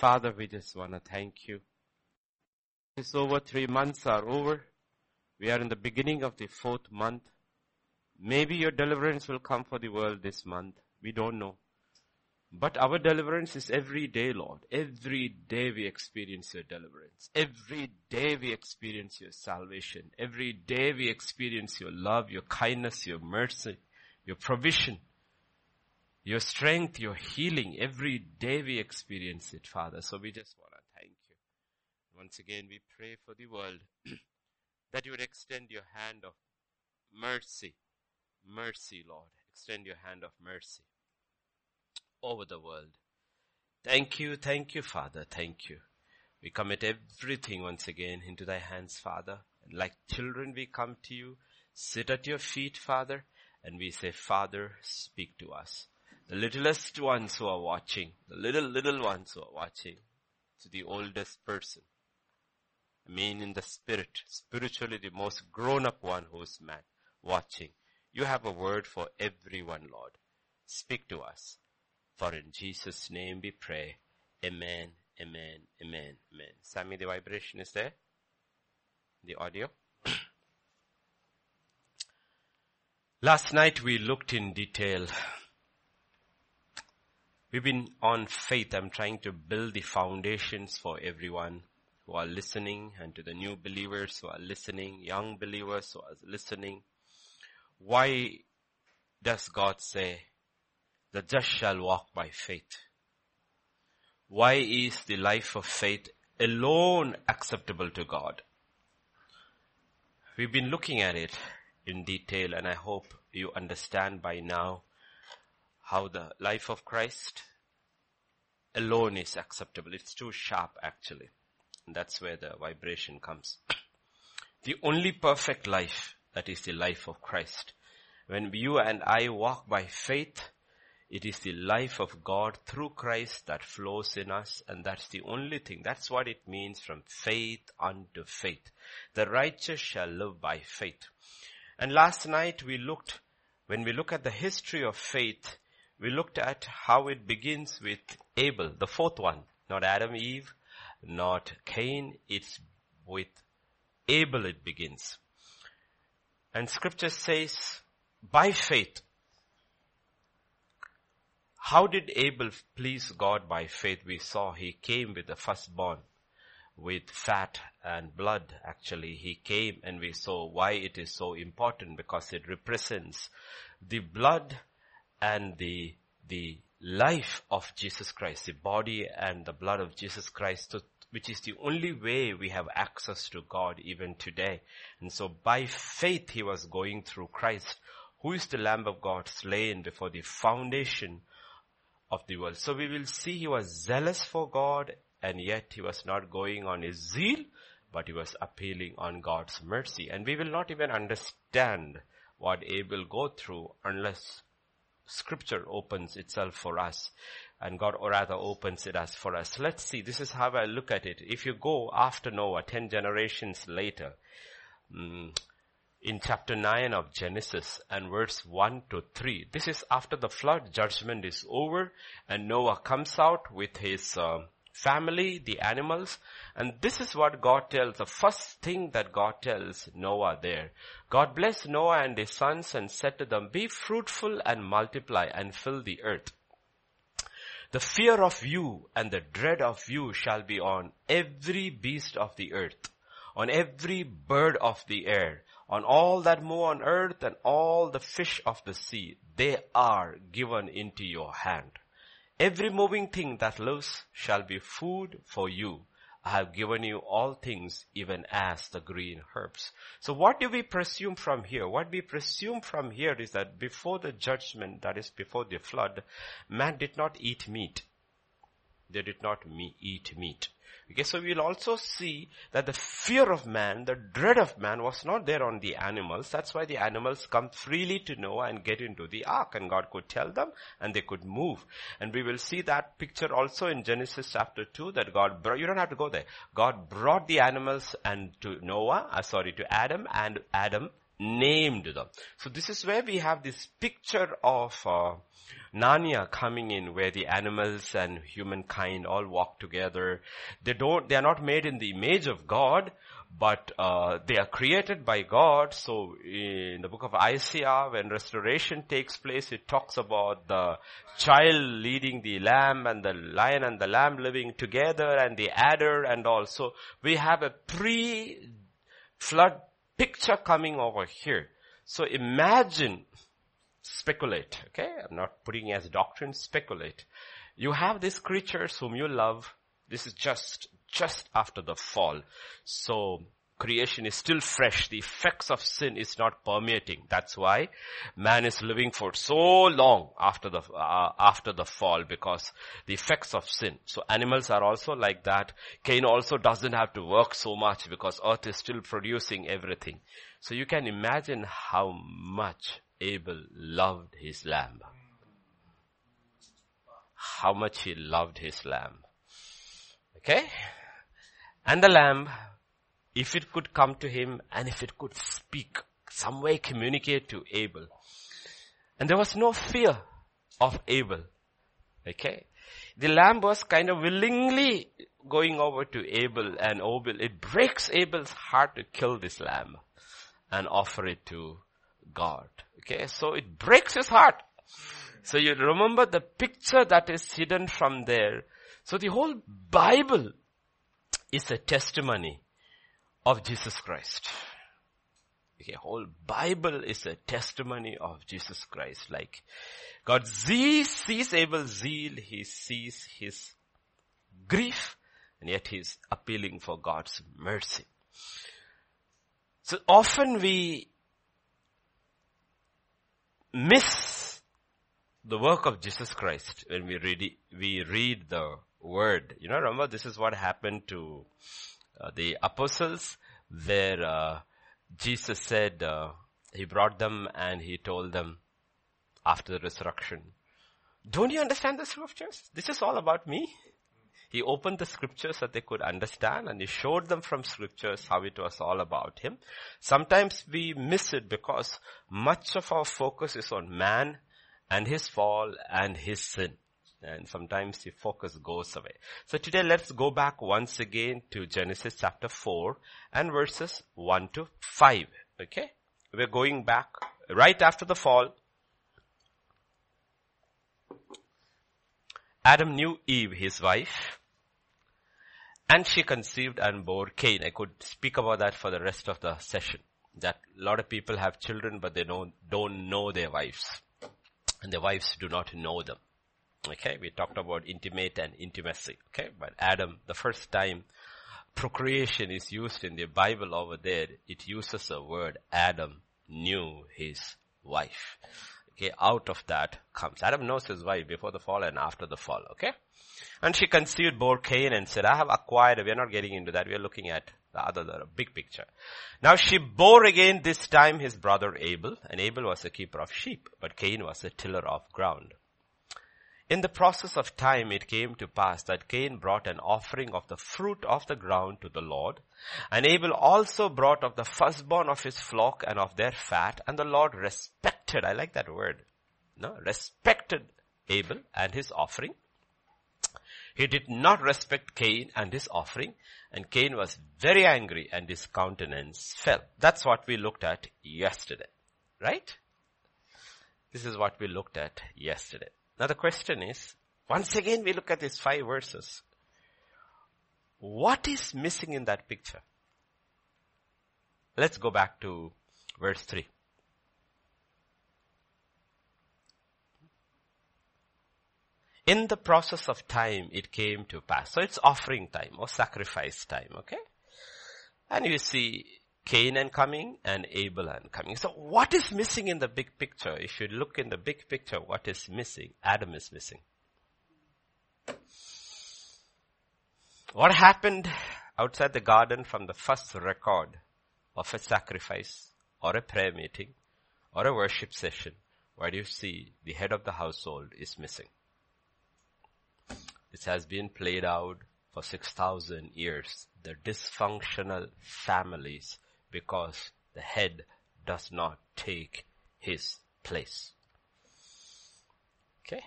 Father, we just want to thank you. It's over three months are over. We are in the beginning of the fourth month. Maybe your deliverance will come for the world this month. We don't know. But our deliverance is every day, Lord. Every day we experience your deliverance. Every day we experience your salvation. Every day we experience your love, your kindness, your mercy, your provision, your strength, your healing. Every day we experience it, Father. So we just want to thank you. Once again, we pray for the world that you would extend your hand of mercy. Mercy, Lord. Extend your hand of mercy over the world. Thank you, thank you, Father, thank you. We commit everything once again into thy hands, Father. And like children, we come to you, sit at your feet, Father, and we say, Father, speak to us. The littlest ones who are watching, the little, little ones who are watching, to the oldest person. I mean in the spirit, spiritually the most grown up one who's man, watching. You have a word for everyone, Lord. Speak to us. For in Jesus' name we pray. Amen, amen, amen, amen. Sammy, the vibration is there? The audio? Last night we looked in detail. We've been on faith. I'm trying to build the foundations for everyone who are listening and to the new believers who are listening, young believers who are listening. Why does God say the just shall walk by faith. Why is the life of faith alone acceptable to God? We've been looking at it in detail and I hope you understand by now how the life of Christ alone is acceptable. It's too sharp actually. And that's where the vibration comes. The only perfect life, that is the life of Christ. When you and I walk by faith, it is the life of God through Christ that flows in us and that's the only thing. That's what it means from faith unto faith. The righteous shall live by faith. And last night we looked, when we look at the history of faith, we looked at how it begins with Abel, the fourth one. Not Adam, Eve, not Cain, it's with Abel it begins. And scripture says, by faith, how did Abel please God by faith? We saw he came with the firstborn, with fat and blood actually. He came and we saw why it is so important because it represents the blood and the, the life of Jesus Christ, the body and the blood of Jesus Christ, which is the only way we have access to God even today. And so by faith he was going through Christ, who is the Lamb of God slain before the foundation of the world. So we will see he was zealous for God and yet he was not going on his zeal, but he was appealing on God's mercy. And we will not even understand what Abel go through unless scripture opens itself for us and God or rather opens it as for us. Let's see, this is how I look at it. If you go after Noah, 10 generations later, um, in chapter 9 of Genesis and verse 1 to 3. This is after the flood judgment is over and Noah comes out with his uh, family, the animals, and this is what God tells, the first thing that God tells Noah there. God blessed Noah and his sons and said to them, be fruitful and multiply and fill the earth. The fear of you and the dread of you shall be on every beast of the earth, on every bird of the air, on all that move on earth and all the fish of the sea, they are given into your hand. Every moving thing that lives shall be food for you. I have given you all things even as the green herbs. So what do we presume from here? What we presume from here is that before the judgment, that is before the flood, man did not eat meat. They did not eat meat. Okay, so we'll also see that the fear of man, the dread of man was not there on the animals. That's why the animals come freely to Noah and get into the ark and God could tell them and they could move. And we will see that picture also in Genesis chapter 2 that God brought, you don't have to go there. God brought the animals and to Noah, uh, sorry, to Adam and Adam named them. So this is where we have this picture of uh, Narnia coming in where the animals and humankind all walk together. They don't, they are not made in the image of God, but uh, they are created by God. So in the book of Isaiah, when restoration takes place, it talks about the child leading the lamb and the lion and the lamb living together and the adder and also we have a pre-flood picture coming over here. So imagine, speculate, okay? I'm not putting as doctrine, speculate. You have these creatures whom you love. This is just, just after the fall. So creation is still fresh. The effects of sin is not permeating. That's why man is living for so long after the, uh, after the fall because the effects of sin. So animals are also like that. Cain also doesn't have to work so much because earth is still producing everything. So you can imagine how much Abel loved his lamb. How much he loved his lamb. Okay? And the lamb if it could come to him and if it could speak, some way communicate to Abel. And there was no fear of Abel. Okay. The lamb was kind of willingly going over to Abel and Abel. It breaks Abel's heart to kill this lamb and offer it to God. Okay. So it breaks his heart. So you remember the picture that is hidden from there. So the whole Bible is a testimony of Jesus Christ. The whole Bible is a testimony of Jesus Christ. Like God sees, sees Abel's zeal, he sees his grief, and yet he's appealing for God's mercy. So often we miss the work of Jesus Christ when we read, we read the word. You know, remember this is what happened to uh, the apostles where uh, Jesus said uh, he brought them and he told them after the resurrection, don't you understand the scriptures? This is all about me. He opened the scriptures that they could understand and he showed them from scriptures how it was all about him. Sometimes we miss it because much of our focus is on man and his fall and his sin and sometimes the focus goes away. So today let's go back once again to Genesis chapter 4 and verses 1 to 5. Okay? We're going back right after the fall. Adam knew Eve, his wife, and she conceived and bore Cain. I could speak about that for the rest of the session. That a lot of people have children, but they don't, don't know their wives. And their wives do not know them. Okay, we talked about intimate and intimacy. Okay, but Adam, the first time procreation is used in the Bible over there, it uses the word, Adam knew his wife. Okay, out of that comes. Adam knows his wife before the fall and after the fall, okay? And she conceived, bore Cain and said, I have acquired, we are not getting into that, we are looking at the other, the big picture. Now she bore again this time his brother Abel, and Abel was a keeper of sheep, but Cain was a tiller of ground. In the process of time it came to pass that Cain brought an offering of the fruit of the ground to the Lord, and Abel also brought of the firstborn of his flock and of their fat, and the Lord respected, I like that word, no, respected Abel and his offering. He did not respect Cain and his offering, and Cain was very angry and his countenance fell. That's what we looked at yesterday, right? This is what we looked at yesterday. Now the question is, once again we look at these five verses. What is missing in that picture? Let's go back to verse 3. In the process of time, it came to pass. So it's offering time or sacrifice time, okay? And you see Canaan coming and Abel and coming. So what is missing in the big picture? If you look in the big picture, what is missing? Adam is missing. What happened outside the garden from the first record of a sacrifice or a prayer meeting or a worship session? Where do you see the head of the household is missing? This has been played out for 6,000 years. The dysfunctional families because the head does not take his place. Okay.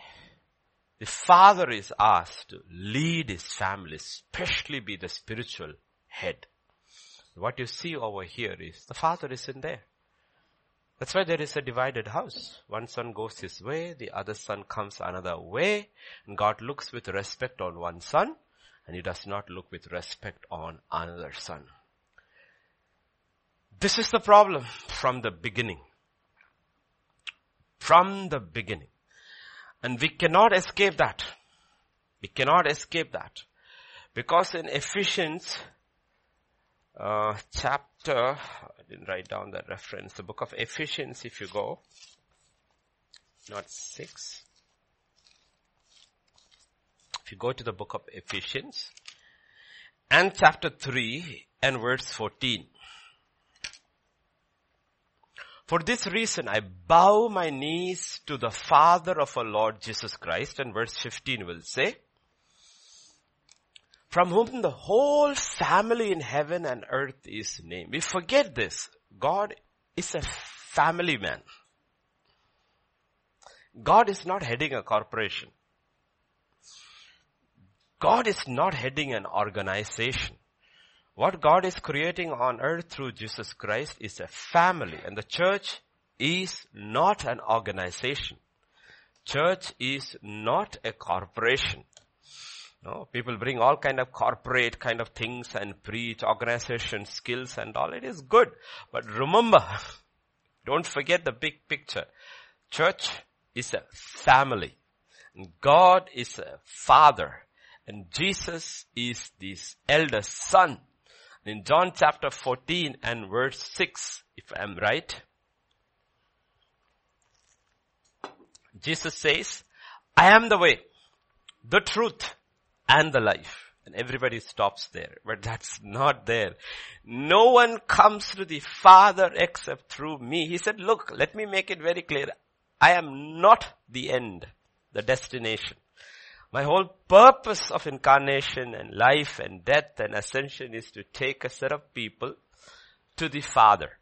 The father is asked to lead his family, especially be the spiritual head. What you see over here is the father isn't there. That's why there is a divided house. One son goes his way, the other son comes another way, and God looks with respect on one son, and he does not look with respect on another son. This is the problem from the beginning. From the beginning. And we cannot escape that. We cannot escape that. Because in Ephesians uh, chapter, I didn't write down that reference, the book of Ephesians if you go, not 6. If you go to the book of Ephesians and chapter 3 and verse 14. For this reason I bow my knees to the Father of our Lord Jesus Christ and verse 15 will say, from whom the whole family in heaven and earth is named. We forget this. God is a family man. God is not heading a corporation. God is not heading an organization. What God is creating on earth through Jesus Christ is a family and the church is not an organization. Church is not a corporation. No, people bring all kind of corporate kind of things and preach organization skills and all. It is good. But remember, don't forget the big picture. Church is a family. And God is a father. And Jesus is this elder son. In John chapter 14 and verse 6, if I'm right, Jesus says, I am the way, the truth, and the life. And everybody stops there. But that's not there. No one comes to the Father except through me. He said, look, let me make it very clear. I am not the end, the destination. My whole purpose of incarnation and life and death and ascension is to take a set of people to the Father.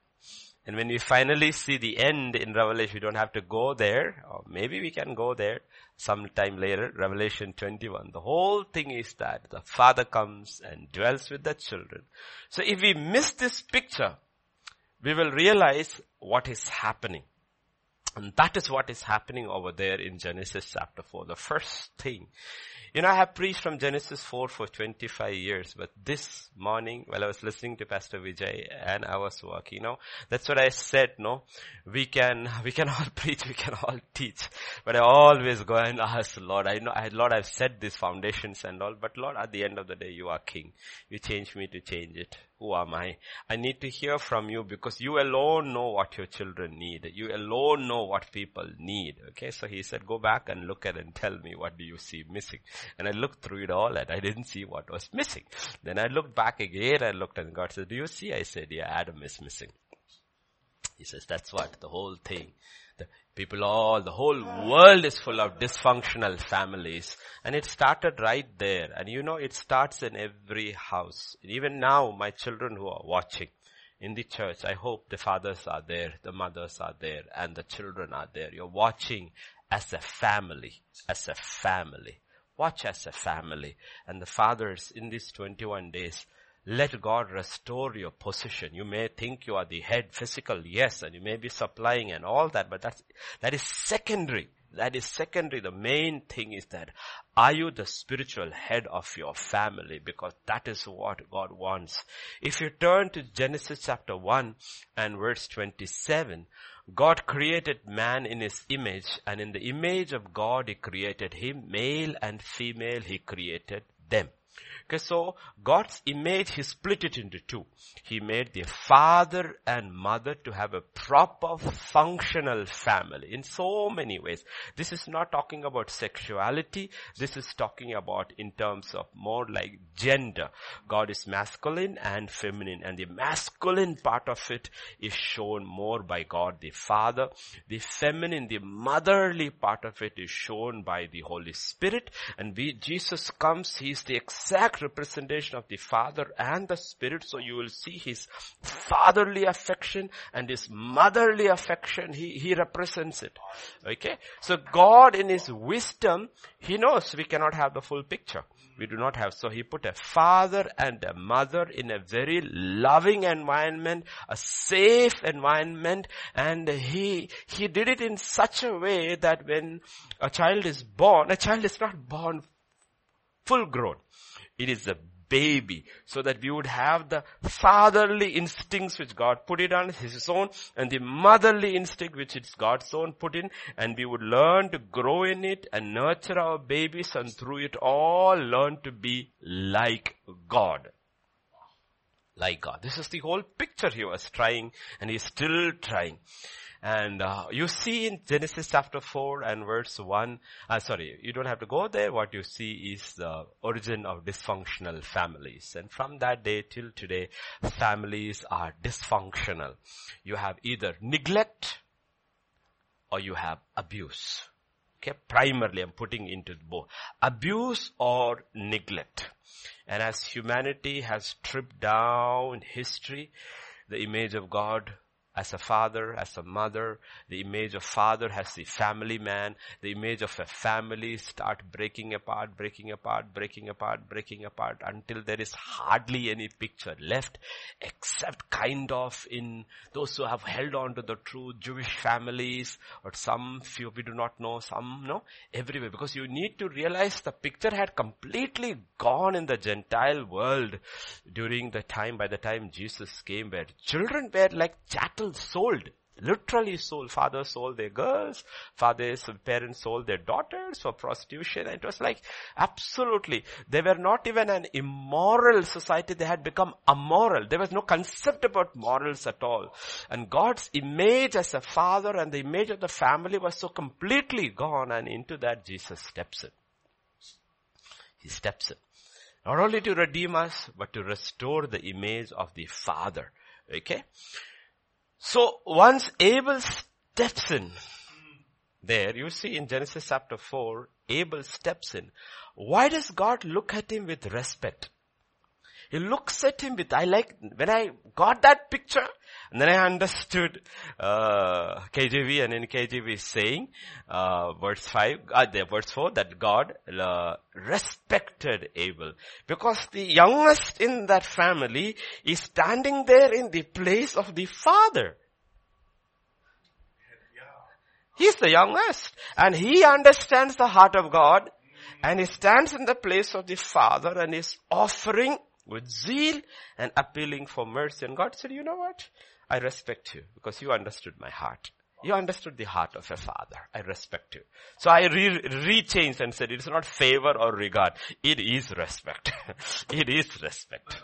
And when we finally see the end in Revelation, we don't have to go there, or maybe we can go there sometime later, Revelation 21. The whole thing is that the Father comes and dwells with the children. So if we miss this picture, we will realize what is happening. And that is what is happening over there in Genesis chapter 4. The first thing. You know, I have preached from Genesis 4 for 25 years, but this morning while I was listening to Pastor Vijay and I was working, you know, that's what I said, no, we can, we can all preach, we can all teach, but I always go and ask Lord, I know, I, Lord, I've set these foundations and all, but Lord, at the end of the day, you are King. You change me to change it. Who am I? I need to hear from you because you alone know what your children need. You alone know what people need. Okay, so he said, go back and look at and tell me what do you see missing. And I looked through it all and I didn't see what was missing. Then I looked back again and looked and God said, do you see? I said, yeah, Adam is missing. He says, that's what the whole thing. The people all, the whole world is full of dysfunctional families. And it started right there. And you know, it starts in every house. Even now, my children who are watching in the church, I hope the fathers are there, the mothers are there, and the children are there. You're watching as a family, as a family. Watch as a family. And the fathers in these 21 days, let God restore your position. You may think you are the head physical, yes, and you may be supplying and all that, but that's, that is secondary. That is secondary. The main thing is that are you the spiritual head of your family? Because that is what God wants. If you turn to Genesis chapter 1 and verse 27, God created man in his image and in the image of God he created him, male and female he created them. Okay, so God's image, He split it into two. He made the father and mother to have a proper functional family in so many ways. This is not talking about sexuality. This is talking about in terms of more like gender. God is masculine and feminine and the masculine part of it is shown more by God the Father. The feminine, the motherly part of it is shown by the Holy Spirit and we, Jesus comes, He is the exact representation of the Father and the Spirit. So you will see his fatherly affection and his motherly affection. He, he represents it. Okay. So God in his wisdom, he knows we cannot have the full picture. We do not have. So he put a father and a mother in a very loving environment, a safe environment, and he, he did it in such a way that when a child is born, a child is not born full grown. It is a baby so that we would have the fatherly instincts which God put it on his own and the motherly instinct which is God's own put in and we would learn to grow in it and nurture our babies and through it all learn to be like God. Like God. This is the whole picture he was trying and he's still trying. And uh, you see in Genesis chapter 4 and verse 1, uh, sorry, you don't have to go there. What you see is the origin of dysfunctional families. And from that day till today, families are dysfunctional. You have either neglect or you have abuse. Okay, primarily I'm putting into both. Abuse or neglect. And as humanity has stripped down in history, the image of God as a father, as a mother. The image of father has the family man. The image of a family start breaking apart, breaking apart, breaking apart, breaking apart until there is hardly any picture left except kind of in those who have held on to the true Jewish families or some few we do not know, some no, everywhere because you need to realize the picture had completely gone in the Gentile world during the time by the time Jesus came where children were like chattel sold. Literally sold. Father sold their girls. Fathers, parents sold their daughters for prostitution. It was like, absolutely. They were not even an immoral society. They had become immoral. There was no concept about morals at all. And God's image as a father and the image of the family was so completely gone and into that Jesus steps in. He steps in. Not only to redeem us, but to restore the image of the Father. Okay? So once Abel steps in, there you see in Genesis chapter 4, Abel steps in. Why does God look at him with respect? He looks at him with, I like, when I got that picture, and then I understood, uh, KJV and in KJV saying, uh, verse 5, uh, verse 4, that God, uh, respected Abel. Because the youngest in that family is standing there in the place of the father. He's the youngest. And he understands the heart of God. And he stands in the place of the father and is offering with zeal and appealing for mercy. And God said, you know what? I respect you because you understood my heart. You understood the heart of a father. I respect you. So I re- re-changed and said, it's not favor or regard. It is respect. it is respect.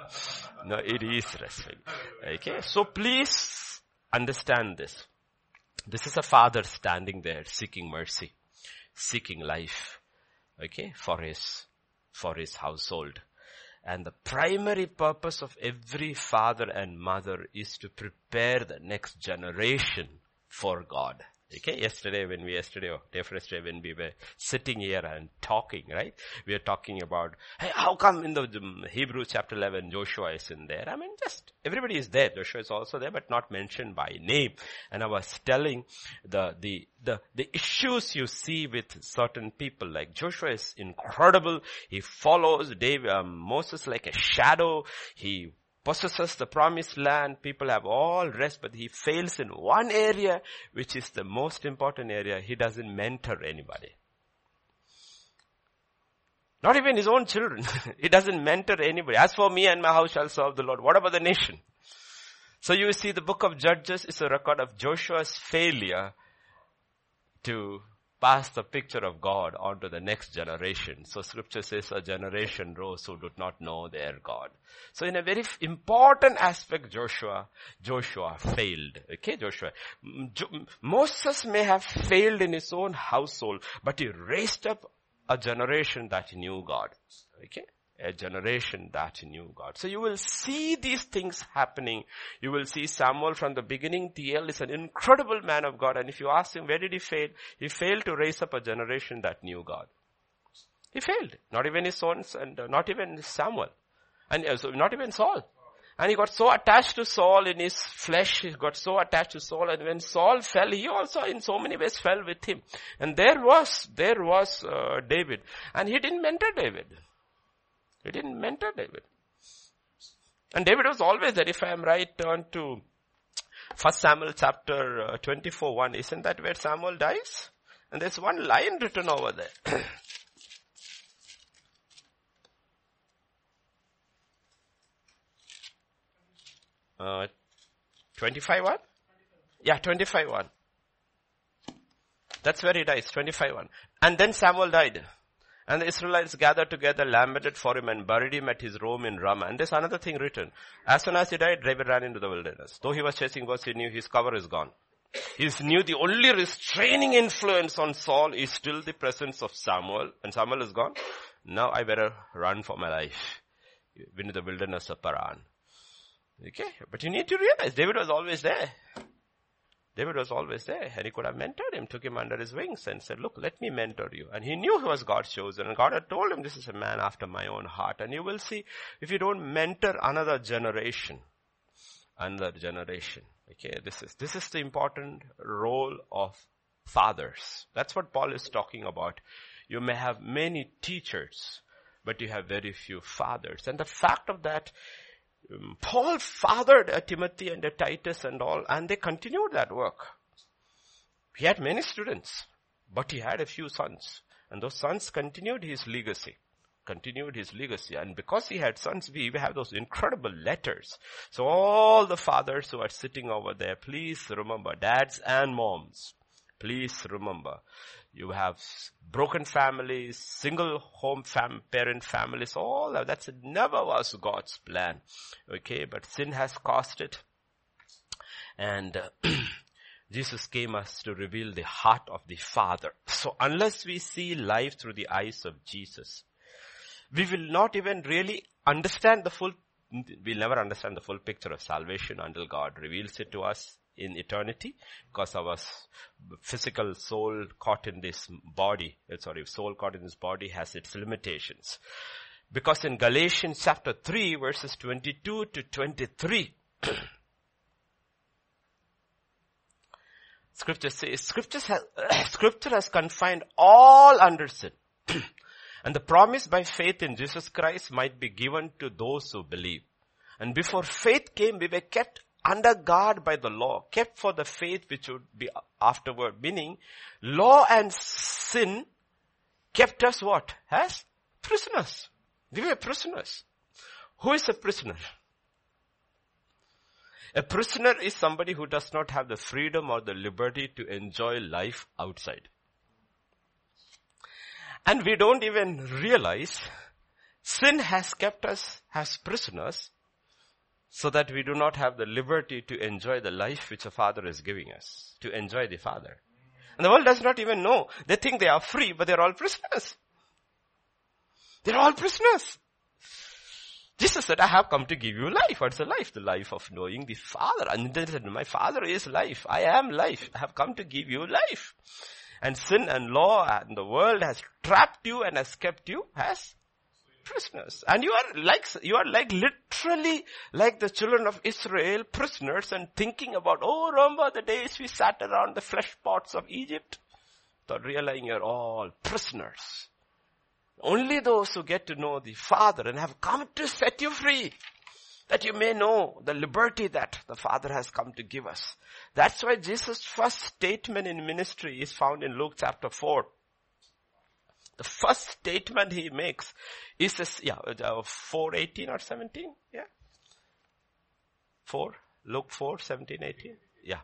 No, it is respect. Okay. So please understand this. This is a father standing there seeking mercy, seeking life. Okay. For his, for his household. And the primary purpose of every father and mother is to prepare the next generation for God. Okay, yesterday when we, yesterday or day yesterday when we were sitting here and talking, right? We are talking about, hey, how come in the um, Hebrew chapter 11 Joshua is in there? I mean, just, everybody is there. Joshua is also there, but not mentioned by name. And I was telling the, the, the, the issues you see with certain people, like Joshua is incredible. He follows Dave, um, Moses like a shadow. He possesses the promised land. People have all rest, but he fails in one area, which is the most important area. He doesn't mentor anybody. Not even his own children. he doesn't mentor anybody. As for me and my house shall serve the Lord. What about the nation? So you see the book of Judges is a record of Joshua's failure to pass the picture of God on to the next generation. So scripture says a generation rose who did not know their God. So in a very important aspect, Joshua, Joshua failed. Okay, Joshua. Moses may have failed in his own household, but he raised up a generation that knew God. Okay a generation that knew God. So you will see these things happening. You will see Samuel from the beginning. TL is an incredible man of God. And if you ask him, where did he fail? He failed to raise up a generation that knew God. He failed. Not even his sons and uh, not even Samuel. And uh, not even Saul. And he got so attached to Saul in his flesh, he got so attached to Saul and when Saul fell, he also in so many ways fell with him. And there was, there was uh, David. And he didn't mentor David. He didn't mentor David. And David was always there. If I am right, turn to First Samuel chapter uh, 24 1. Isn't that where Samuel dies? And there's one line written over there. uh, 25 1? Yeah, 25 1. That's where he dies, 25 1. And then Samuel died. And the Israelites gathered together, lamented for him and buried him at his home in Ramah. And there's another thing written. As soon as he died, David ran into the wilderness. Though he was chasing birds, he knew his cover is gone. He knew the only restraining influence on Saul is still the presence of Samuel. And Samuel is gone. Now I better run for my life. Into the wilderness of Paran. Okay. But you need to realize David was always there. David was always there and he could have mentored him, took him under his wings and said, look, let me mentor you. And he knew he was God's chosen and God had told him this is a man after my own heart. And you will see if you don't mentor another generation, another generation. Okay, this is, this is the important role of fathers. That's what Paul is talking about. You may have many teachers, but you have very few fathers. And the fact of that Um, Paul fathered a Timothy and a Titus and all, and they continued that work. He had many students, but he had a few sons. And those sons continued his legacy. Continued his legacy. And because he had sons, we have those incredible letters. So all the fathers who are sitting over there, please remember, dads and moms, please remember, you have broken families, single home fam- parent families, all that. That's never was God's plan. Okay, but sin has caused it. And uh, Jesus came us to reveal the heart of the Father. So unless we see life through the eyes of Jesus, we will not even really understand the full, we'll never understand the full picture of salvation until God reveals it to us in eternity because our physical soul caught in this body, uh, sorry, soul caught in this body has its limitations. Because in Galatians chapter 3 verses 22 to 23, scripture says, scripture has, scripture has confined all under sin. and the promise by faith in Jesus Christ might be given to those who believe. And before faith came, we were kept under guard by the law, kept for the faith which would be afterward. Meaning, law and sin kept us what? As prisoners. We were prisoners. Who is a prisoner? A prisoner is somebody who does not have the freedom or the liberty to enjoy life outside. And we don't even realize sin has kept us as prisoners so that we do not have the liberty to enjoy the life which the Father is giving us, to enjoy the Father. And the world does not even know. They think they are free, but they're all prisoners. They're all prisoners. Jesus said, I have come to give you life. What's the life? The life of knowing the Father. And then said, my Father is life. I am life. I have come to give you life. And sin and law and the world has trapped you and has kept you as prisoners. And you are like, you are like literally like the children of Israel, prisoners and thinking about, oh, remember the days we sat around the flesh pots of Egypt? Without realizing you're all prisoners. Only those who get to know the Father and have come to set you free, that you may know the liberty that the Father has come to give us. That's why Jesus' first statement in ministry is found in Luke chapter 4. The first statement he makes is this, yeah, uh, 418 or 17, yeah? 4, Luke 4, 17, 18, yeah.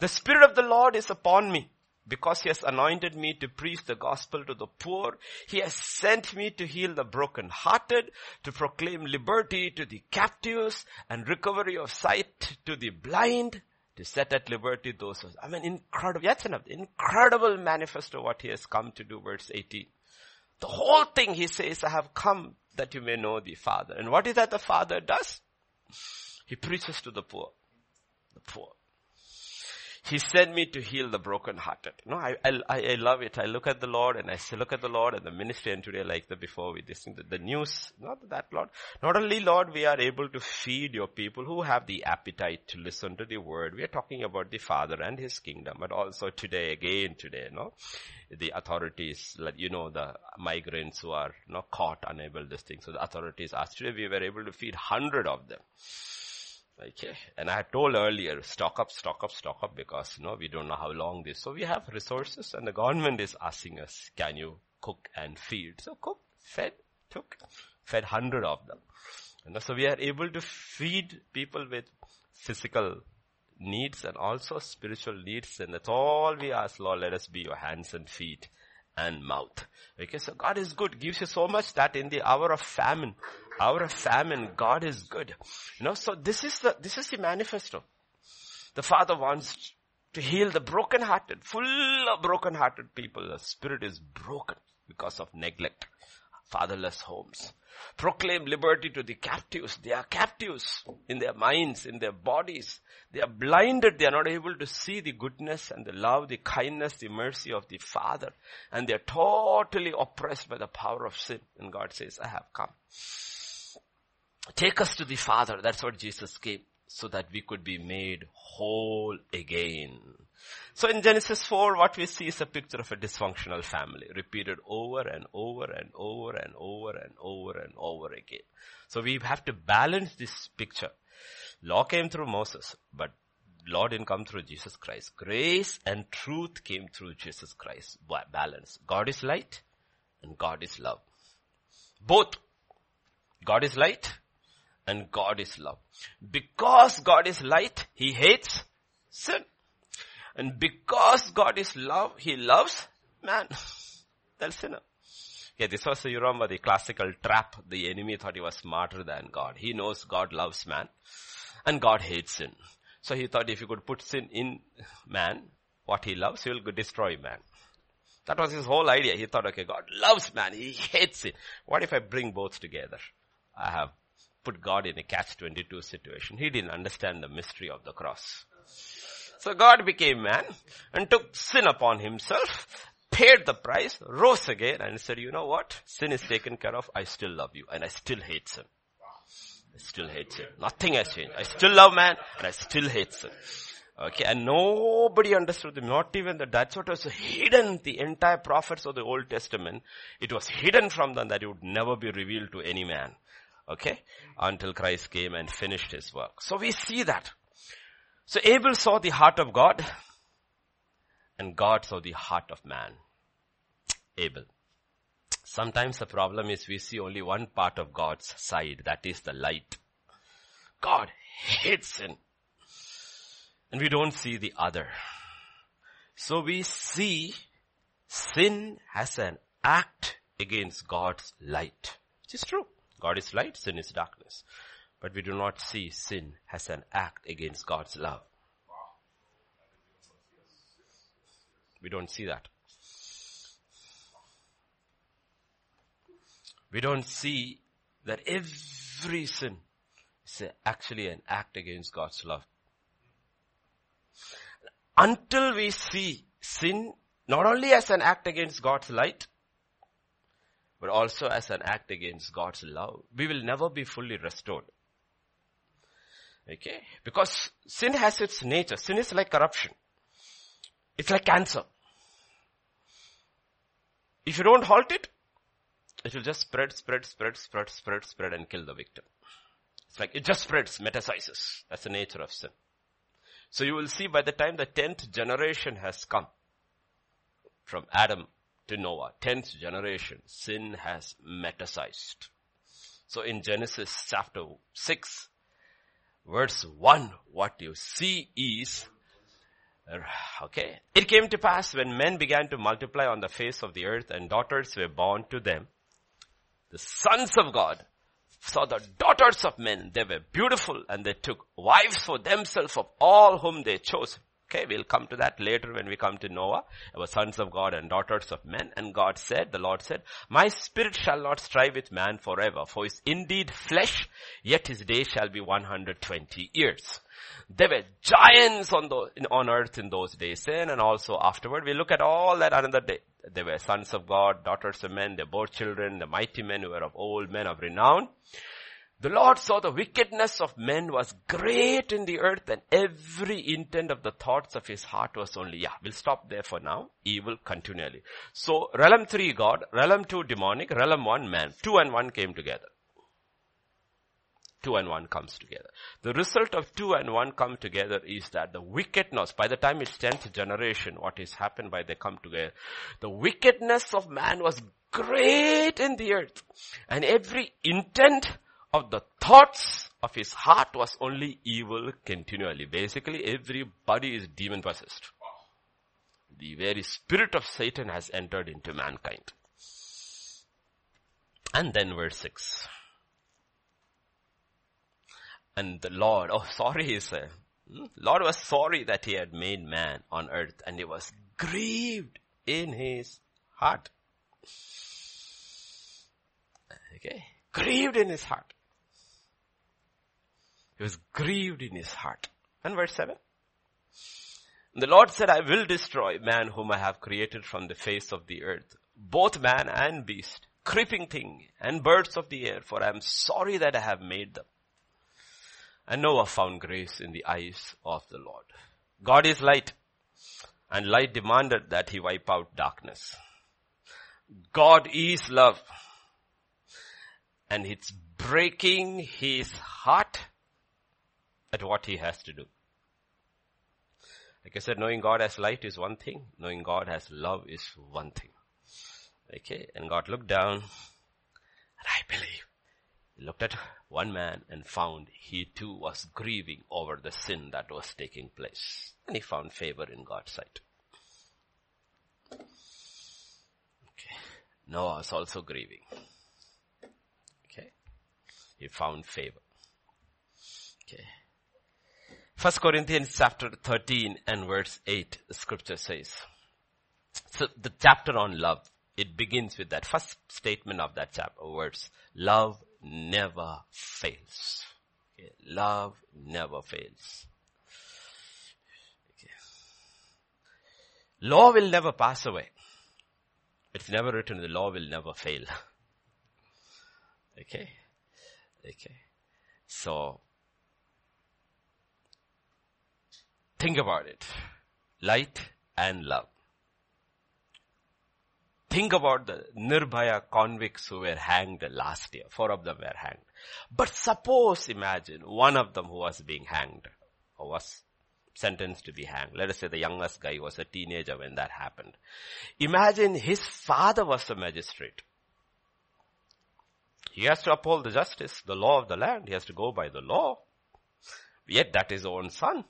The Spirit of the Lord is upon me because he has anointed me to preach the gospel to the poor. He has sent me to heal the brokenhearted, to proclaim liberty to the captives and recovery of sight to the blind, to set at liberty those who, I mean, incredible, that's enough, incredible manifesto what he has come to do, verse 18. The whole thing he says, I have come that you may know the Father. And what is that the Father does? He preaches to the poor. The poor. He sent me to heal the brokenhearted. No, I, I, I love it. I look at the Lord and I say, look at the Lord and the ministry and today like the before we listen to the news. Not that Lord. Not only Lord, we are able to feed your people who have the appetite to listen to the word. We are talking about the Father and His kingdom, but also today, again today, no? The authorities, like, you know, the migrants who are not caught, unable this thing. So the authorities asked today we were able to feed hundred of them. Okay. And I had told earlier, stock up, stock up, stock up because, you know, we don't know how long this. So we have resources and the government is asking us, can you cook and feed? So cook, fed, took, fed hundred of them. So we are able to feed people with physical needs and also spiritual needs. And that's all we ask, Lord, let us be your hands and feet and mouth. Okay, so God is good, gives you so much that in the hour of famine, hour of famine, God is good. You know, so this is the, this is the manifesto. The Father wants to heal the broken-hearted, full of broken-hearted people. The spirit is broken because of neglect, fatherless homes. Proclaim liberty to the captives. They are captives in their minds, in their bodies. They are blinded. They are not able to see the goodness and the love, the kindness, the mercy of the Father. And they are totally oppressed by the power of sin. And God says, I have come. Take us to the Father. That's what Jesus came. So that we could be made whole again. So in Genesis 4, what we see is a picture of a dysfunctional family, repeated over and over and over and over and over and over again. So we have to balance this picture. Law came through Moses, but law didn't come through Jesus Christ. Grace and truth came through Jesus Christ. Balance. God is light and God is love. Both. God is light and God is love. Because God is light, He hates sin. And because God is love, He loves man. That's sinner. Yeah, this was, you remember the classical trap. The enemy thought he was smarter than God. He knows God loves man and God hates sin. So he thought if you could put sin in man, what he loves, he will destroy man. That was his whole idea. He thought, okay, God loves man. He hates it. What if I bring both together? I have put God in a catch-22 situation. He didn't understand the mystery of the cross. So God became man and took sin upon himself, paid the price, rose again and said, you know what? Sin is taken care of. I still love you and I still hate sin. I still hate sin. Nothing has changed. I still love man and I still hate sin. Okay, and nobody understood them, not even that that's what was hidden, the entire prophets of the Old Testament, it was hidden from them that it would never be revealed to any man. Okay, until Christ came and finished his work. So we see that. So Abel saw the heart of God and God saw the heart of man. Abel. Sometimes the problem is we see only one part of God's side, that is the light. God hates sin. And we don't see the other. So we see sin as an act against God's light. Which is true. God is light, sin is darkness. But we do not see sin as an act against God's love. We don't see that. We don't see that every sin is actually an act against God's love. Until we see sin not only as an act against God's light, but also as an act against God's love, we will never be fully restored. Okay? Because sin has its nature. Sin is like corruption. It's like cancer. If you don't halt it, it will just spread, spread, spread, spread, spread, spread and kill the victim. It's like it just spreads, metastasizes. That's the nature of sin. So you will see by the time the tenth generation has come from Adam to Noah, tenth generation, sin has metasized. So in Genesis chapter 6, verse 1, what you see is, uh, okay, it came to pass when men began to multiply on the face of the earth and daughters were born to them, the sons of God saw the daughters of men, they were beautiful and they took wives for themselves of all whom they chose. Okay, we'll come to that later when we come to Noah. Our sons of God and daughters of men. And God said, the Lord said, my spirit shall not strive with man forever, for he is indeed flesh, yet his day shall be 120 years. There were giants on, the, on earth in those days and also afterward. We look at all that another day. They were sons of God, daughters of men, they bore children, the mighty men who were of old, men of renown. The Lord saw the wickedness of men was great in the earth and every intent of the thoughts of his heart was only, yeah, we'll stop there for now. Evil continually. So realm 3 God, realm 2 demonic, realm 1 man. 2 and 1 came together. 2 and 1 comes together. The result of 2 and 1 come together is that the wickedness, by the time it's 10th generation, what is happened by they come together, the wickedness of man was great in the earth and every intent of the thoughts of his heart was only evil continually. Basically, everybody is demon possessed. The very spirit of Satan has entered into mankind. And then verse 6. And the Lord, oh sorry he said, hmm? Lord was sorry that he had made man on earth and he was grieved in his heart. Okay. Grieved in his heart. He was grieved in his heart. And verse 7. The Lord said, I will destroy man whom I have created from the face of the earth, both man and beast, creeping thing and birds of the air, for I am sorry that I have made them. And Noah found grace in the eyes of the Lord. God is light and light demanded that he wipe out darkness. God is love and it's breaking his heart at what he has to do. Like I said, knowing God as light is one thing. Knowing God as love is one thing. Okay. And God looked down and I believe he looked at one man and found he too was grieving over the sin that was taking place. And he found favor in God's sight. Okay. Noah was also grieving. Okay. He found favor. Okay. First Corinthians chapter 13 and verse 8, the scripture says. So the chapter on love, it begins with that first statement of that chapter, words. Love never fails. Okay. Love never fails. Okay. Law will never pass away. It's never written the law will never fail. okay. Okay. So, Think about it. Light and love. Think about the Nirbhaya convicts who were hanged last year. Four of them were hanged. But suppose, imagine, one of them who was being hanged, or was sentenced to be hanged. Let us say the youngest guy was a teenager when that happened. Imagine his father was a magistrate. He has to uphold the justice, the law of the land. He has to go by the law. Yet that is his own son.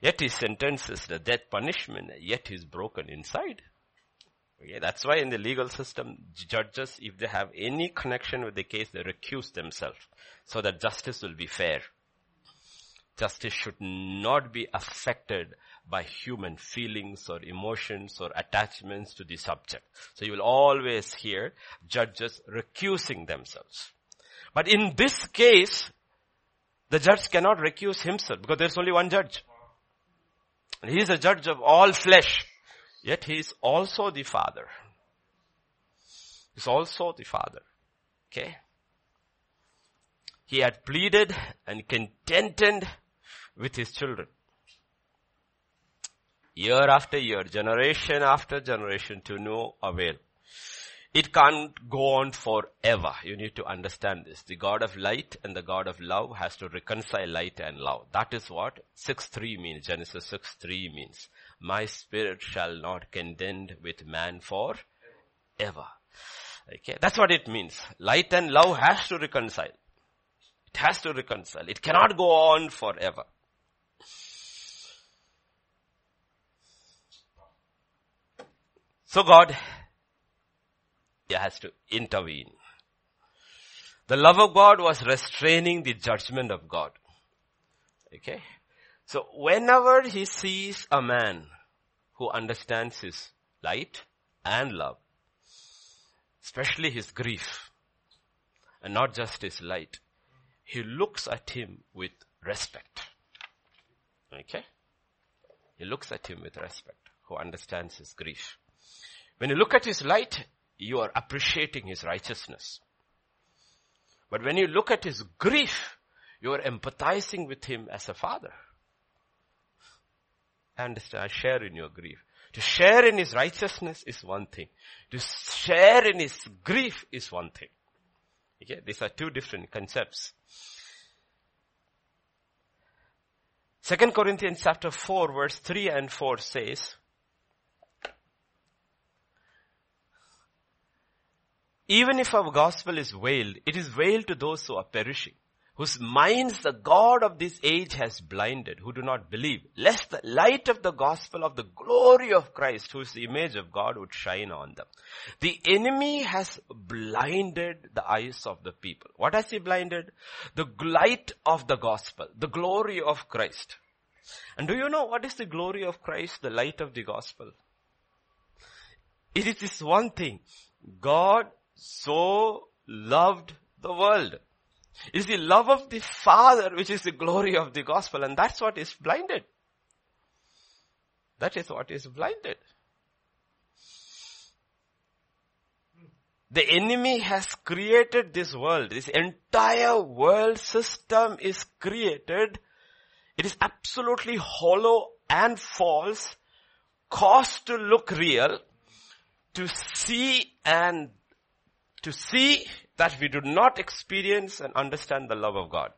Yet he sentences the death punishment, yet he's broken inside. Okay, that's why in the legal system, judges, if they have any connection with the case, they recuse themselves so that justice will be fair. Justice should not be affected by human feelings or emotions or attachments to the subject. So you will always hear judges recusing themselves. But in this case, the judge cannot recuse himself because there's only one judge. And he is a judge of all flesh. Yet he is also the father. He's also the father. Okay. He had pleaded and contented with his children. Year after year, generation after generation to no avail. It can't go on forever. You need to understand this. The God of light and the God of love has to reconcile light and love. That is what 6.3 means. Genesis 6.3 means. My spirit shall not contend with man for ever. Okay. That's what it means. Light and love has to reconcile. It has to reconcile. It cannot go on forever. So God has to intervene. The love of God was restraining the judgment of God. Okay. So whenever he sees a man who understands his light and love, especially his grief, and not just his light, he looks at him with respect. Okay? He looks at him with respect, who understands his grief. When you look at his light, you are appreciating his righteousness. But when you look at his grief, you are empathizing with him as a father. I understand, I share in your grief. To share in his righteousness is one thing. To share in his grief is one thing. Okay, these are two different concepts. Second Corinthians chapter 4 verse 3 and 4 says, Even if our gospel is veiled, it is veiled to those who are perishing whose minds the God of this age has blinded, who do not believe, lest the light of the gospel of the glory of Christ, who is the image of God, would shine on them. The enemy has blinded the eyes of the people. What has he blinded? The light of the gospel, the glory of Christ. And do you know what is the glory of Christ, the light of the gospel? It is this one thing. God so loved the world it's the love of the Father which is the glory of the gospel and that's what is blinded. That is what is blinded. The enemy has created this world. This entire world system is created. It is absolutely hollow and false, caused to look real, to see and to see that we do not experience and understand the love of God.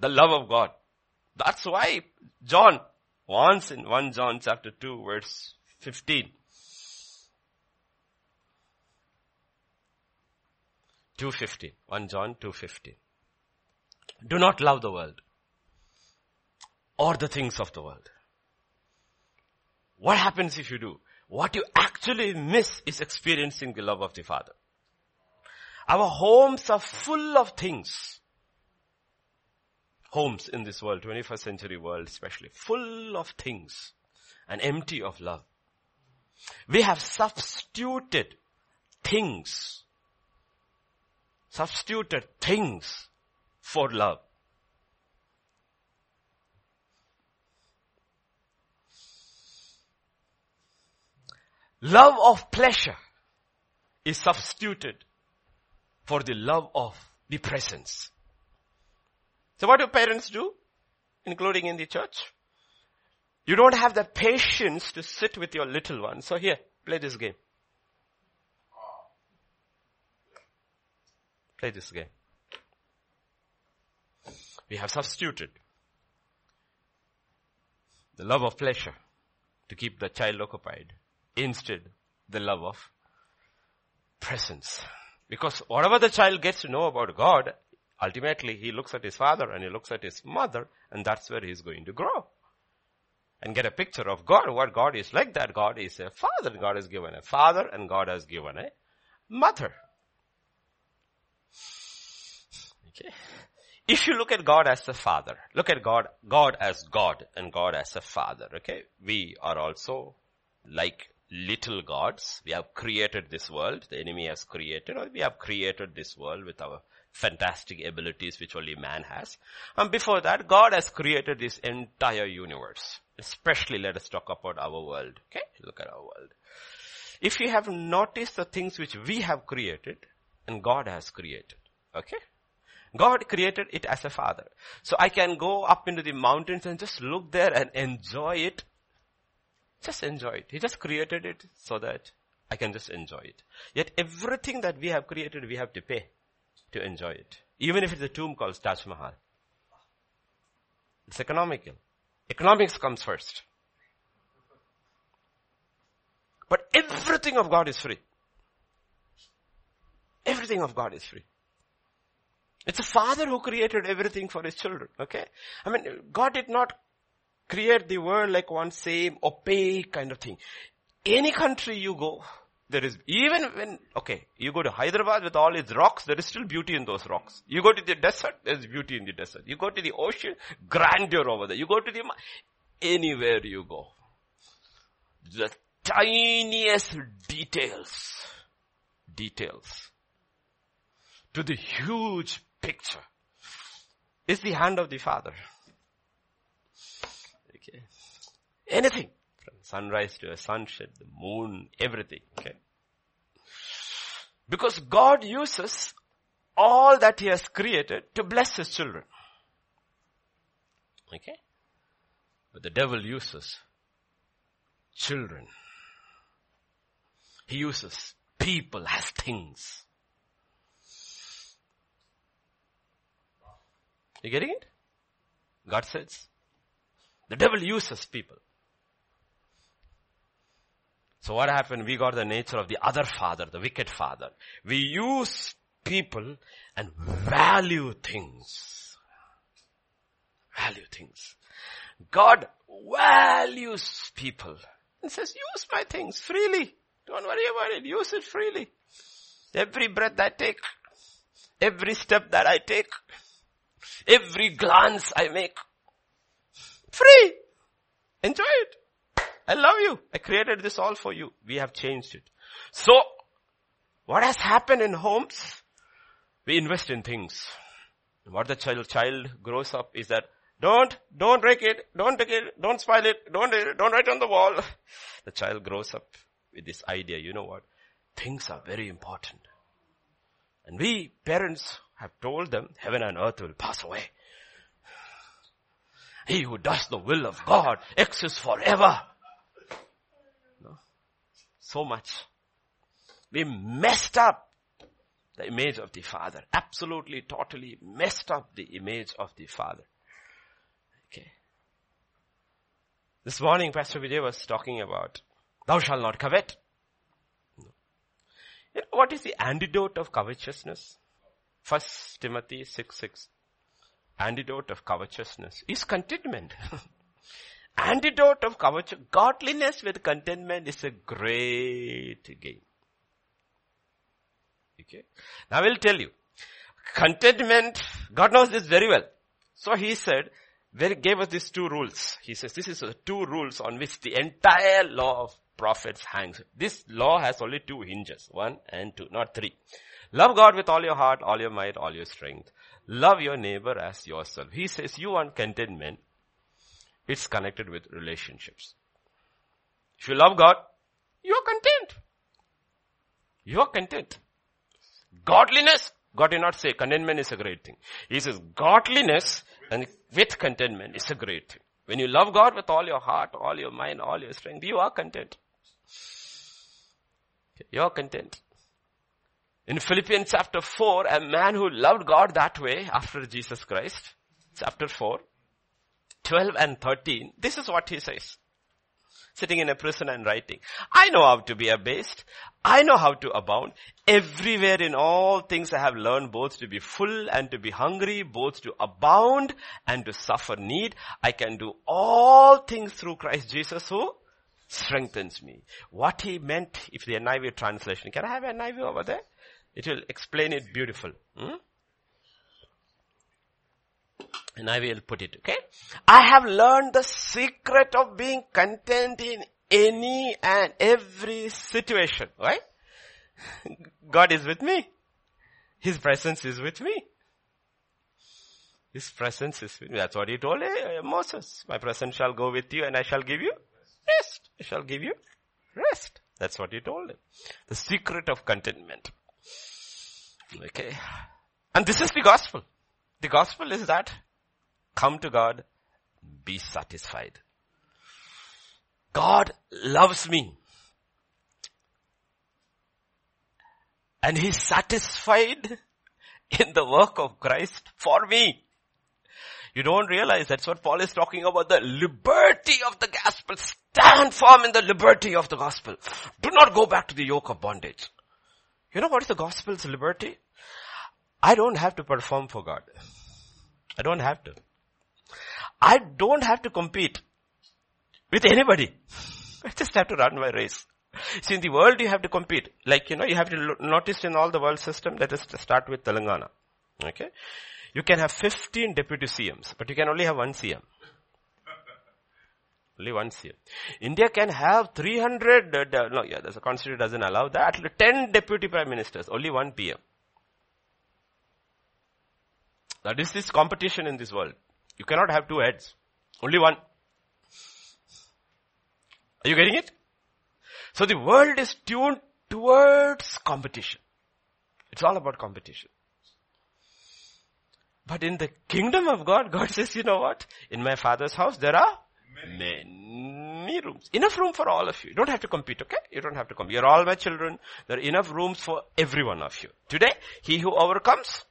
The love of God. That's why John wants in 1 John chapter 2 verse 15. 2.15. 1 John 2.15. Do not love the world or the things of the world. What happens if you do? What you actually miss is experiencing the love of the Father. Our homes are full of things. Homes in this world, 21st century world especially, full of things and empty of love. We have substituted things, substituted things for love. Love of pleasure is substituted for the love of the presence. So what do parents do? Including in the church? You don't have the patience to sit with your little one. So here, play this game. Play this game. We have substituted the love of pleasure to keep the child occupied Instead, the love of presence. Because whatever the child gets to know about God, ultimately he looks at his father and he looks at his mother and that's where he's going to grow. And get a picture of God, what God is like that. God is a father. God has given a father and God has given a mother. Okay. If you look at God as a father, look at God, God as God and God as a father, okay? We are also like little gods. We have created this world. The enemy has created, or we have created this world with our fantastic abilities which only man has. And before that, God has created this entire universe. Especially let us talk about our world. Okay? Look at our world. If you have noticed the things which we have created and God has created. Okay? God created it as a father. So I can go up into the mountains and just look there and enjoy it just enjoy it. He just created it so that I can just enjoy it. Yet everything that we have created, we have to pay to enjoy it. Even if it's a tomb called Taj Mahal. It's economical. Economics comes first. But everything of God is free. Everything of God is free. It's a father who created everything for his children, okay? I mean, God did not create the world like one same opaque kind of thing. Any country you go, there is, even when, okay, you go to Hyderabad with all its rocks, there is still beauty in those rocks. You go to the desert, there's beauty in the desert. You go to the ocean, grandeur over there. You go to the, anywhere you go. The tiniest details, details to the huge picture is the hand of the Father. Okay. Anything. From sunrise to a sunset, the moon, everything. Okay. Because God uses all that He has created to bless His children. Okay. But the devil uses children. He uses people as things. You getting it? God says. The devil uses people. So what happened? We got the nature of the other father, the wicked father. We use people and value things. Value things. God values people and says, use my things freely. Don't worry about it. Use it freely. Every breath I take, every step that I take, every glance I make, free. Enjoy it. I love you. I created this all for you. We have changed it. So, what has happened in homes? We invest in things. What the child, child grows up is that don't, don't break it, don't take it, don't spoil it, don't, don't write on the wall. The child grows up with this idea, you know what? Things are very important. And we parents have told them heaven and earth will pass away. He who does the will of God exists forever. No? So much. We messed up the image of the Father. Absolutely, totally messed up the image of the Father. Okay. This morning, Pastor Vijay was talking about, thou shalt not covet. You know, what is the antidote of covetousness? First Timothy 6 6. Antidote of covetousness is contentment. Antidote of covetousness, godliness with contentment is a great gain. Okay. Now I will tell you. Contentment, God knows this very well. So he said, gave us these two rules. He says, this is the two rules on which the entire law of prophets hangs. This law has only two hinges, one and two, not three. Love God with all your heart, all your might, all your strength. Love your neighbor as yourself. He says you want contentment. It's connected with relationships. If you love God, you're content. You're content. Godliness, God did not say contentment is a great thing. He says godliness and with contentment is a great thing. When you love God with all your heart, all your mind, all your strength, you are content. You're content. In Philippians chapter 4, a man who loved God that way after Jesus Christ, chapter 4, 12 and 13, this is what he says. Sitting in a prison and writing. I know how to be abased. I know how to abound. Everywhere in all things I have learned both to be full and to be hungry, both to abound and to suffer need. I can do all things through Christ Jesus who strengthens me. What he meant, if the NIV translation, can I have NIV over there? It will explain it beautiful. Hmm? And I will put it, okay? I have learned the secret of being content in any and every situation, right? God is with me. His presence is with me. His presence is with me. That's what he told uh, Moses. My presence shall go with you and I shall give you rest. I shall give you rest. That's what he told him. The secret of contentment. Okay. And this is the gospel. The gospel is that come to God, be satisfied. God loves me. And He's satisfied in the work of Christ for me. You don't realize that's what Paul is talking about, the liberty of the gospel. Stand firm in the liberty of the gospel. Do not go back to the yoke of bondage. You know what is the gospel's liberty? I don't have to perform for God. I don't have to. I don't have to compete with anybody. I just have to run my race. See, in the world you have to compete. Like, you know, you have to notice in all the world system, let us start with Telangana. Okay? You can have 15 deputy CMs, but you can only have one CM. Only one CM. India can have 300, uh, no, yeah, the constitution doesn't allow that. 10 deputy prime ministers, only one PM. That is this is competition in this world. You cannot have two heads. Only one. Are you getting it? So the world is tuned towards competition. It's all about competition. But in the kingdom of God, God says, you know what? In my father's house, there are many rooms. Enough room for all of you. You don't have to compete, okay? You don't have to compete. You're all my children. There are enough rooms for every one of you. Today, he who overcomes,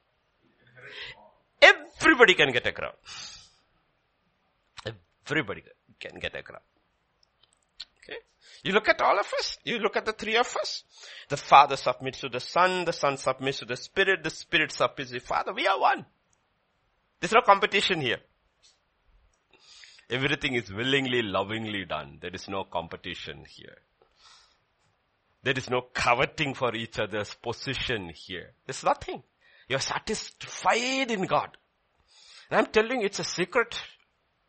everybody can get a crown. Everybody can get a crown. Okay? You look at all of us. You look at the three of us. The Father submits to the Son. The Son submits to the Spirit. The Spirit submits to the Father. We are one. There's no competition here. Everything is willingly, lovingly done. There is no competition here. There is no coveting for each other's position here. There's nothing. You're satisfied in God. And I'm telling you, it's a secret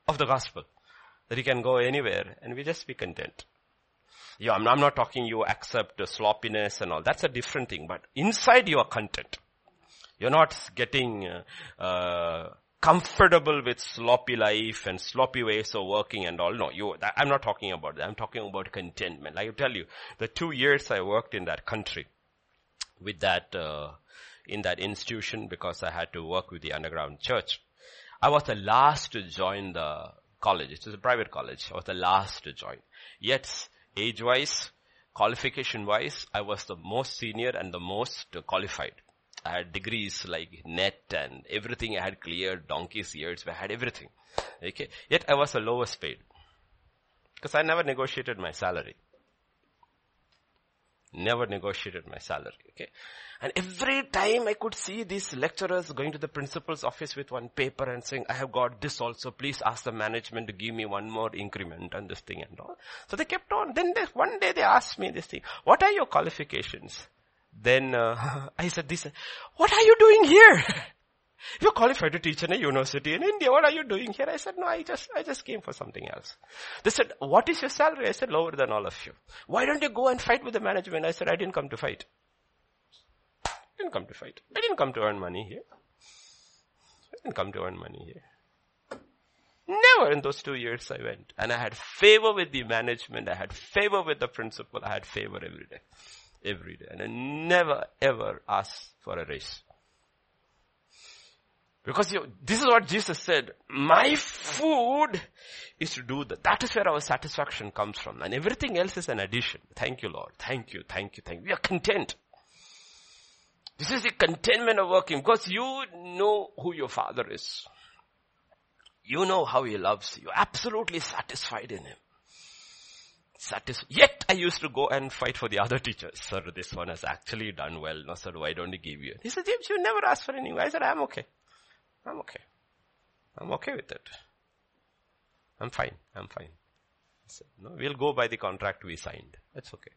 of the gospel that you can go anywhere and we just be content. Yeah, I'm, I'm not talking you accept sloppiness and all. That's a different thing. But inside you are content. You're not getting uh, uh, comfortable with sloppy life and sloppy ways of working and all. No, you, that, I'm not talking about that. I'm talking about contentment. Like I tell you, the two years I worked in that country with that, uh, in that institution because I had to work with the underground church. I was the last to join the college. It was a private college. I was the last to join. Yet, age-wise, qualification-wise, I was the most senior and the most qualified. I had degrees like net and everything I had cleared, donkey's years, I had everything. Okay. Yet I was the lowest paid. Because I never negotiated my salary. Never negotiated my salary. Okay. And every time I could see these lecturers going to the principal's office with one paper and saying, I have got this also, please ask the management to give me one more increment and this thing and all. So they kept on. Then they, one day they asked me this thing, what are your qualifications? Then uh, I said this, what are you doing here? You're qualified to teach in a university in India. What are you doing here? I said, no, I just, I just came for something else. They said, what is your salary? I said, lower than all of you. Why don't you go and fight with the management? I said, I didn't come to fight. I didn't come to fight. I didn't come to earn money here. I didn't come to earn money here. Never in those two years I went. And I had favor with the management. I had favor with the principal. I had favor every day every day. And I never ever ask for a raise. Because you, this is what Jesus said. My food is to do that. That is where our satisfaction comes from. And everything else is an addition. Thank you, Lord. Thank you, thank you, thank you. We are content. This is the contentment of working because you know who your father is. You know how he loves you. You're absolutely satisfied in him. Satis- Yet I used to go and fight for the other teachers. Sir, this one has actually done well. No, sir, why don't you give you? He said, James, you never asked for anything. I said, I'm okay. I'm okay. I'm okay with it. I'm fine. I'm fine. Said, no, we'll go by the contract we signed. That's okay.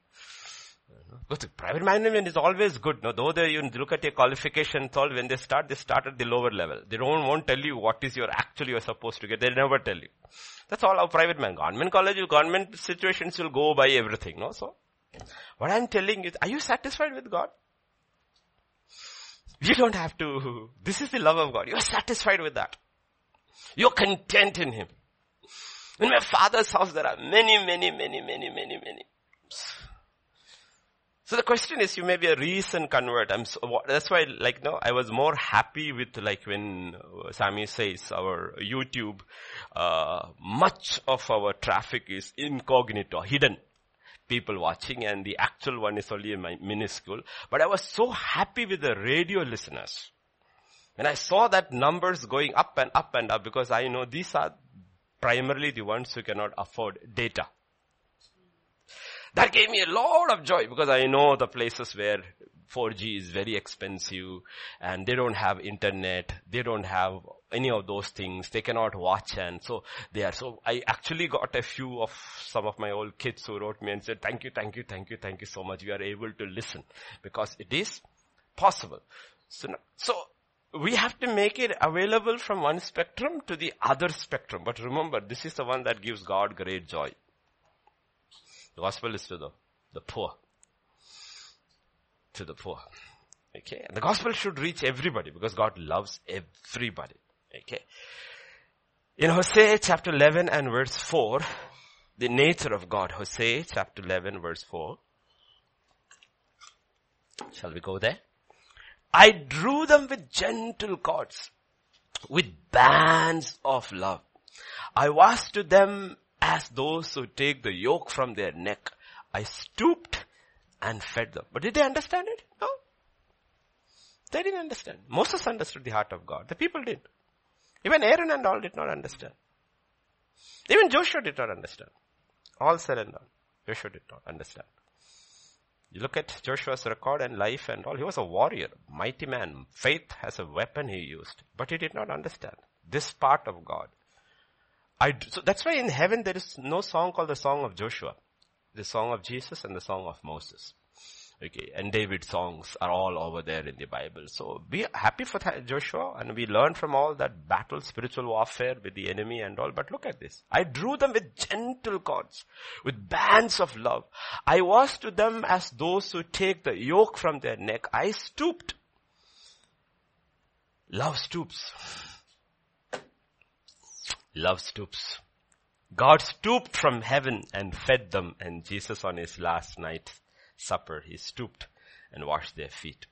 But private management is always good. No, though they you look at your qualifications, all when they start, they start at the lower level. They don't won't tell you what is your actually you're supposed to get. They never tell you. That's all our private man. Government college, government situations will go by everything. No, so what I'm telling you, are you satisfied with God? You don't have to. This is the love of God. You're satisfied with that. You're content in Him. In my father's house, there are many, many, many, many, many, many. So the question is, you may be a recent convert. I'm so, that's why, like, no, I was more happy with, like, when uh, Sammy says our YouTube, uh, much of our traffic is incognito, hidden. People watching and the actual one is only minuscule. But I was so happy with the radio listeners. When I saw that numbers going up and up and up because I know these are primarily the ones who cannot afford data. That gave me a lot of joy because I know the places where 4G is very expensive and they don't have internet. They don't have any of those things. They cannot watch and so they are. So I actually got a few of some of my old kids who wrote me and said, thank you, thank you, thank you, thank you so much. We are able to listen because it is possible. So, so we have to make it available from one spectrum to the other spectrum. But remember, this is the one that gives God great joy. The gospel is to the, the poor. To the poor. Okay. And the gospel should reach everybody because God loves everybody. Okay. In Hosea chapter 11 and verse 4, the nature of God. Hosea chapter 11 verse 4. Shall we go there? I drew them with gentle cords, with bands of love. I was to them as those who take the yoke from their neck. I stooped and fed them. But did they understand it? No. They didn't understand. Moses understood the heart of God. The people did. Even Aaron and all did not understand. Even Joshua did not understand. All said and done. Joshua did not understand. You look at Joshua's record and life and all. He was a warrior, mighty man. Faith as a weapon he used. But he did not understand this part of God. I, so that's why in heaven there is no song called the song of Joshua. The song of Jesus and the song of Moses. Okay, and David's songs are all over there in the Bible. So be happy for Joshua and we learn from all that battle, spiritual warfare with the enemy and all. But look at this. I drew them with gentle cords, with bands of love. I was to them as those who take the yoke from their neck. I stooped. Love stoops. Love stoops. God stooped from heaven and fed them and Jesus on his last night supper, he stooped and washed their feet.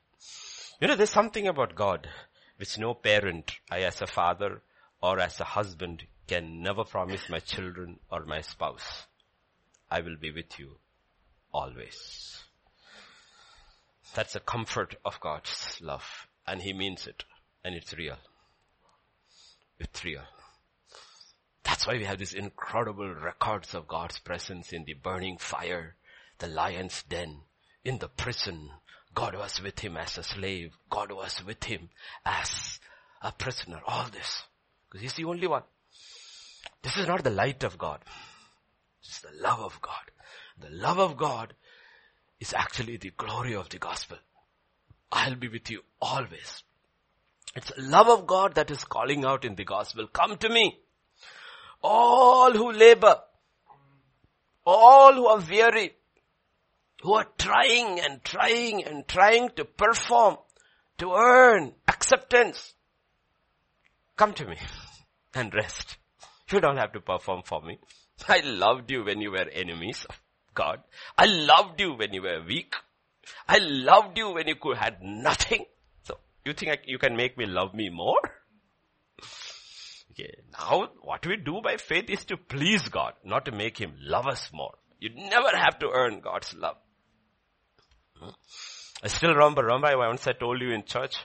You know, there's something about God which no parent, I as a father or as a husband can never promise my children or my spouse. I will be with you always. That's the comfort of God's love and He means it and it's real. It's real. That's why we have these incredible records of God's presence in the burning fire the lion's den, in the prison. God was with him as a slave. God was with him as a prisoner. All this. Because he's the only one. This is not the light of God. Is the love of God. The love of God is actually the glory of the gospel. I'll be with you always. It's the love of God that is calling out in the gospel. Come to me. All who labor. All who are weary who are trying and trying and trying to perform, to earn acceptance. Come to me and rest. You don't have to perform for me. I loved you when you were enemies of God. I loved you when you were weak. I loved you when you could had nothing. So you think I, you can make me love me more? Okay. Now what we do by faith is to please God, not to make Him love us more. You never have to earn God's love. I still remember, remember I once I told you in church,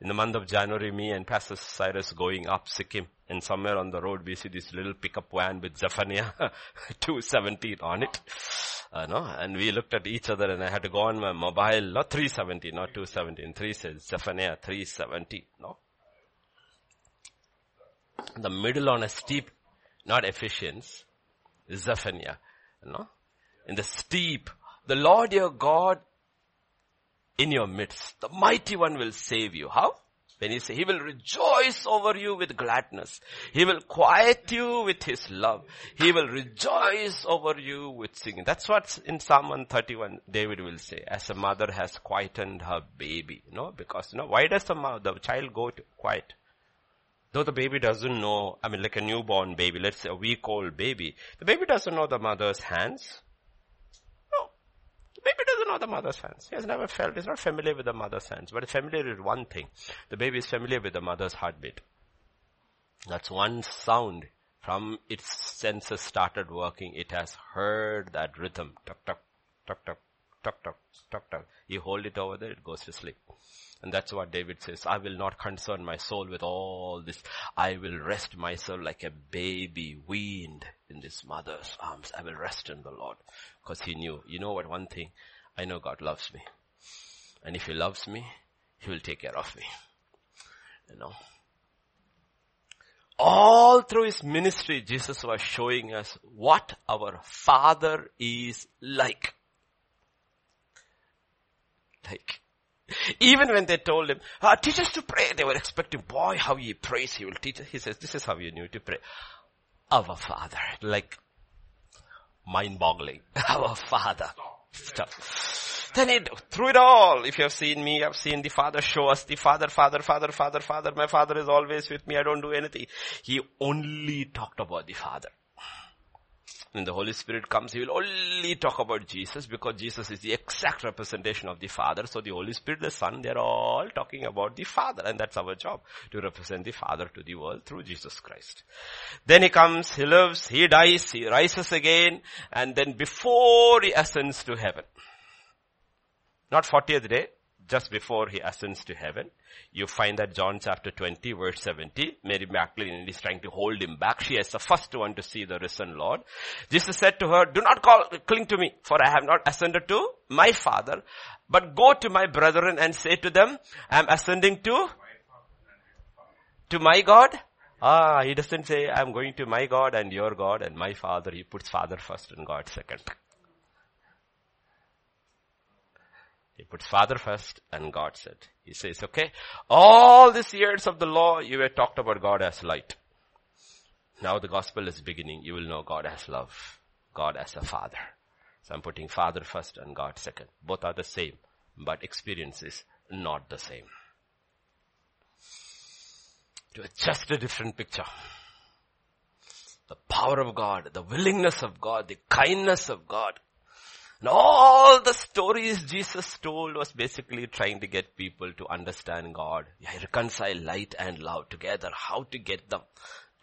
in the month of January, me and Pastor Cyrus going up Sikkim and somewhere on the road we see this little pickup van with Zephaniah 217 on it. Uh, no? And we looked at each other and I had to go on my mobile, not 370, not 217, 3 says Zephaniah 370, no? The middle on a steep, not Ephesians, Zephaniah, no? In the steep, the Lord your God in your midst. The mighty one will save you. How? When he say, he will rejoice over you with gladness. He will quiet you with his love. He will rejoice over you with singing. That's what in Psalm 131 David will say, as a mother has quietened her baby. You know, because, you know, why does the, mother, the child go to quiet? Though the baby doesn't know, I mean like a newborn baby, let's say a week old baby, the baby doesn't know the mother's hands. No. The baby doesn't know the mother's hands. He has never felt, he's not familiar with the mother's hands. But familiar with one thing. The baby is familiar with the mother's heartbeat. That's one sound. From its senses started working, it has heard that rhythm. Tuck, tuck, tuck, tuck, tuck, tuck, tuck, tuck. You hold it over there, it goes to sleep. And that's what David says. I will not concern my soul with all this. I will rest myself like a baby weaned in this mother's arms. I will rest in the Lord. Because he knew, you know what, one thing, I know God loves me. And if he loves me, he will take care of me. You know. All through his ministry, Jesus was showing us what our Father is like. Like, even when they told him, ah, teach us to pray, they were expecting, boy, how he prays, he will teach us. He says, this is how you need to pray. Our Father, like mind boggling. Our Father. Stuff. Then it, through it all, if you have seen me, have seen the Father show us the Father, Father, Father, Father, Father. My Father is always with me. I don't do anything. He only talked about the Father. When the Holy Spirit comes, He will only talk about Jesus because Jesus is the exact representation of the Father. So the Holy Spirit, the Son, they're all talking about the Father and that's our job to represent the Father to the world through Jesus Christ. Then He comes, He lives, He dies, He rises again and then before He ascends to heaven, not 40th day, just before he ascends to heaven. You find that John chapter 20 verse 70, Mary Magdalene is trying to hold him back. She is the first one to see the risen Lord. Jesus said to her, do not call, cling to me, for I have not ascended to my father, but go to my brethren and say to them, I am ascending to, to my God. Ah, he doesn't say, I'm going to my God and your God and my father. He puts father first and God second. He puts Father first and God said. He says, okay, all these years of the law, you were talked about God as light. Now the gospel is beginning. You will know God as love. God as a father. So I'm putting father first and God second. Both are the same, but experience is not the same. Just a different picture. The power of God, the willingness of God, the kindness of God, and all the stories Jesus told was basically trying to get people to understand God. reconcile light and love together. How to get them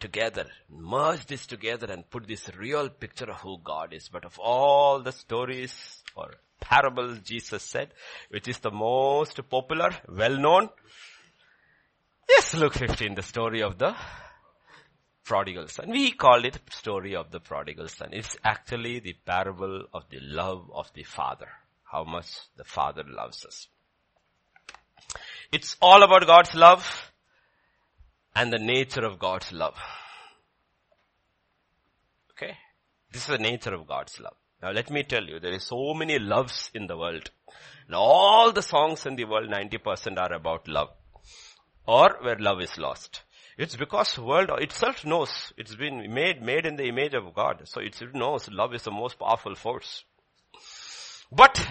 together. Merge this together and put this real picture of who God is. But of all the stories or parables Jesus said, which is the most popular, well known, Yes, Luke 15, the story of the prodigal son. We call it story of the prodigal son. It's actually the parable of the love of the father. How much the father loves us. It's all about God's love and the nature of God's love. Okay? This is the nature of God's love. Now let me tell you, there is so many loves in the world. All the songs in the world, 90% are about love. Or where love is lost. It's because world itself knows it's been made, made in the image of God. So it knows love is the most powerful force. But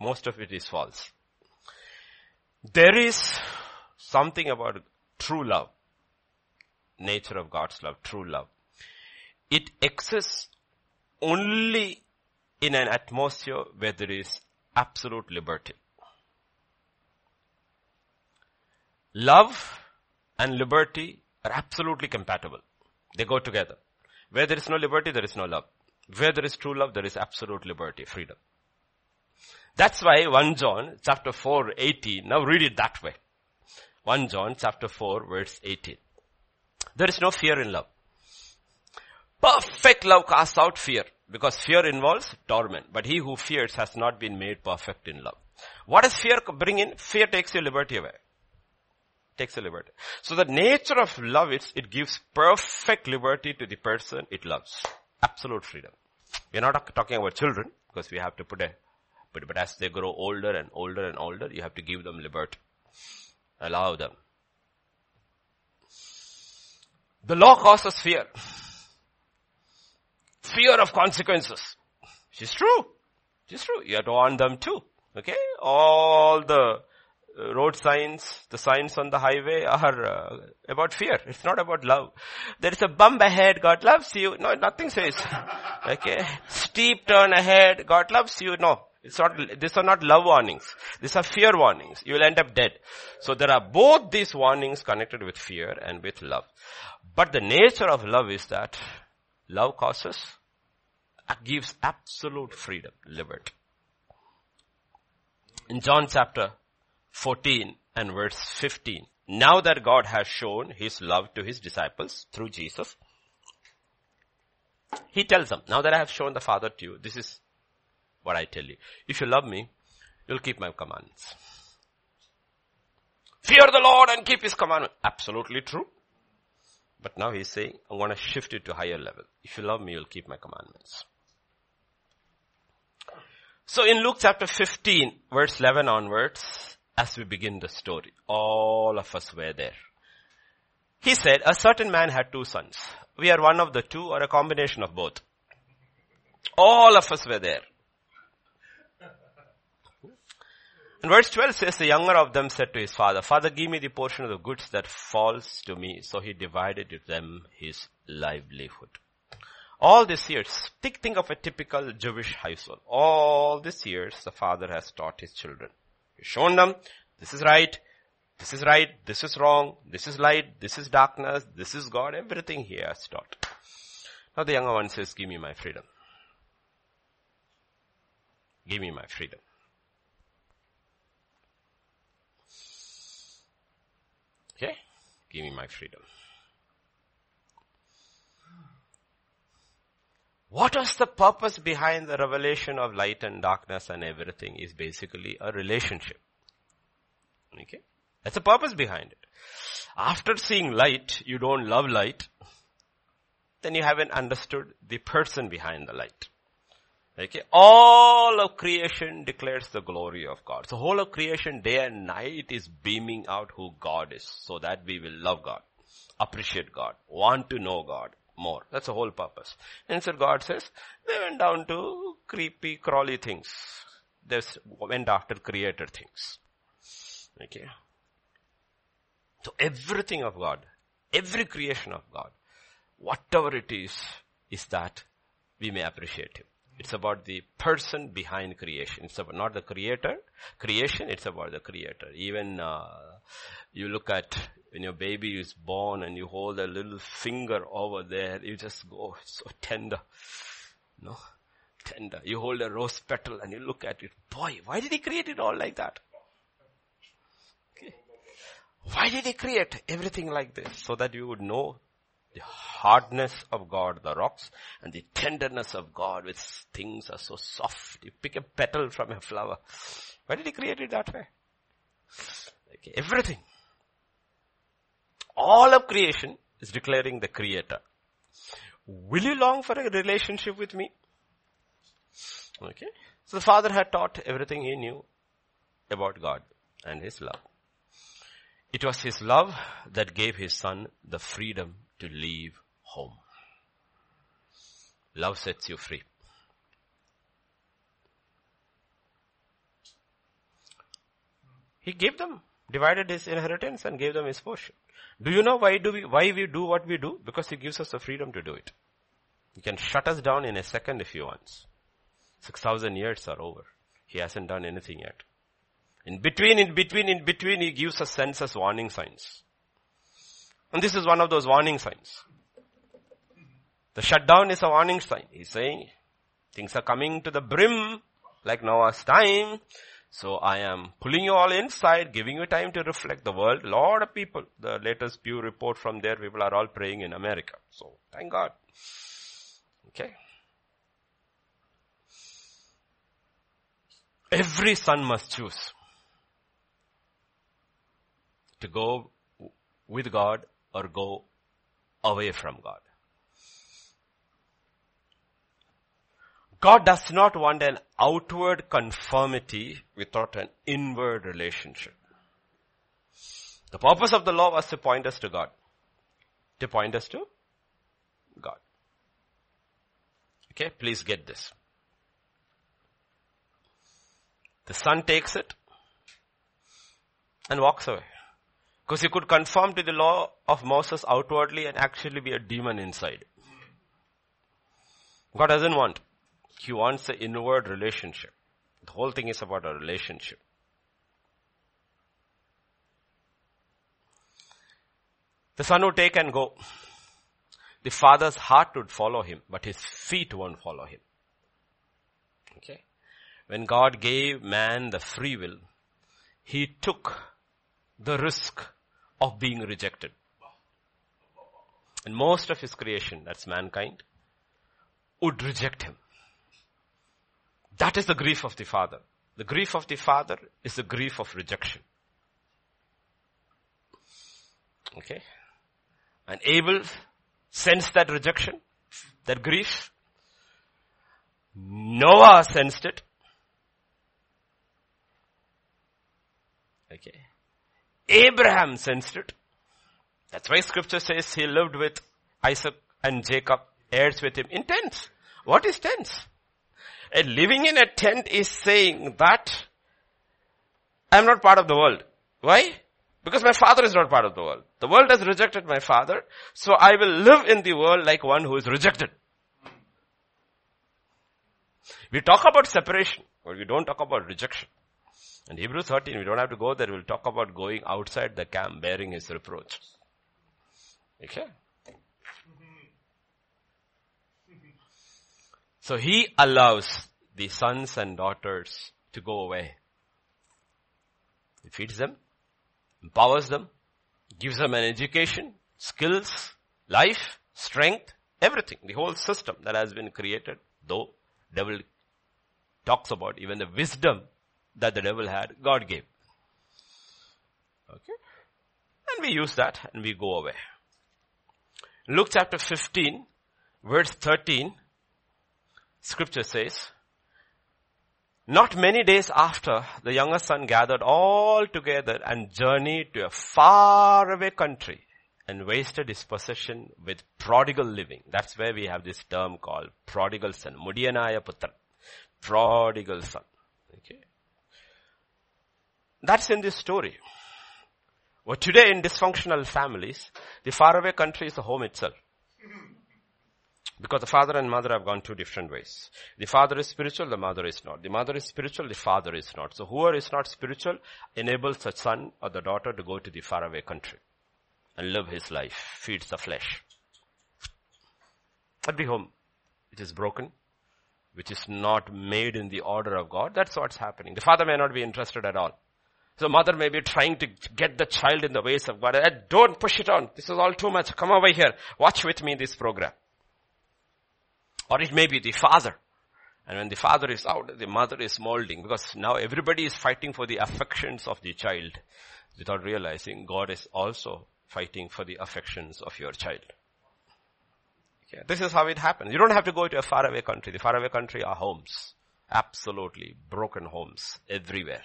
most of it is false. There is something about true love. Nature of God's love, true love. It exists only in an atmosphere where there is absolute liberty. Love and liberty are absolutely compatible. They go together. Where there is no liberty, there is no love. Where there is true love, there is absolute liberty, freedom. That's why 1 John chapter 4, 18, now read it that way. 1 John chapter 4 verse 18. There is no fear in love. Perfect love casts out fear because fear involves torment. But he who fears has not been made perfect in love. What does fear bring in? Fear takes your liberty away takes a liberty. So the nature of love is it gives perfect liberty to the person it loves. Absolute freedom. We're not talking about children because we have to put a, but, but as they grow older and older and older, you have to give them liberty. Allow them. The law causes fear. Fear of consequences. Is true. Is true. You have to warn them too. Okay? All the road signs, the signs on the highway are uh, about fear. It's not about love. There is a bump ahead, God loves you. No, nothing says. Okay. Steep turn ahead, God loves you. No. It's not, these are not love warnings. These are fear warnings. You will end up dead. So there are both these warnings connected with fear and with love. But the nature of love is that love causes, gives absolute freedom, liberty. In John chapter 14 and verse 15. Now that God has shown his love to his disciples through Jesus, he tells them, now that I have shown the Father to you, this is what I tell you. If you love me, you'll keep my commandments. Fear the Lord and keep his commandments. Absolutely true. But now he's saying, I'm going to shift it to higher level. If you love me, you'll keep my commandments. So in Luke chapter 15, verse 11 onwards, as we begin the story. All of us were there. He said, a certain man had two sons. We are one of the two or a combination of both. All of us were there. And verse 12 says, the younger of them said to his father, Father, give me the portion of the goods that falls to me. So he divided to them his livelihood. All these years, think, think of a typical Jewish household. All these years, the father has taught his children. He's shown them, this is right, this is right, this is wrong, this is light, this is darkness, this is God, everything he has taught. Now the younger one says, give me my freedom. Give me my freedom. Okay? Give me my freedom. What was the purpose behind the revelation of light and darkness and everything is basically a relationship. Okay? That's the purpose behind it. After seeing light, you don't love light, then you haven't understood the person behind the light. Okay, all of creation declares the glory of God. So whole of creation day and night is beaming out who God is so that we will love God, appreciate God, want to know God more. That's the whole purpose. And so God says, they went down to creepy, crawly things. They went after created things. Okay. So everything of God, every creation of God, whatever it is, is that we may appreciate Him. It's about the person behind creation. It's about not the creator, creation, it's about the creator. Even, uh, you look at when your baby is born and you hold a little finger over there, you just go so tender. No? Tender. You hold a rose petal and you look at it. Boy, why did he create it all like that? Okay. Why did he create everything like this? So that you would know the hardness of God, the rocks, and the tenderness of God, which things are so soft. You pick a petal from a flower. Why did he create it that way? Okay, everything. All of creation is declaring the creator. Will you long for a relationship with me? Okay. So the father had taught everything he knew about God and his love. It was his love that gave his son the freedom to leave home. Love sets you free. He gave them, divided his inheritance and gave them his portion. Do you know why do we, why we do what we do? Because he gives us the freedom to do it. He can shut us down in a second if he wants. 6,000 years are over. He hasn't done anything yet. In between, in between, in between, he gives us senses warning signs. And this is one of those warning signs. The shutdown is a warning sign. He's saying things are coming to the brim like Noah's time. So I am pulling you all inside, giving you time to reflect the world. A lot of people, the latest Pew report from there, people are all praying in America. So thank God. Okay. Every son must choose to go with God or go away from God. God does not want an outward conformity without an inward relationship. The purpose of the law was to point us to God. To point us to God. Okay, please get this. The son takes it and walks away. Because he could conform to the law of Moses outwardly and actually be a demon inside. God doesn't want. He wants an inward relationship. The whole thing is about a relationship. The son would take and go. The father's heart would follow him, but his feet won't follow him. Okay? When God gave man the free will, he took the risk of being rejected. And most of his creation, that's mankind, would reject him. That is the grief of the father. The grief of the father is the grief of rejection. Okay? And Abel sensed that rejection, that grief. Noah sensed it. Okay. Abraham sensed it. That's why scripture says he lived with Isaac and Jacob, heirs with him in tents. What is tents? Living in a tent is saying that I am not part of the world. Why? Because my father is not part of the world. The world has rejected my father, so I will live in the world like one who is rejected. We talk about separation, but we don't talk about rejection. In Hebrews 13, we don't have to go there, we'll talk about going outside the camp bearing his reproach. Okay? So he allows the sons and daughters to go away. He feeds them, empowers them, gives them an education, skills, life, strength, everything. The whole system that has been created, though devil talks about even the wisdom that the devil had, God gave. Okay? And we use that and we go away. Luke chapter 15, verse 13, scripture says, not many days after, the younger son gathered all together and journeyed to a faraway country and wasted his possession with prodigal living. That's where we have this term called prodigal son. Mudiyanaya putra. Prodigal son. Okay. That's in this story. Well, today in dysfunctional families, the faraway country is the home itself. Because the father and mother have gone two different ways. The father is spiritual, the mother is not. The mother is spiritual, the father is not. So whoever is not spiritual enables the son or the daughter to go to the faraway country and live his life, feeds the flesh. At the home, it is broken, which is not made in the order of God. That's what's happening. The father may not be interested at all. So mother may be trying to get the child in the ways of God. Eh, don't push it on. This is all too much. Come over here. Watch with me this program. Or it may be the father. And when the father is out, the mother is molding because now everybody is fighting for the affections of the child without realizing God is also fighting for the affections of your child. This is how it happens. You don't have to go to a faraway country. The faraway country are homes. Absolutely broken homes everywhere.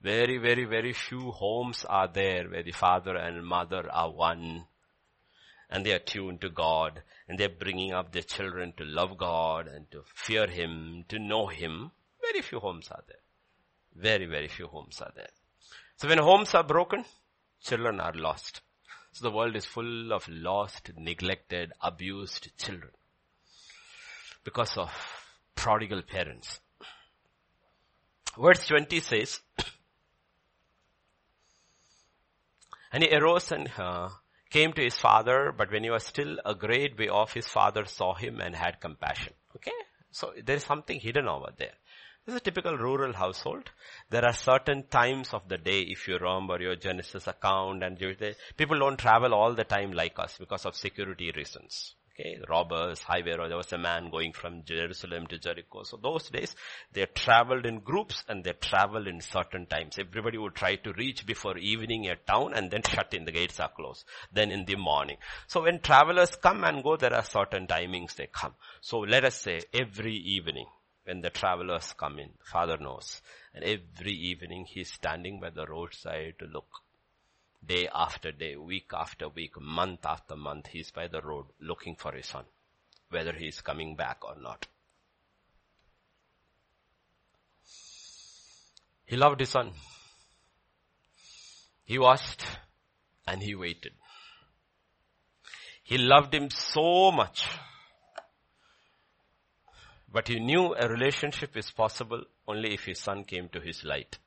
Very, very, very few homes are there where the father and mother are one and they are tuned to God and they're bringing up their children to love God and to fear Him, to know Him. Very few homes are there. Very, very few homes are there. So when homes are broken, children are lost. So the world is full of lost, neglected, abused children. Because of prodigal parents. Verse 20 says, And he arose and uh, came to his father, but when he was still a great way off, his father saw him and had compassion. Okay? So there is something hidden over there. This is a typical rural household. There are certain times of the day, if you remember your Genesis account and people don't travel all the time like us because of security reasons. Okay, robbers, highway robbers. There was a man going from Jerusalem to Jericho. So those days, they traveled in groups and they traveled in certain times. Everybody would try to reach before evening a town and then shut in. The gates are closed. Then in the morning. So when travelers come and go, there are certain timings they come. So let us say every evening when the travelers come in, father knows. And every evening he's standing by the roadside to look Day after day, week after week, month after month, he's by the road looking for his son, whether he's coming back or not. He loved his son. He watched and he waited. He loved him so much. But he knew a relationship is possible only if his son came to his light.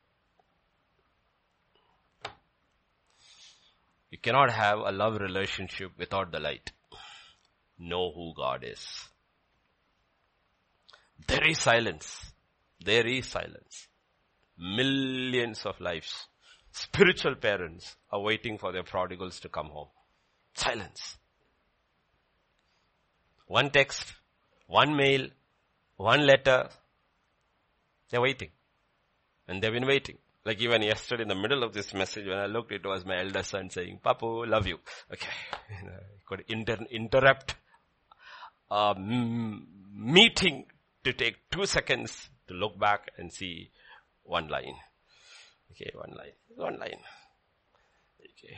You cannot have a love relationship without the light. Know who God is. There is silence. There is silence. Millions of lives. Spiritual parents are waiting for their prodigals to come home. Silence. One text, one mail, one letter. They're waiting. And they've been waiting. Like even yesterday in the middle of this message when I looked, it was my elder son saying, Papu, love you. Okay. You could inter- interrupt a m- meeting to take two seconds to look back and see one line. Okay, one line. One line. Okay.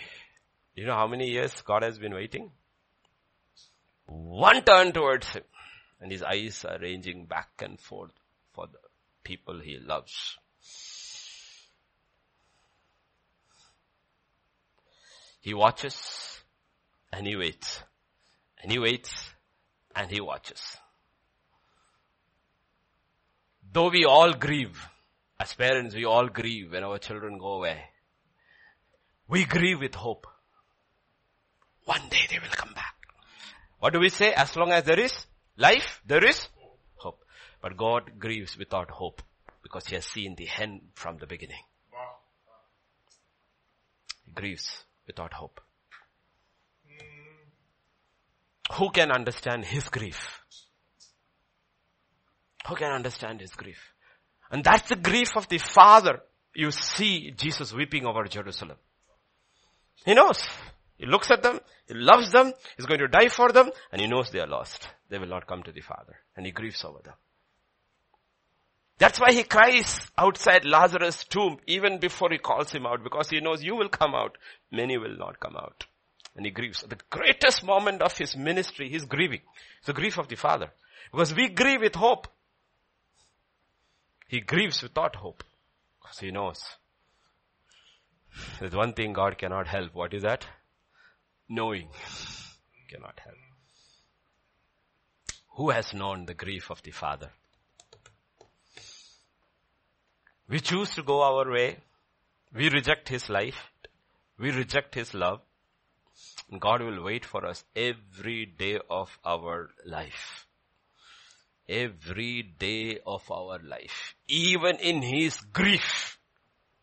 Do you know how many years God has been waiting? One turn towards Him. And His eyes are ranging back and forth for the people He loves. He watches and he waits. And he waits and he watches. Though we all grieve, as parents we all grieve when our children go away. We grieve with hope. One day they will come back. What do we say? As long as there is life, there is hope. But God grieves without hope because he has seen the end from the beginning. He grieves without hope. Who can understand his grief? Who can understand his grief? And that's the grief of the father. You see Jesus weeping over Jerusalem. He knows. He looks at them, he loves them, he's going to die for them, and he knows they are lost. They will not come to the Father. And he grieves over them. That's why he cries outside Lazarus' tomb even before he calls him out because he knows you will come out. Many will not come out. And he grieves. The greatest moment of his ministry, he's grieving. It's the grief of the Father. Because we grieve with hope. He grieves without hope. Because he knows. There's one thing God cannot help. What is that? Knowing. cannot help. Who has known the grief of the Father? We choose to go our way. We reject His life. We reject His love. God will wait for us every day of our life. Every day of our life. Even in His grief,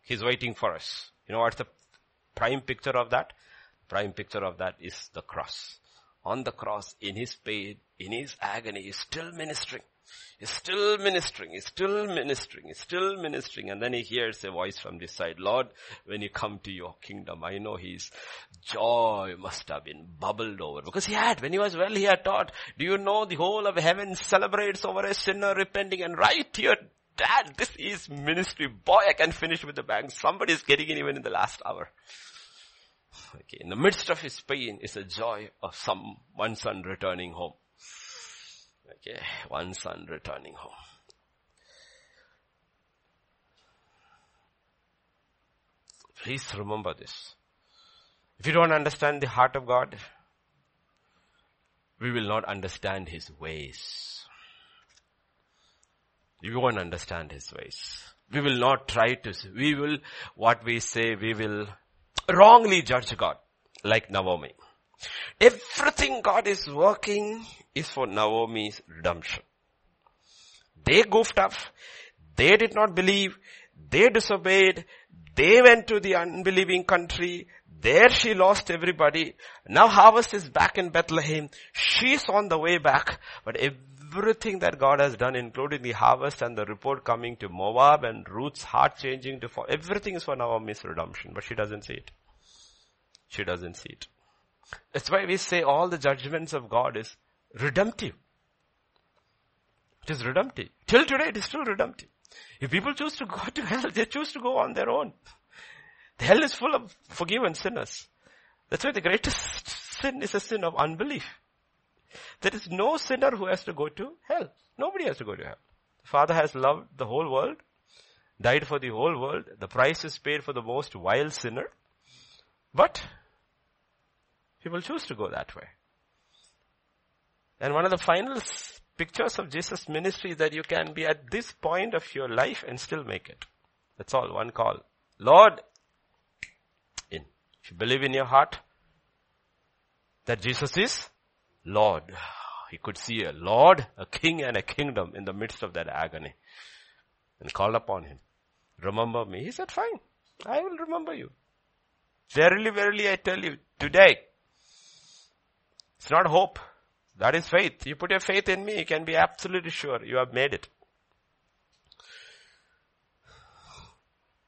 He's waiting for us. You know what's the prime picture of that? Prime picture of that is the cross. On the cross, in His pain, in His agony, He's still ministering. He's still ministering, he's still ministering, he's still ministering. And then he hears a voice from this side, Lord, when you come to your kingdom, I know his joy must have been bubbled over. Because he had, when he was well, he had taught, do you know the whole of heaven celebrates over a sinner repenting and right here, dad, this is ministry. Boy, I can finish with the bang. Somebody is getting in even in the last hour. Okay, in the midst of his pain is a joy of some one son returning home. Okay, one son returning home. Please remember this. If you don't understand the heart of God, we will not understand His ways. We won't understand His ways. We will not try to, we will, what we say, we will wrongly judge God, like Naomi. Everything God is working is for Naomi's redemption. They goofed up. They did not believe. They disobeyed. They went to the unbelieving country. There she lost everybody. Now harvest is back in Bethlehem. She's on the way back. But everything that God has done, including the harvest and the report coming to Moab and Ruth's heart changing to fall, everything is for Naomi's redemption. But she doesn't see it. She doesn't see it. That's why we say all the judgments of God is redemptive. It is redemptive. Till today it is still redemptive. If people choose to go to hell, they choose to go on their own. The hell is full of forgiven sinners. That's why the greatest sin is a sin of unbelief. There is no sinner who has to go to hell. Nobody has to go to hell. The Father has loved the whole world, died for the whole world. The price is paid for the most vile sinner. But People choose to go that way. And one of the final pictures of Jesus' ministry is that you can be at this point of your life and still make it. That's all, one call. Lord, in. If you believe in your heart that Jesus is Lord, he could see a Lord, a King and a kingdom in the midst of that agony and called upon him. Remember me. He said, fine, I will remember you. Verily, verily, I tell you, today, it's not hope. That is faith. You put your faith in me, you can be absolutely sure you have made it.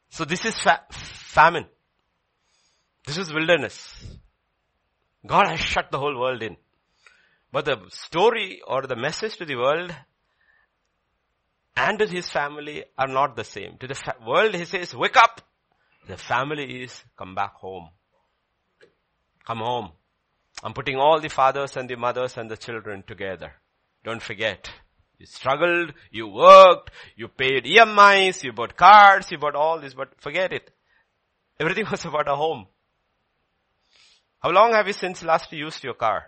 So this is fa- famine. This is wilderness. God has shut the whole world in. But the story or the message to the world and to his family are not the same. To the fa- world he says, wake up. The family is, come back home. Come home. I'm putting all the fathers and the mothers and the children together. Don't forget. You struggled, you worked, you paid EMIs, you bought cars, you bought all this, but forget it. Everything was about a home. How long have you since last used your car?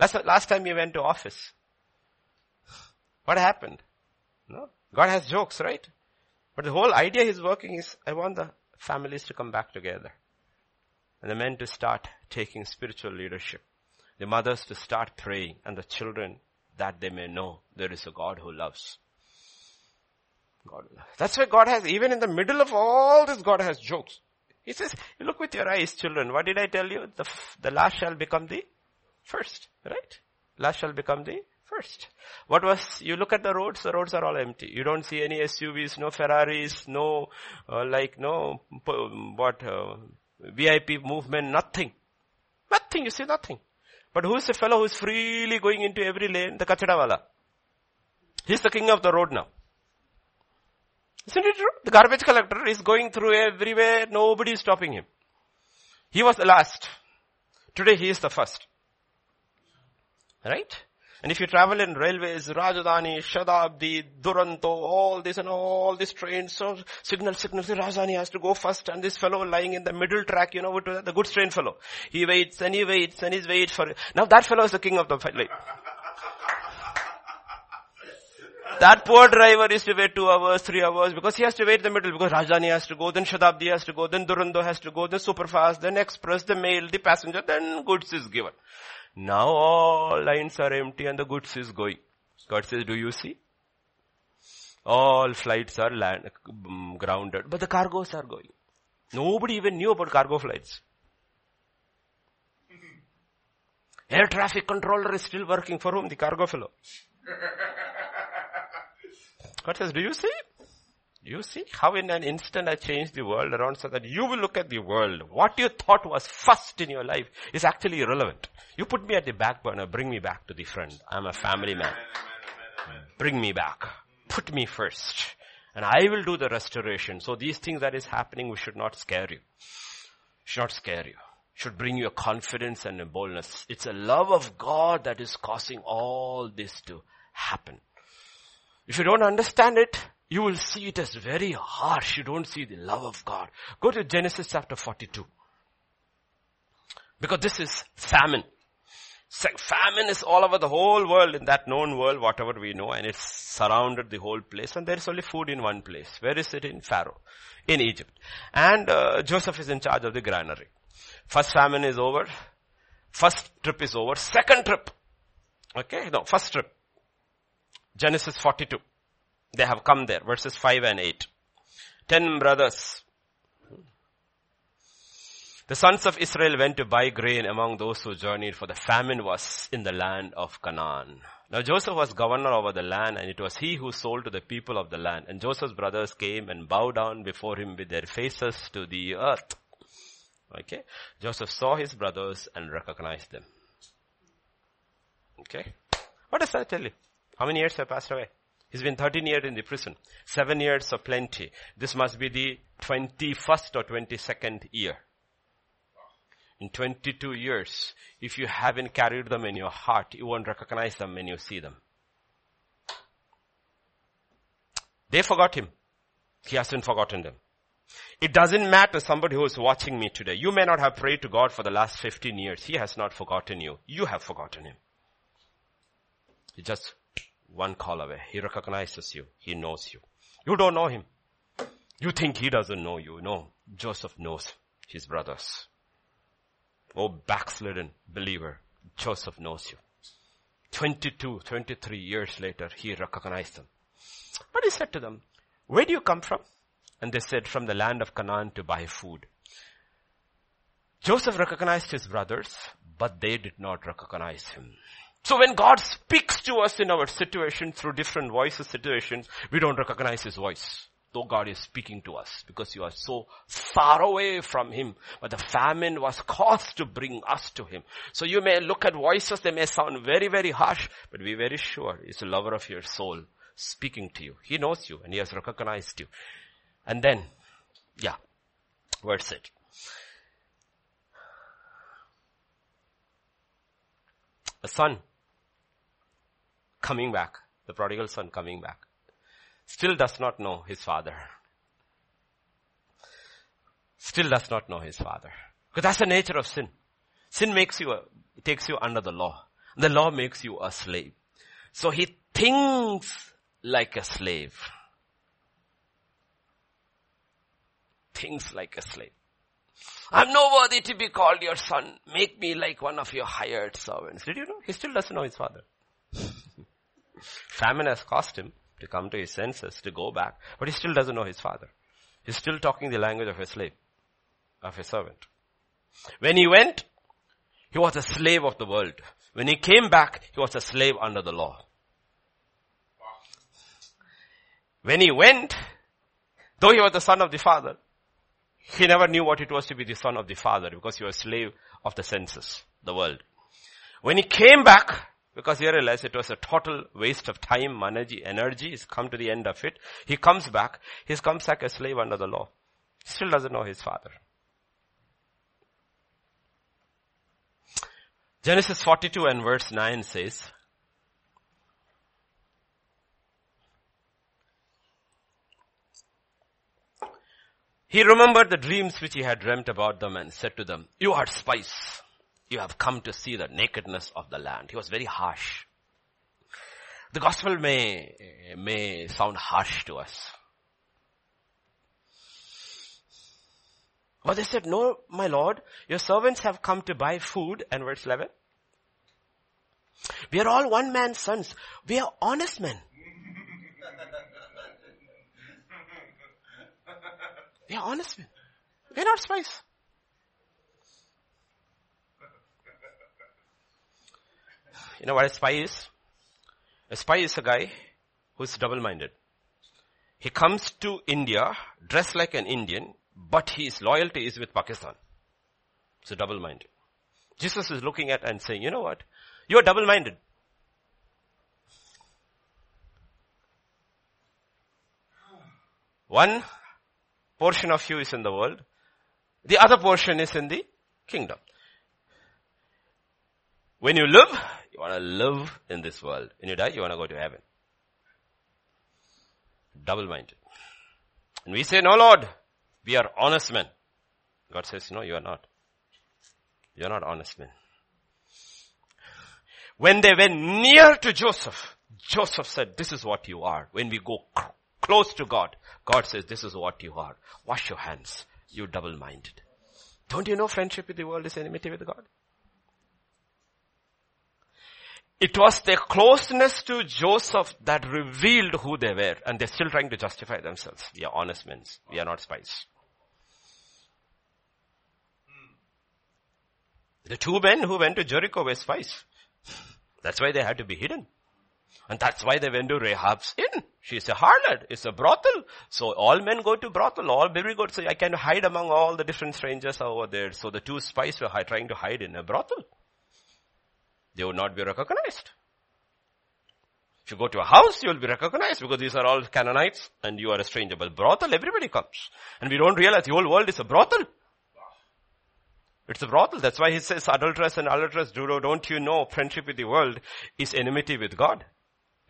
Last, last time you went to office. What happened? No? God has jokes, right? But the whole idea he's working is, I want the families to come back together. And the men to start taking spiritual leadership. The mothers to start praying and the children that they may know there is a God who loves. God. That's why God has, even in the middle of all this, God has jokes. He says, look with your eyes, children. What did I tell you? The, the last shall become the first, right? Last shall become the first. What was, you look at the roads, the roads are all empty. You don't see any SUVs, no Ferraris, no, uh, like, no, what, uh, VIP movement, nothing. Nothing, you see nothing. But who's the fellow who's freely going into every lane? The Kachadawala. He's the king of the road now. Isn't it true? The garbage collector is going through everywhere, nobody is stopping him. He was the last. Today he is the first. Right? And if you travel in railways, Rajdhani, Shatabdi, Duronto, all this and all these trains, so signal, signal, Rajdhani has to go first and this fellow lying in the middle track, you know the goods train fellow. He waits and he waits and he waits for it. Now that fellow is the king of the flight. that poor driver is to wait two hours, three hours, because he has to wait in the middle, because Rajdhani has to go, then Shatabdi has to go, then Duronto has to go, then Superfast, then Express, the mail, the passenger, then goods is given. Now all lines are empty and the goods is going. God says, do you see? All flights are land, um, grounded, but the cargoes are going. Nobody even knew about cargo flights. Air traffic controller is still working for whom? The cargo fellow. God says, do you see? You see how in an instant I changed the world around so that you will look at the world. What you thought was first in your life is actually irrelevant. You put me at the back burner, bring me back to the front. I'm a family man. Bring me back. Put me first. And I will do the restoration. So these things that is happening, we should not scare you. Should not scare you. Should bring you a confidence and a boldness. It's a love of God that is causing all this to happen. If you don't understand it, you will see it as very harsh. You don't see the love of God. Go to Genesis chapter 42. Because this is famine. Famine is all over the whole world, in that known world, whatever we know, and it's surrounded the whole place, and there is only food in one place. Where is it? In Pharaoh, in Egypt. And uh, Joseph is in charge of the granary. First famine is over. First trip is over. Second trip. Okay, no, first trip. Genesis 42. They have come there, verses 5 and 8. Ten brothers. The sons of Israel went to buy grain among those who journeyed for the famine was in the land of Canaan. Now Joseph was governor over the land and it was he who sold to the people of the land. And Joseph's brothers came and bowed down before him with their faces to the earth. Okay. Joseph saw his brothers and recognized them. Okay. What does that tell you? How many years have passed away? He's been 13 years in the prison. Seven years of plenty. This must be the 21st or 22nd year. In 22 years, if you haven't carried them in your heart, you won't recognize them when you see them. They forgot him. He hasn't forgotten them. It doesn't matter somebody who is watching me today. You may not have prayed to God for the last 15 years. He has not forgotten you. You have forgotten him. He just one call away. He recognizes you. He knows you. You don't know him. You think he doesn't know you. No. Joseph knows his brothers. Oh, backslidden believer. Joseph knows you. 22, 23 years later, he recognized them. But he said to them, where do you come from? And they said, from the land of Canaan to buy food. Joseph recognized his brothers, but they did not recognize him. So when God speaks to us in our situation through different voices situations, we don't recognize His voice. Though God is speaking to us because you are so far away from Him. But the famine was caused to bring us to Him. So you may look at voices, they may sound very, very harsh, but be very sure it's the lover of your soul speaking to you. He knows you and He has recognized you. And then, yeah, verse it. A son coming back, the prodigal son coming back, still does not know his father. Still does not know his father. Because that's the nature of sin. Sin makes you, takes you under the law. The law makes you a slave. So he thinks like a slave. Thinks like a slave. I'm no worthy to be called your son. Make me like one of your hired servants. Did you know? He still doesn't know his father. Famine has cost him to come to his senses, to go back, but he still doesn't know his father. He's still talking the language of a slave, of a servant. When he went, he was a slave of the world. When he came back, he was a slave under the law. When he went, though he was the son of the father, he never knew what it was to be the son of the father because he was slave of the senses, the world. When he came back, because he realized it was a total waste of time, energy, energy, he's come to the end of it. He comes back, he comes back a slave under the law. Still doesn't know his father. Genesis 42 and verse 9 says, He remembered the dreams which he had dreamt about them and said to them, you are spies. You have come to see the nakedness of the land. He was very harsh. The gospel may, may sound harsh to us. But they said, no, my Lord, your servants have come to buy food. And verse 11. We are all one man's sons. We are honest men. We are honest men. We are not spies. You know what a spy is? A spy is a guy who's double-minded. He comes to India dressed like an Indian, but his loyalty is with Pakistan. So double-minded. Jesus is looking at and saying, you know what? You're double-minded. One portion of you is in the world. The other portion is in the kingdom. When you live, you want to live in this world. When you die, you want to go to heaven. Double-minded. And we say, no Lord, we are honest men. God says, no, you are not. You are not honest men. When they went near to Joseph, Joseph said, this is what you are. When we go close to God, God says, this is what you are. Wash your hands. You double-minded. Don't you know friendship with the world is enmity with God? It was their closeness to Joseph that revealed who they were and they're still trying to justify themselves. We are honest men. We are not spies. The two men who went to Jericho were spies. That's why they had to be hidden. And that's why they went to Rahab's inn. She's a harlot. It's a brothel. So all men go to brothel. All baby go So I can hide among all the different strangers over there. So the two spies were trying to hide in a brothel. They would not be recognized. If you go to a house, you will be recognized because these are all Canaanites and you are a stranger. But brothel, everybody comes. And we don't realize the whole world is a brothel. It's a brothel. That's why he says adulteress and adulteress, don't you know friendship with the world is enmity with God.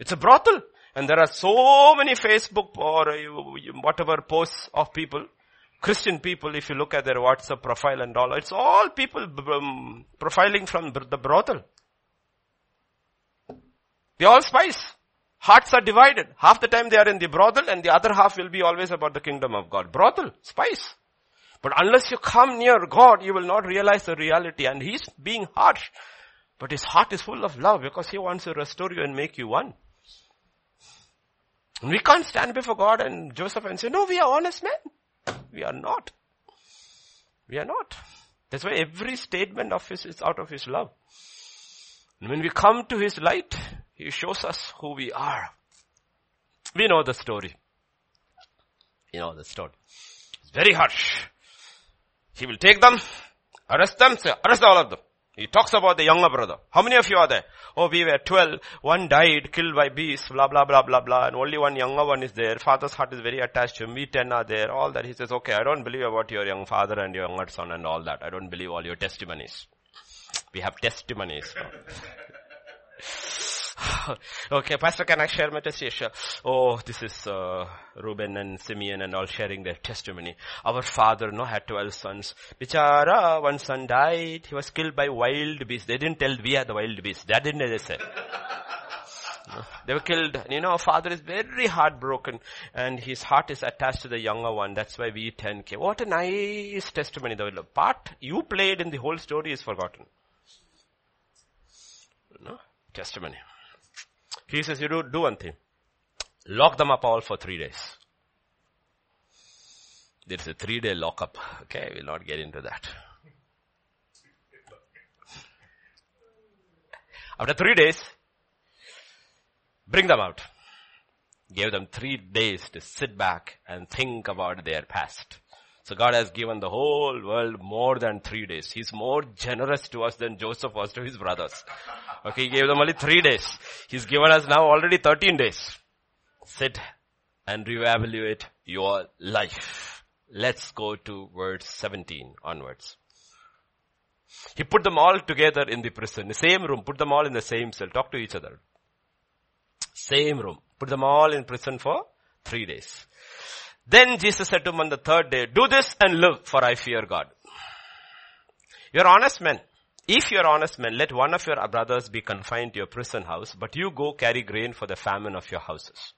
It's a brothel. And there are so many Facebook or uh, whatever posts of people, Christian people, if you look at their WhatsApp profile and all, it's all people um, profiling from the brothel. They're all spies. Hearts are divided. Half the time they are in the brothel and the other half will be always about the kingdom of God. Brothel, spies. But unless you come near God, you will not realize the reality. And He's being harsh. But His heart is full of love because He wants to restore you and make you one. We can't stand before God and Joseph and say, no, we are honest men. We are not. We are not. That's why every statement of His is out of His love. And when we come to His light, He shows us who we are. We know the story. You know the story. It's very harsh. He will take them, arrest them, say, arrest all of them. He talks about the younger brother. How many of you are there? Oh, we were 12. One died, killed by beasts, blah, blah, blah, blah, blah. And only one younger one is there. Father's heart is very attached to him. We 10 are there. All that. He says, okay, I don't believe about your young father and your younger son and all that. I don't believe all your testimonies. We have testimonies. okay, Pastor, can I share my testimony? Oh, this is uh, Reuben and Simeon and all sharing their testimony. Our father, no, had 12 sons. Bichara, one son died. He was killed by wild beasts. They didn't tell we are the wild beasts. That didn't they say. They were killed. You know, father is very heartbroken and his heart is attached to the younger one. That's why we 10K. What a nice testimony. The part you played in the whole story is forgotten. No? Testimony. He says, you do, do one thing. Lock them up all for three days. There's a three day lockup. Okay, we'll not get into that. After three days, bring them out. Gave them three days to sit back and think about their past. So God has given the whole world more than three days. He's more generous to us than Joseph was to his brothers. Okay, he gave them only three days. He's given us now already 13 days. Sit and reevaluate your life. Let's go to verse 17 onwards. He put them all together in the prison, the same room, put them all in the same cell, talk to each other. Same room. Put them all in prison for three days. Then Jesus said to him on the third day, do this and live for I fear God. You're honest men. If you're honest men, let one of your brothers be confined to your prison house, but you go carry grain for the famine of your houses.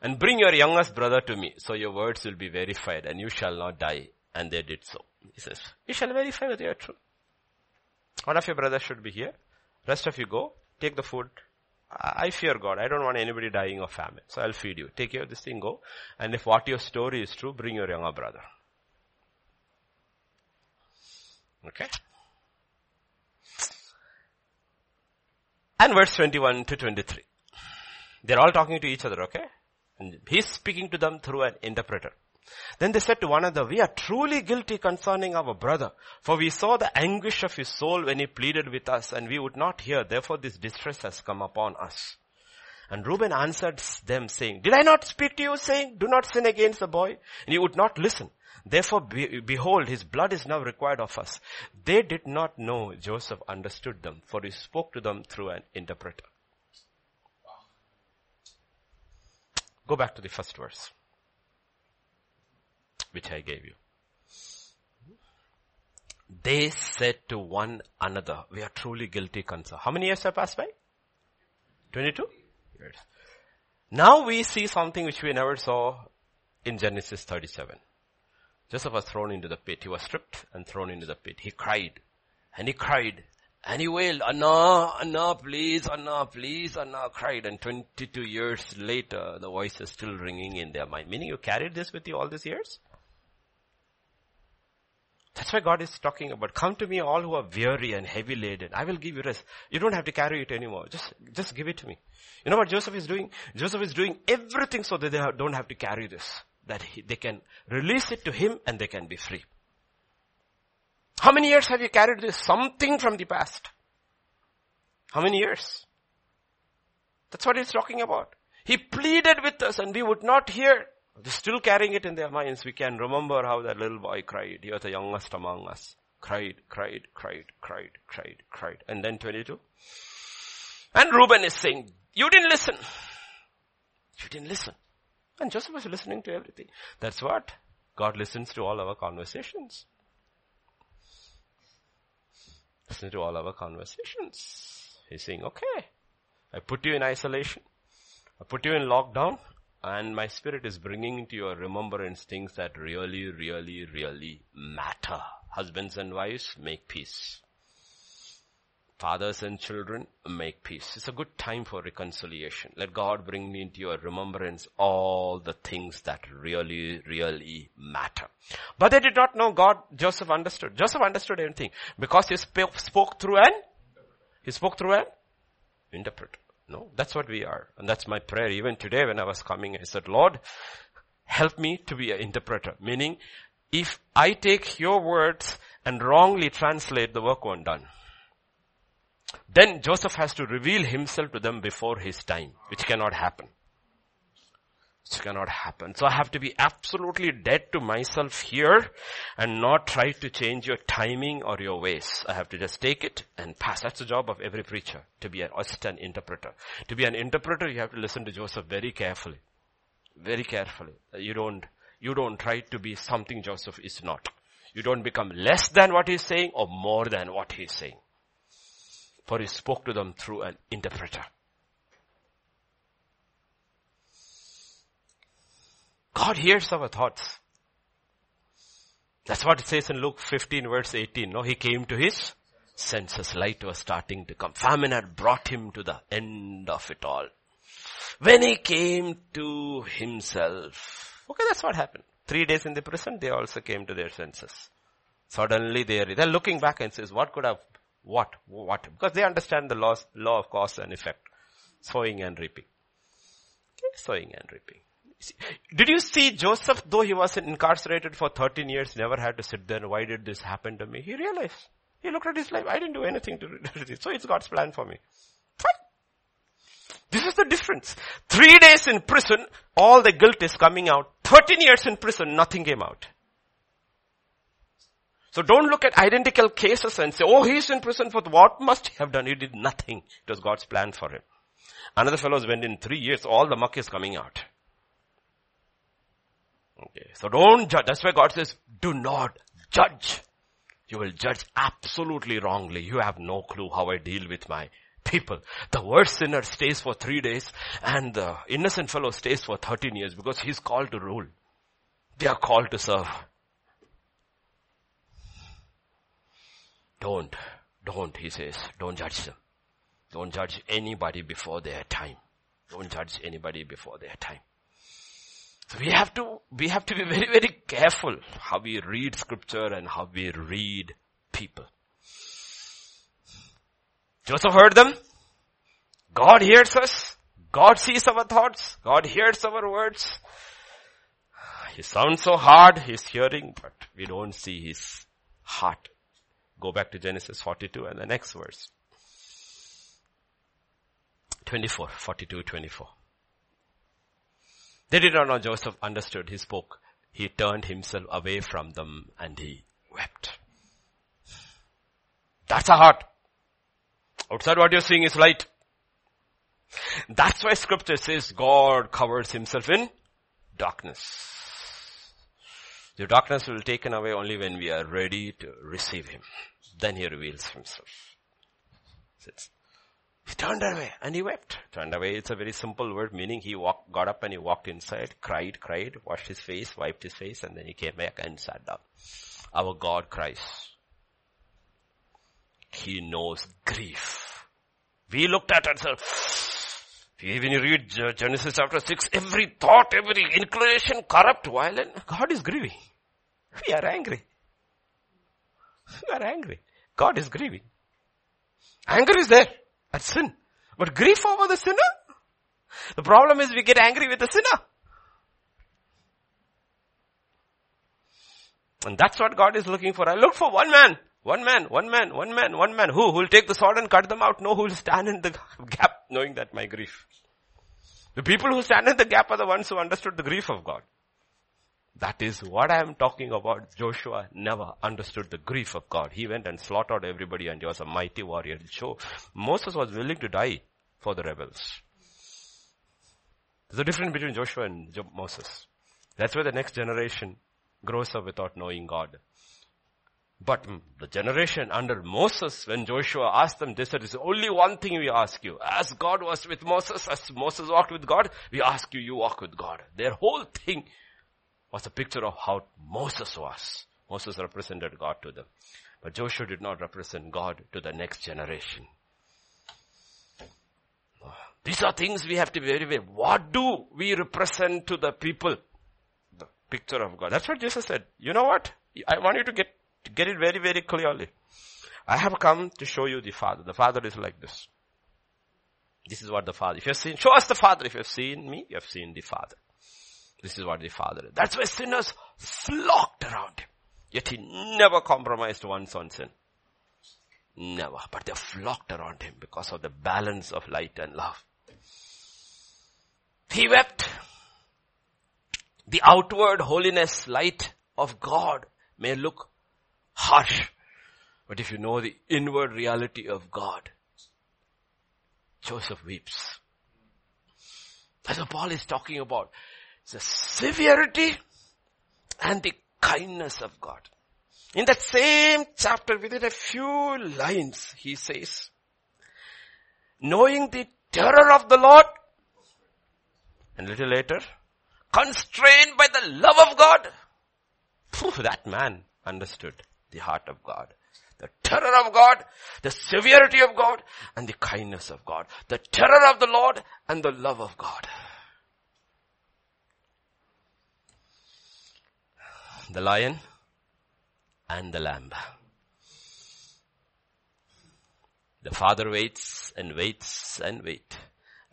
And bring your youngest brother to me, so your words will be verified and you shall not die. And they did so. He says, you shall verify whether you are true. One of your brothers should be here. Rest of you go, take the food, I fear God. I don't want anybody dying of famine. So I'll feed you. Take care of this thing, go. And if what your story is true, bring your younger brother. Okay? And verse 21 to 23. They're all talking to each other, okay? And he's speaking to them through an interpreter. Then they said to one another, we are truly guilty concerning our brother, for we saw the anguish of his soul when he pleaded with us and we would not hear, therefore this distress has come upon us. And Reuben answered them saying, did I not speak to you saying, do not sin against the boy? And you would not listen. Therefore, be, behold, his blood is now required of us. They did not know Joseph understood them, for he spoke to them through an interpreter. Go back to the first verse which I gave you. They said to one another, we are truly guilty concern. How many years have passed by? 22 years. Now we see something which we never saw in Genesis 37. Joseph was thrown into the pit. He was stripped and thrown into the pit. He cried and he cried and he wailed, Anna, Anna, please, Anna, please, Anna, cried. And 22 years later, the voice is still ringing in their mind. Meaning you carried this with you all these years? That's why God is talking about, come to me all who are weary and heavy laden. I will give you rest. You don't have to carry it anymore. Just, just give it to me. You know what Joseph is doing? Joseph is doing everything so that they don't have to carry this. That he, they can release it to him and they can be free. How many years have you carried this? Something from the past. How many years? That's what he's talking about. He pleaded with us and we would not hear. They're still carrying it in their minds. We can remember how that little boy cried. He was the youngest among us. Cried, cried, cried, cried, cried, cried. And then 22. And Reuben is saying, you didn't listen. You didn't listen. And Joseph was listening to everything. That's what God listens to all our conversations. Listen to all our conversations. He's saying, okay, I put you in isolation. I put you in lockdown and my spirit is bringing into your remembrance things that really, really, really matter. Husbands and wives, make peace. Fathers and children, make peace. It's a good time for reconciliation. Let God bring me into your remembrance all the things that really, really matter. But they did not know God, Joseph understood. Joseph understood everything because he spoke, spoke through an, he spoke through an interpreter. No, that's what we are. And that's my prayer. Even today when I was coming, I said, Lord, help me to be an interpreter. Meaning, if I take your words and wrongly translate, the work won't done. Then Joseph has to reveal himself to them before his time, which cannot happen. It cannot happen. So I have to be absolutely dead to myself here and not try to change your timing or your ways. I have to just take it and pass. That's the job of every preacher, to be an assistant interpreter. To be an interpreter, you have to listen to Joseph very carefully. Very carefully. You don't, you don't try to be something Joseph is not. You don't become less than what he's saying or more than what he's saying. For he spoke to them through an interpreter. God hears our thoughts. That's what it says in Luke 15 verse 18. No, he came to his senses. Light was starting to come. Famine had brought him to the end of it all. When he came to himself. Okay, that's what happened. Three days in the prison, they also came to their senses. Suddenly they are, they're looking back and says, what could have, what, what? Because they understand the law, law of cause and effect. Sowing and reaping. Okay, sowing and reaping. Did you see Joseph, though he was incarcerated for 13 years, never had to sit there, why did this happen to me? He realized. He looked at his life, I didn't do anything to it. So it's God's plan for me. Fine. This is the difference. Three days in prison, all the guilt is coming out. 13 years in prison, nothing came out. So don't look at identical cases and say, oh, he's in prison for what must he have done? He did nothing. It was God's plan for him. Another fellow went in three years, all the muck is coming out. Okay. So don't judge. That's why God says, do not judge. You will judge absolutely wrongly. You have no clue how I deal with my people. The worst sinner stays for three days and the innocent fellow stays for 13 years because he's called to rule. They are called to serve. Don't, don't, he says, don't judge them. Don't judge anybody before their time. Don't judge anybody before their time. So we have to, we have to be very, very careful how we read scripture and how we read people. Joseph heard them. God hears us. God sees our thoughts. God hears our words. He sounds so hard, he's hearing, but we don't see his heart. Go back to Genesis 42 and the next verse. 24, 42, 24. They did not know Joseph understood. He spoke. He turned himself away from them and he wept. That's a heart. Outside what you're seeing is light. That's why scripture says God covers himself in darkness. The darkness will be taken away only when we are ready to receive him. Then he reveals himself. He turned away and he wept. Turned away, it's a very simple word, meaning he walked, got up and he walked inside, cried, cried, washed his face, wiped his face, and then he came back and sat down. Our God cries. He knows grief. We looked at ourselves. When you read Genesis chapter 6, every thought, every inclination, corrupt, violent, God is grieving. We are angry. We are angry. God is grieving. Anger is there. That's sin. But grief over the sinner? The problem is we get angry with the sinner. And that's what God is looking for. I look for one man, one man, one man, one man, one man. Who? Who will take the sword and cut them out? No, who will stand in the gap knowing that my grief. The people who stand in the gap are the ones who understood the grief of God. That is what I am talking about. Joshua never understood the grief of God. He went and slaughtered everybody and he was a mighty warrior. So Moses was willing to die for the rebels. There's a difference between Joshua and Moses. That's why the next generation grows up without knowing God. But mm, the generation under Moses, when Joshua asked them, they said, "There's only one thing we ask you. As God was with Moses, as Moses walked with God, we ask you, you walk with God." Their whole thing was a picture of how Moses was. Moses represented God to them. But Joshua did not represent God to the next generation. These are things we have to be very, very, what do we represent to the people? The picture of God. That's what Jesus said. You know what? I want you to get, to get it very, very clearly. I have come to show you the Father. The Father is like this. This is what the Father, if you have seen, show us the Father. If you have seen me, you have seen the Father. This is what the Father is. That's why sinners flocked around him. Yet he never compromised once on sin. Never. But they flocked around him because of the balance of light and love. He wept. The outward holiness light of God may look harsh, but if you know the inward reality of God, Joseph weeps. That's what Paul is talking about. The severity and the kindness of God. In that same chapter, within a few lines, he says, knowing the terror of the Lord, and a little later, constrained by the love of God. that man understood the heart of God. The terror of God, the severity of God, and the kindness of God. The terror of the Lord and the love of God. The lion and the lamb. The father waits and waits and waits.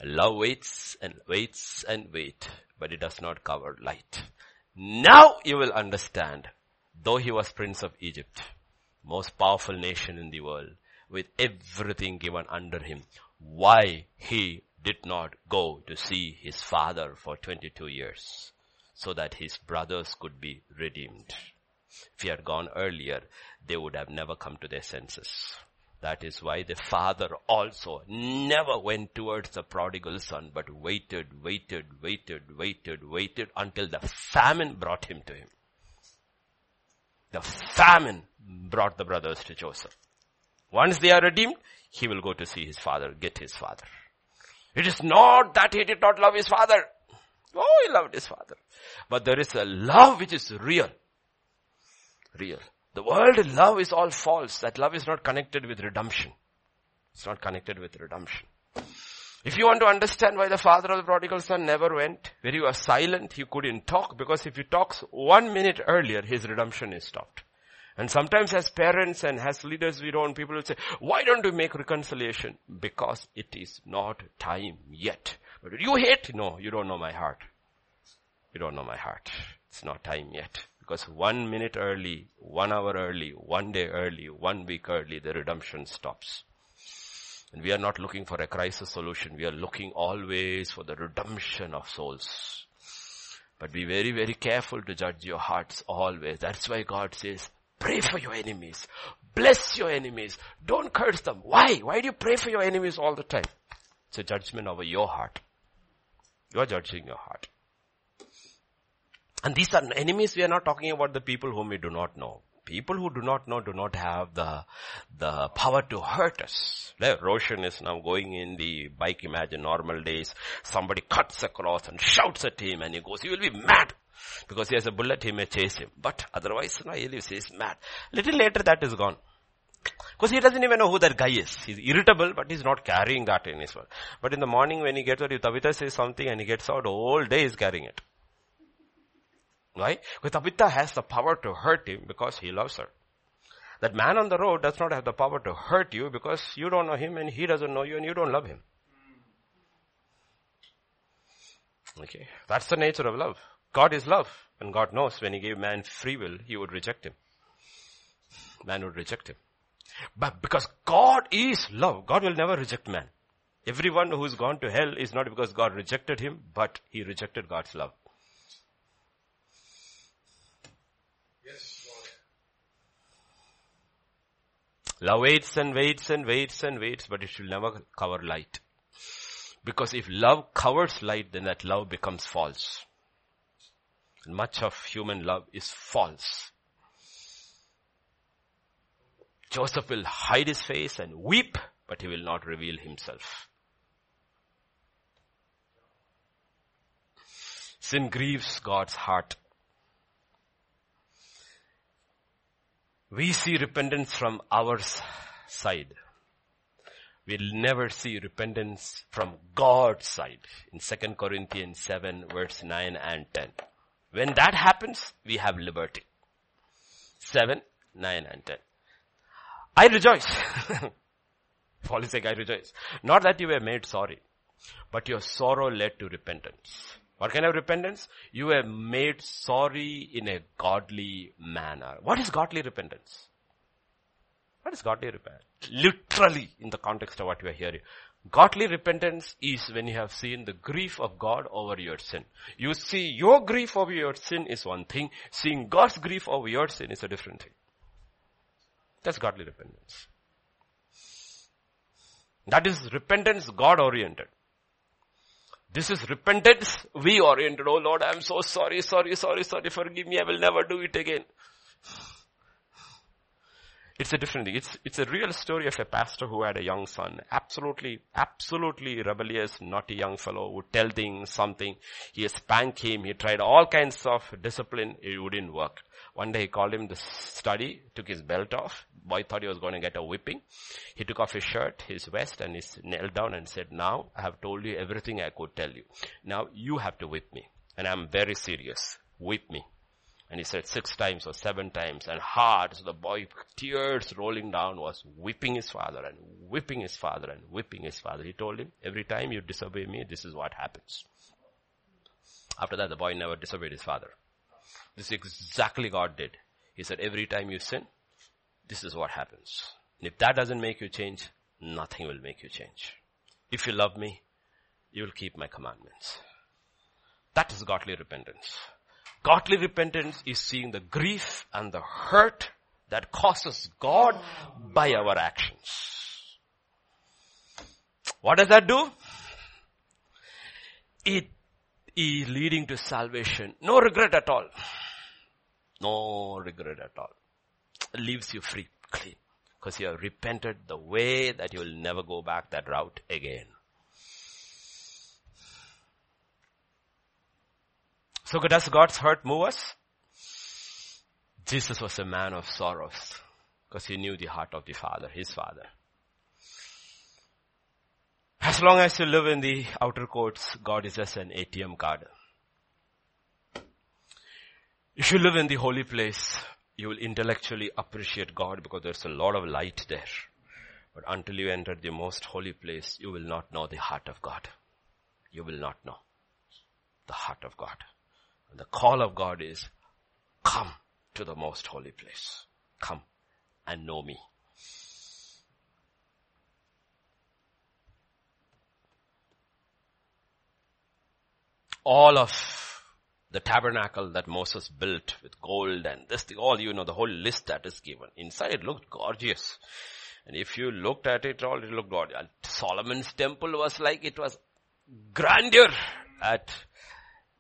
Love waits and waits and waits, but it does not cover light. Now you will understand, though he was prince of Egypt, most powerful nation in the world, with everything given under him, why he did not go to see his father for 22 years, so that his brothers could be redeemed. If he had gone earlier, they would have never come to their senses. That is why the father also never went towards the prodigal son, but waited, waited, waited, waited, waited until the famine brought him to him. The famine brought the brothers to Joseph. Once they are redeemed, he will go to see his father, get his father. It is not that he did not love his father. Oh, he loved his father. But there is a love which is real. Real. The world love is all false. That love is not connected with redemption. It's not connected with redemption. If you want to understand why the father of the prodigal son never went, where he was silent, he couldn't talk, because if he talks one minute earlier, his redemption is stopped. And sometimes as parents and as leaders we don't, people will say, why don't we make reconciliation? Because it is not time yet. You hate? No, you don't know my heart. You don't know my heart. It's not time yet. Because one minute early, one hour early, one day early, one week early, the redemption stops. And we are not looking for a crisis solution. We are looking always for the redemption of souls. But be very, very careful to judge your hearts always. That's why God says, pray for your enemies. Bless your enemies. Don't curse them. Why? Why do you pray for your enemies all the time? It's a judgment over your heart. You are judging your heart. And these are enemies, we are not talking about the people whom we do not know. People who do not know do not have the, the power to hurt us. Roshan is now going in the bike, imagine normal days. Somebody cuts across and shouts at him and he goes, he will be mad. Because he has a bullet, he may chase him. But otherwise, no, he is mad. Little later that is gone. Because he doesn't even know who that guy is. He's irritable, but he's not carrying that in his world. But in the morning when he gets out, if Tabitha says something and he gets out, whole day he's carrying it. Why? Because Tabitha has the power to hurt him because he loves her. That man on the road does not have the power to hurt you because you don't know him and he doesn't know you and you don't love him. Okay. That's the nature of love. God is love. And God knows when he gave man free will, he would reject him. Man would reject him. But because God is love, God will never reject man. Everyone who's gone to hell is not because God rejected him, but he rejected God's love. Love waits and waits and waits and waits, but it will never cover light. Because if love covers light, then that love becomes false. And much of human love is false. Joseph will hide his face and weep, but he will not reveal himself. Sin grieves God's heart. We see repentance from our side. We'll never see repentance from God's side. In 2 Corinthians 7 verse 9 and 10. When that happens, we have liberty. 7, 9 and 10. I rejoice. Paul is saying, I rejoice. Not that you were made sorry, but your sorrow led to repentance. What kind of repentance? You were made sorry in a godly manner. What is godly repentance? What is godly repentance? Literally in the context of what you are hearing. Godly repentance is when you have seen the grief of God over your sin. You see your grief over your sin is one thing. Seeing God's grief over your sin is a different thing. That's godly repentance. That is repentance God oriented. This is repentance we oriented. Oh Lord, I'm so sorry, sorry, sorry, sorry, forgive me, I will never do it again. It's a different thing. It's, it's a real story of a pastor who had a young son. Absolutely, absolutely rebellious, naughty young fellow would tell things, something. He spanked him. He tried all kinds of discipline. It wouldn't work. One day he called him to study, took his belt off. Boy thought he was going to get a whipping. He took off his shirt, his vest and he knelt down and said, now I have told you everything I could tell you. Now you have to whip me. And I'm very serious. Whip me. And he said six times or seven times and hard. So the boy, tears rolling down, was whipping his father and whipping his father and whipping his father. He told him, every time you disobey me, this is what happens. After that, the boy never disobeyed his father. This is exactly God did. He said, every time you sin, this is what happens. And if that doesn't make you change, nothing will make you change. If you love me, you will keep my commandments. That is godly repentance. Godly repentance is seeing the grief and the hurt that causes God by our actions. What does that do? It is leading to salvation. No regret at all. No regret at all. It leaves you free, clean. Because you have repented the way that you will never go back that route again. So does God's hurt move us? Jesus was a man of sorrows because he knew the heart of the Father, his Father. As long as you live in the outer courts, God is just an ATM card. If you live in the holy place, you will intellectually appreciate God because there's a lot of light there. But until you enter the most holy place, you will not know the heart of God. You will not know the heart of God. And The call of God is, come to the most holy place. Come and know me. All of the tabernacle that Moses built with gold and this, all, you know, the whole list that is given. Inside it looked gorgeous. And if you looked at it all, it looked gorgeous. Solomon's temple was like, it was grandeur at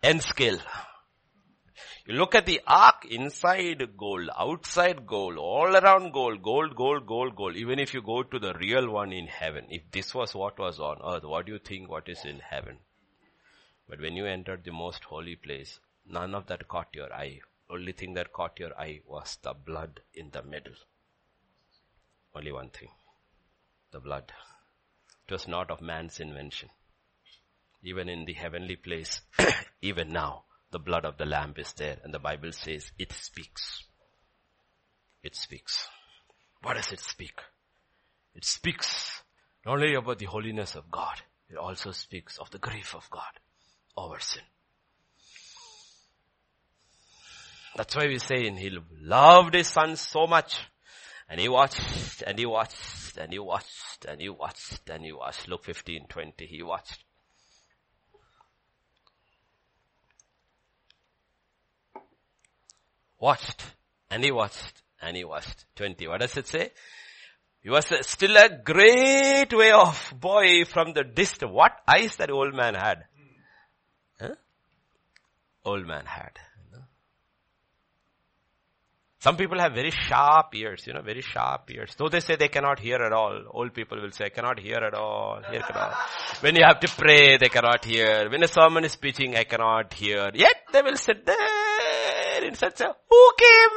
N scale. You look at the ark, inside gold, outside gold, all around gold, gold, gold, gold, gold. Even if you go to the real one in heaven, if this was what was on earth, what do you think what is in heaven? But when you entered the most holy place, none of that caught your eye. Only thing that caught your eye was the blood in the middle. Only one thing. The blood. It was not of man's invention. Even in the heavenly place, even now, the blood of the lamb is there and the Bible says it speaks. It speaks. What does it speak? It speaks not only about the holiness of God, it also speaks of the grief of God over sin. That's why we say in he loved his son so much and he watched and he watched and he watched and he watched and he watched. Luke 15, 20, he watched. watched and he watched and he watched. 20. What does it say? He was still a great way off, boy, from the distance. What eyes that old man had? Old man had. Some people have very sharp ears, you know, very sharp ears. Though they say they cannot hear at all. Old people will say, I cannot hear at all, hear at all. When you have to pray, they cannot hear. When a sermon is preaching, I cannot hear. Yet they will sit there in such a, who came?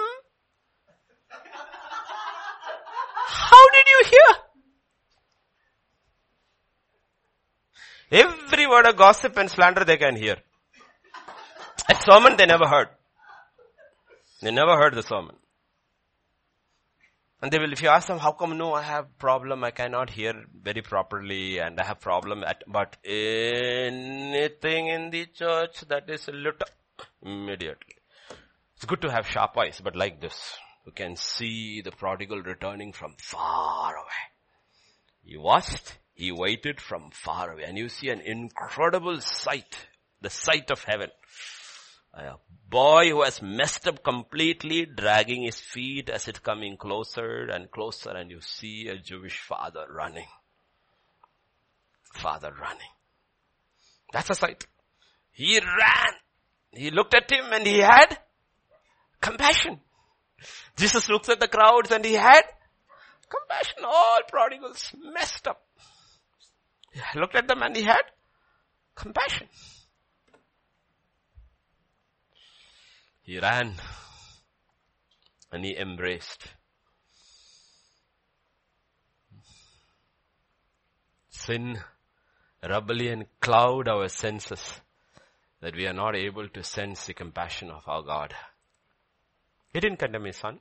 How did you hear? Every word of gossip and slander they can hear. A sermon they never heard. They never heard the sermon. And they will, if you ask them, how come no, I have problem, I cannot hear very properly and I have problem at, but anything in the church that is little, immediately. It's good to have sharp eyes, but like this. you can see the prodigal returning from far away. He watched, he waited from far away and you see an incredible sight, the sight of heaven. A boy who has messed up completely, dragging his feet as it coming closer and closer and you see a Jewish father running. Father running. That's a sight. He ran. He looked at him and he had compassion. Jesus looks at the crowds and he had compassion. All prodigals messed up. He looked at them and he had compassion. He ran and he embraced. Sin, rebellion cloud our senses that we are not able to sense the compassion of our God. He didn't condemn his son,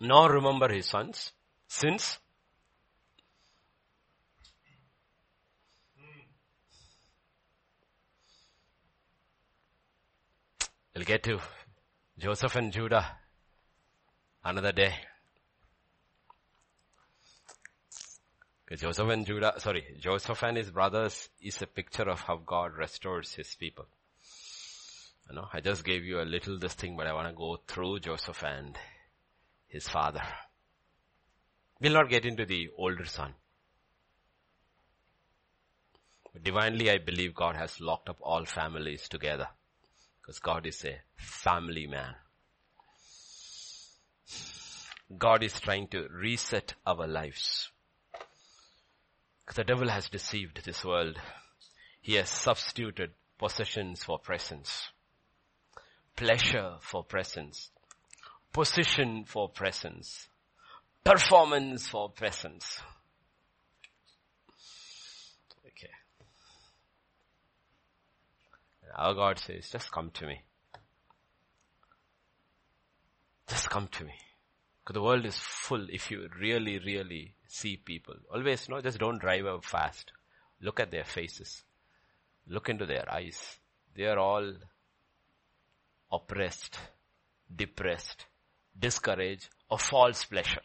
nor remember his son's sins. We'll get to Joseph and Judah another day. Joseph and Judah, sorry, Joseph and his brothers is a picture of how God restores his people. You know, I just gave you a little this thing, but I want to go through Joseph and his father. We'll not get into the older son. But divinely, I believe God has locked up all families together. Because God is a family man. God is trying to reset our lives. The devil has deceived this world. He has substituted possessions for presence pleasure for presence, position for presence, performance for presence. Okay. Our God says, just come to me. Just come to me. Because the world is full if you really, really see people. Always, no, just don't drive up fast. Look at their faces. Look into their eyes. They are all oppressed, depressed, discouraged, or false pleasure.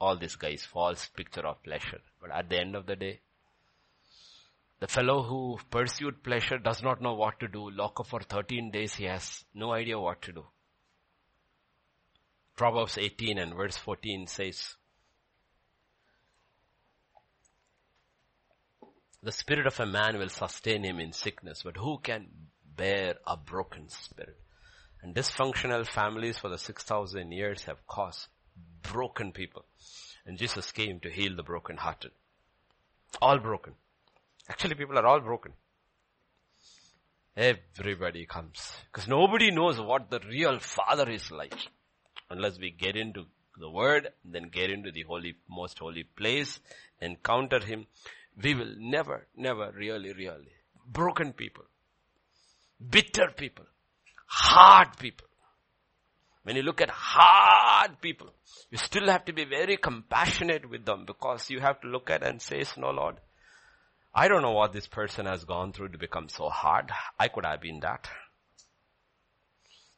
All these guys false picture of pleasure. But at the end of the day, the fellow who pursued pleasure does not know what to do. Lock up for 13 days, he has no idea what to do. Proverbs 18 and verse 14 says, The spirit of a man will sustain him in sickness, but who can bear a broken spirit. And dysfunctional families for the 6,000 years have caused broken people. And Jesus came to heal the broken-hearted. All broken. Actually, people are all broken. Everybody comes. Because nobody knows what the real Father is like. Unless we get into the Word, then get into the holy, most holy place, encounter Him. We will never, never really, really. Broken people bitter people, hard people. When you look at hard people, you still have to be very compassionate with them because you have to look at and say, no Lord, I don't know what this person has gone through to become so hard. I could have been that.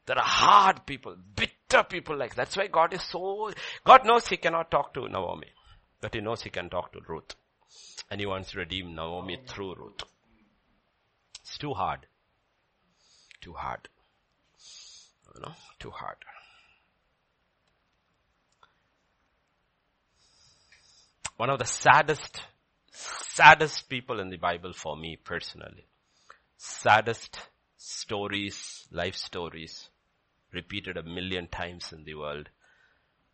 There are hard people, bitter people like that's why God is so, God knows he cannot talk to Naomi, but he knows he can talk to Ruth. And he wants to redeem Naomi through Ruth. It's too hard too hard. You know, too hard. One of the saddest, saddest people in the Bible for me personally. Saddest stories, life stories, repeated a million times in the world.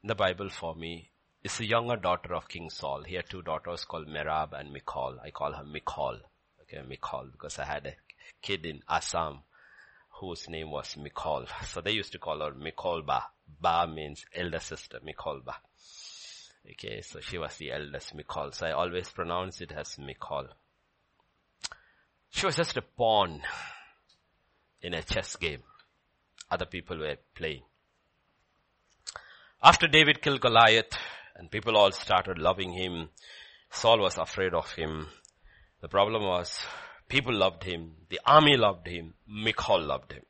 In the Bible for me is the younger daughter of King Saul. He had two daughters called Merab and Michal. I call her Michal. Okay, Michal because I had a kid in Assam whose name was Michal. So they used to call her Michalba. Ba means elder sister, Michalba. Okay, so she was the eldest Michal. So I always pronounce it as Michal. She was just a pawn in a chess game. Other people were playing. After David killed Goliath and people all started loving him, Saul was afraid of him. The problem was People loved him. The army loved him. Michal loved him.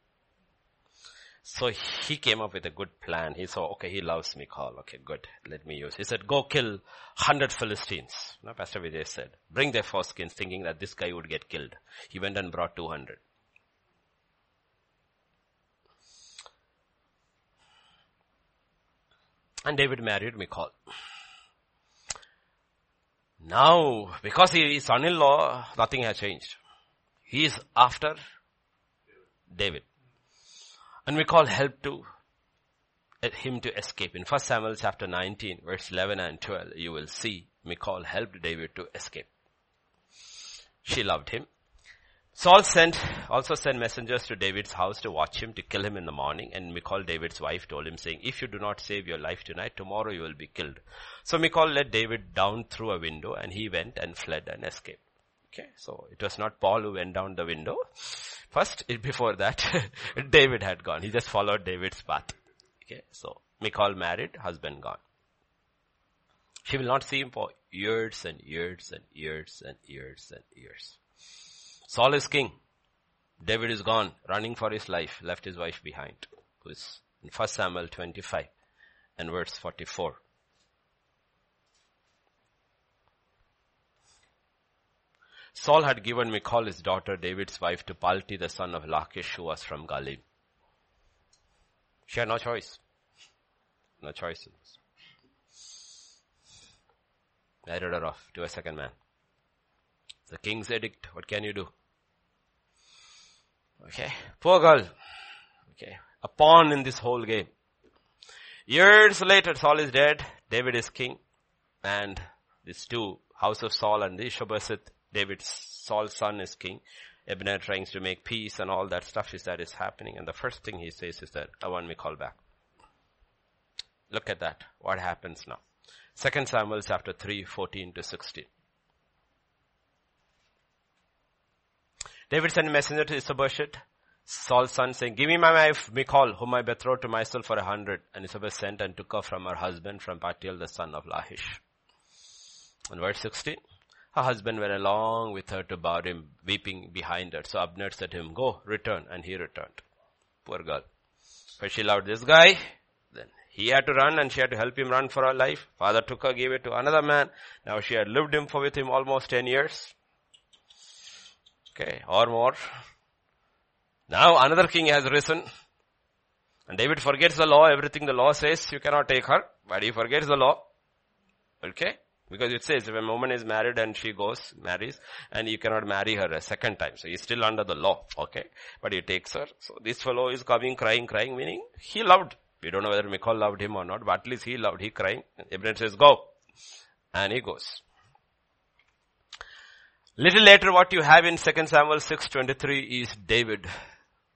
So he came up with a good plan. He saw, okay, he loves Michal. Okay, good. Let me use. He said, go kill hundred Philistines. Now, Pastor Vijay said, bring their foreskins thinking that this guy would get killed. He went and brought 200. And David married Michal. Now, because he is son-in-law, nothing has changed. He is after David. And we call help to eh, him to escape. In 1 Samuel chapter 19, verse 11 and 12, you will see Michal helped David to escape. She loved him. Saul sent, also sent messengers to David's house to watch him, to kill him in the morning. And Michal, David's wife, told him saying, if you do not save your life tonight, tomorrow you will be killed. So Michal let David down through a window and he went and fled and escaped. Okay, so it was not Paul who went down the window. First, before that, David had gone. He just followed David's path. Okay, so Michal married, husband gone. She will not see him for years and years and years and years and years. Saul is king. David is gone, running for his life, left his wife behind. Who is in 1 Samuel 25 and verse 44. Saul had given Michal his daughter, David's wife, to Palti, the son of Lachish, who was from Gallim. She had no choice. No choice. Married her off to a second man. The king's edict. What can you do? Okay. Poor girl. Okay. A pawn in this whole game. Years later, Saul is dead. David is king. And these two, House of Saul and the Ishbosheth, David's Saul's son is king. Abner trying to make peace and all that stuff is that is happening. And the first thing he says is that, I want Michal back. Look at that. What happens now? Second Samuel chapter 3, 14 to 16. David sent a messenger to Ishbosheth, Saul's son, saying, Give me my wife Michal, whom I betrothed to myself for a hundred. And Ishbosheth sent and took her from her husband, from Paltiel, the son of Lachish. In verse 16, her husband went along with her to him, weeping behind her. So Abner said to him, Go, return. And he returned. Poor girl. But she loved this guy. Then he had to run and she had to help him run for her life. Father took her, gave it to another man. Now she had lived him for with him almost 10 years. Okay, or more. Now another king has risen. And David forgets the law, everything the law says, you cannot take her, but he forgets the law. Okay? Because it says if a woman is married and she goes, marries, and you cannot marry her a second time. So he's still under the law. Okay? But he takes her. So this fellow is coming, crying, crying, meaning he loved. We don't know whether Michal loved him or not, but at least he loved. He crying. Abraham says, go. And he goes. Little later what you have in 2 Samuel 6.23 is David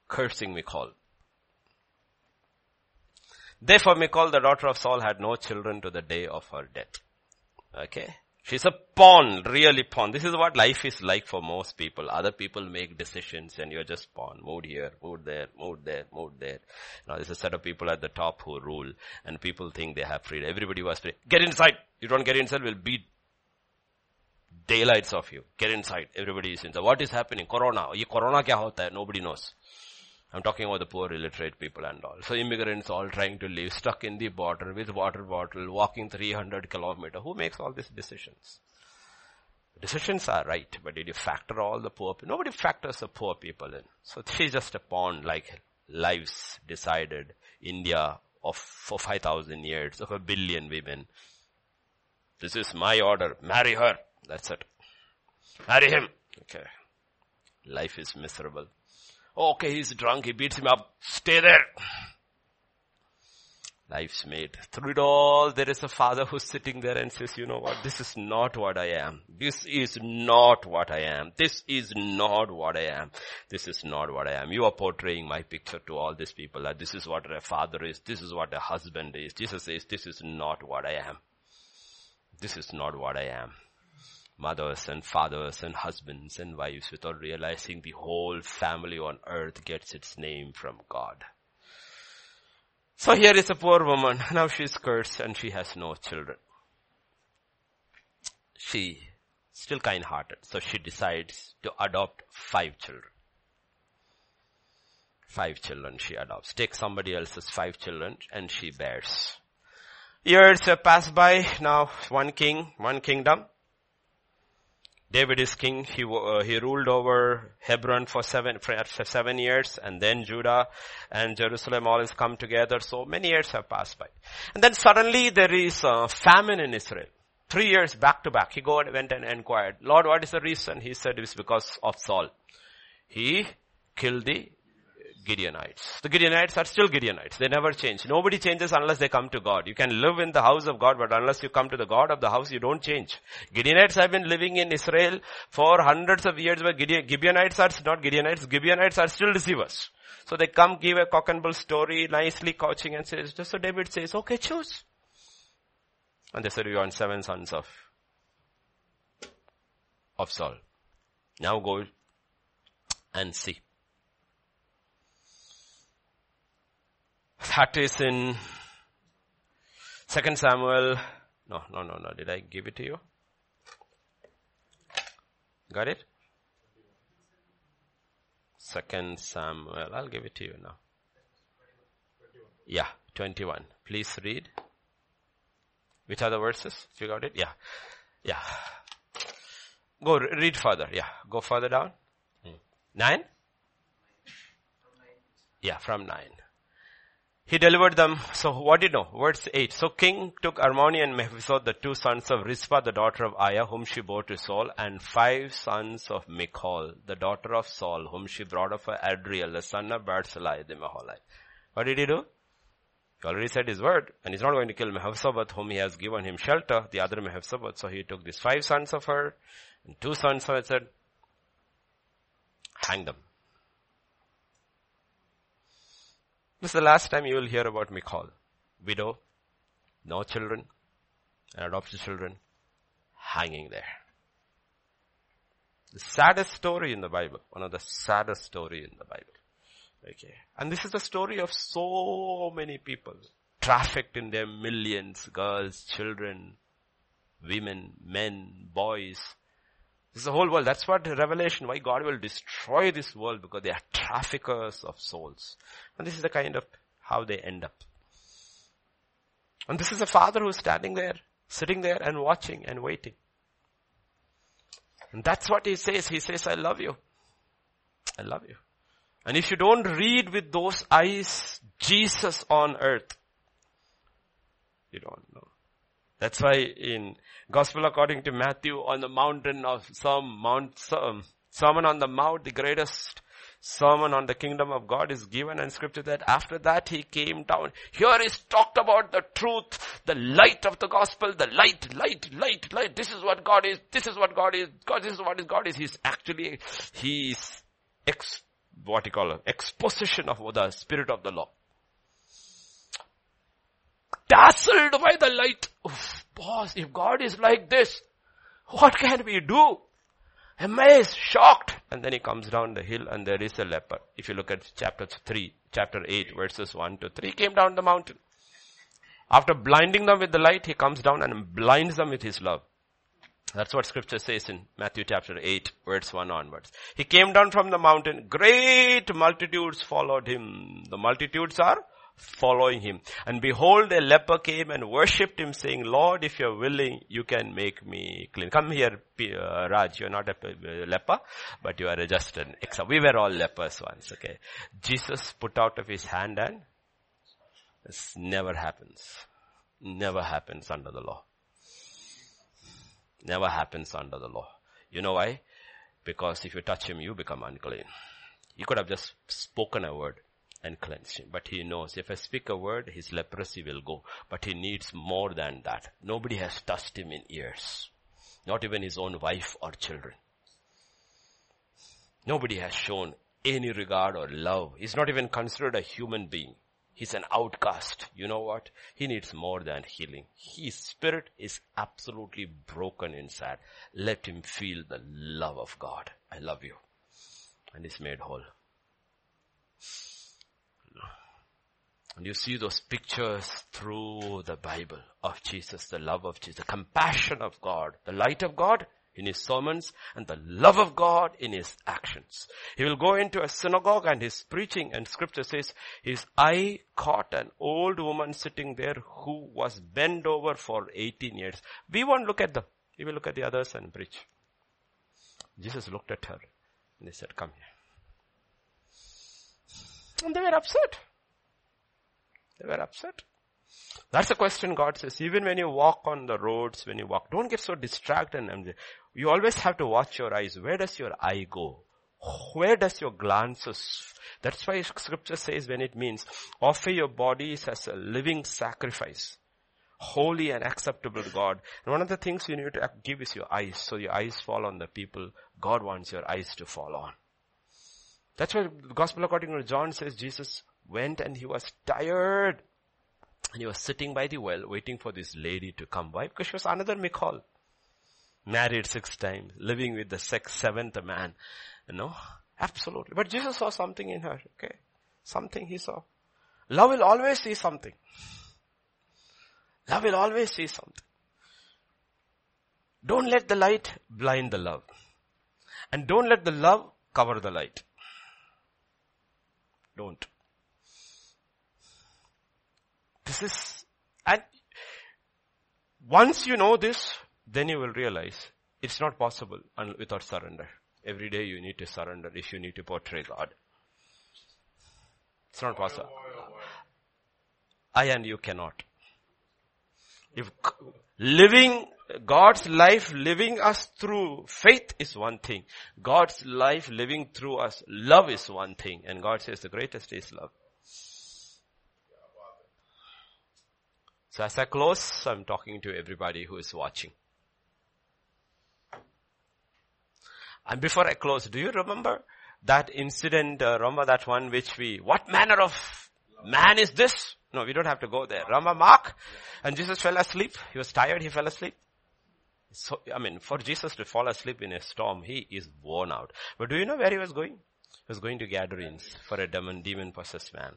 cursing Michal. Therefore Michal, the daughter of Saul, had no children to the day of her death. Okay. She's a pawn, really pawn. This is what life is like for most people. Other people make decisions and you're just pawn. Move here, move there, move there, move there. Now there's a set of people at the top who rule and people think they have freedom. Everybody was free. Get inside. You don't get inside, we'll beat daylights of you. Get inside. Everybody is inside. What is happening? Corona. Ye corona kya hota hai? Nobody knows. I'm talking about the poor illiterate people and all. So immigrants all trying to live stuck in the border with water bottle, walking 300 kilometers. Who makes all these decisions? Decisions are right, but did you factor all the poor people? Nobody factors the poor people in. So she's just a pawn like lives decided India of for 5,000 years of a billion women. This is my order. Marry her. That's it. Marry him. Okay. Life is miserable. Okay, he's drunk. He beats him up. Stay there. Life's made. Through it all, there is a father who's sitting there and says, you know what? This is not what I am. This is not what I am. This is not what I am. This is not what I am. You are portraying my picture to all these people that this is what a father is. This is what a husband is. Jesus says, this is not what I am. This is not what I am mothers and fathers and husbands and wives without realizing the whole family on earth gets its name from God. So here is a poor woman. Now she's cursed and she has no children. She still kind hearted. So she decides to adopt five children. Five children she adopts. Take somebody else's five children and she bears. Years have passed by. Now one king, one kingdom. David is king. He, uh, he ruled over Hebron for seven, for seven years and then Judah and Jerusalem all has come together. So many years have passed by. And then suddenly there is a famine in Israel. Three years back to back. He go and went and inquired, Lord, what is the reason? He said it was because of Saul. He killed the Gibeonites. The Gibeonites are still Gibeonites. They never change. Nobody changes unless they come to God. You can live in the house of God, but unless you come to the God of the house, you don't change. Gibeonites have been living in Israel for hundreds of years, but Gibeonites are not Gideonites. Gibeonites are still deceivers. So they come, give a cock and bull story, nicely couching and says, just so David says, okay, choose. And they said, you want seven sons of, of Saul. Now go and see. That is in Second Samuel. No, no, no, no. Did I give it to you? Got it? Second Samuel. I'll give it to you now. Yeah, 21. Please read. Which are the verses? You got it? Yeah. Yeah. Go read further. Yeah. Go further down. Hmm. Nine? Yeah, from nine. He delivered them. So what did you know? Verse 8. So king took Armoni and Mephibosheth, the two sons of Rizpah, the daughter of Aiah, whom she bore to Saul, and five sons of Michal, the daughter of Saul, whom she brought up for Adriel, the son of Barzillai the Meholite. What did he do? He already said his word, and he's not going to kill Mephibosheth, whom he has given him shelter, the other Mephibosheth. So he took these five sons of her, and two sons of her said, hang them. This is the last time you will hear about Michal. Widow, no children, and adopted children, hanging there. The saddest story in the Bible. One of the saddest story in the Bible. Okay. And this is the story of so many people. Trafficked in their millions, girls, children, women, men, boys, this is the whole world. That's what Revelation, why God will destroy this world because they are traffickers of souls. And this is the kind of how they end up. And this is a father who's standing there, sitting there and watching and waiting. And that's what he says. He says, I love you. I love you. And if you don't read with those eyes, Jesus on earth, you don't know. That's why in Gospel according to Matthew on the mountain of some Mount some, um, Sermon on the Mount, the greatest sermon on the kingdom of God is given and scripture that after that he came down. Here is talked about the truth, the light of the gospel, the light, light, light, light. This is what God is. This is what God is. God, this is what is God is. He's actually, he's ex, what you call it, exposition of the spirit of the law dazzled by the light. Oof, boss, if God is like this, what can we do? Amazed, shocked. And then he comes down the hill and there is a leper. If you look at chapter 3, chapter 8 verses 1 to 3, came down the mountain. After blinding them with the light, he comes down and blinds them with his love. That's what scripture says in Matthew chapter 8 verse 1 onwards. He came down from the mountain. Great multitudes followed him. The multitudes are following him. And behold, a leper came and worshipped him saying, Lord, if you're willing, you can make me clean. Come here, uh, Raj, you're not a leper, but you are just an example. We were all lepers once, okay. Jesus put out of his hand and this never happens. Never happens under the law. Never happens under the law. You know why? Because if you touch him, you become unclean. He could have just spoken a word and cleanse him. But he knows if I speak a word, his leprosy will go. But he needs more than that. Nobody has touched him in years. Not even his own wife or children. Nobody has shown any regard or love. He's not even considered a human being. He's an outcast. You know what? He needs more than healing. His spirit is absolutely broken inside. Let him feel the love of God. I love you. And he's made whole. And you see those pictures through the Bible of Jesus, the love of Jesus, the compassion of God, the light of God. in his sermons and the love of God in his actions. He will go into a synagogue and his preaching and scripture says his eye caught an old woman sitting there who was bent over for 18 years. We won't look at them. He will look at the others and preach. Jesus looked at her and he said, come here. And they were upset. They were upset. That's the question God says. Even when you walk on the roads, when you walk, don't get so distracted. And you always have to watch your eyes. Where does your eye go? Where does your glances? That's why scripture says when it means offer your bodies as a living sacrifice, holy and acceptable to God. And one of the things you need to give is your eyes. So your eyes fall on the people God wants your eyes to fall on. That's why the gospel according to John says Jesus went and he was tired. And he was sitting by the well waiting for this lady to come. Why? Because she was another Michal. Married six times, living with the sixth, seventh man. You know? Absolutely. But Jesus saw something in her. Okay? Something he saw. Love will always see something. Love will always see something. Don't let the light blind the love. And don't let the love cover the light. Don't. This is, and once you know this, then you will realize it's not possible without surrender. Every day you need to surrender if you need to portray God. It's not possible. I and you cannot. If living God's life living us through faith is one thing. God's life living through us, love is one thing. And God says the greatest is love. So as I close, I'm talking to everybody who is watching. And before I close, do you remember that incident, uh, remember that one which we, what manner of man is this? No, we don't have to go there. Remember Mark? And Jesus fell asleep. He was tired, he fell asleep. So, I mean, for Jesus to fall asleep in a storm, he is worn out. But do you know where he was going? He was going to Gadarenes for a demon, demon possessed man.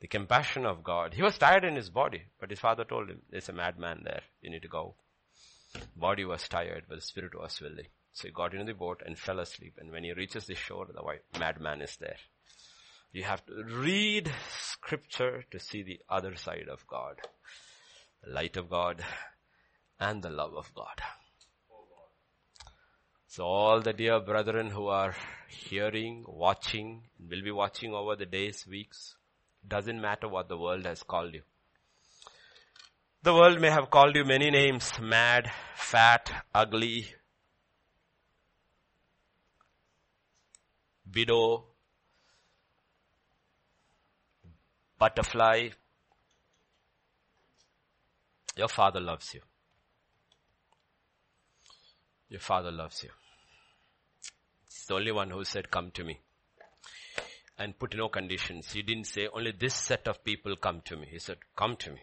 The compassion of God. He was tired in his body, but his father told him, there's a madman there. You need to go. Body was tired, but the spirit was willing. So he got into the boat and fell asleep. And when he reaches the shore, the white madman is there. You have to read scripture to see the other side of God. The light of God, and the love of God. So all the dear brethren who are hearing, watching, will be watching over the days, weeks, doesn't matter what the world has called you. The world may have called you many names, mad, fat, ugly, widow, butterfly. Your father loves you. Your father loves you. He's the only one who said, come to me. And put no conditions. He didn't say, only this set of people come to me. He said, come to me.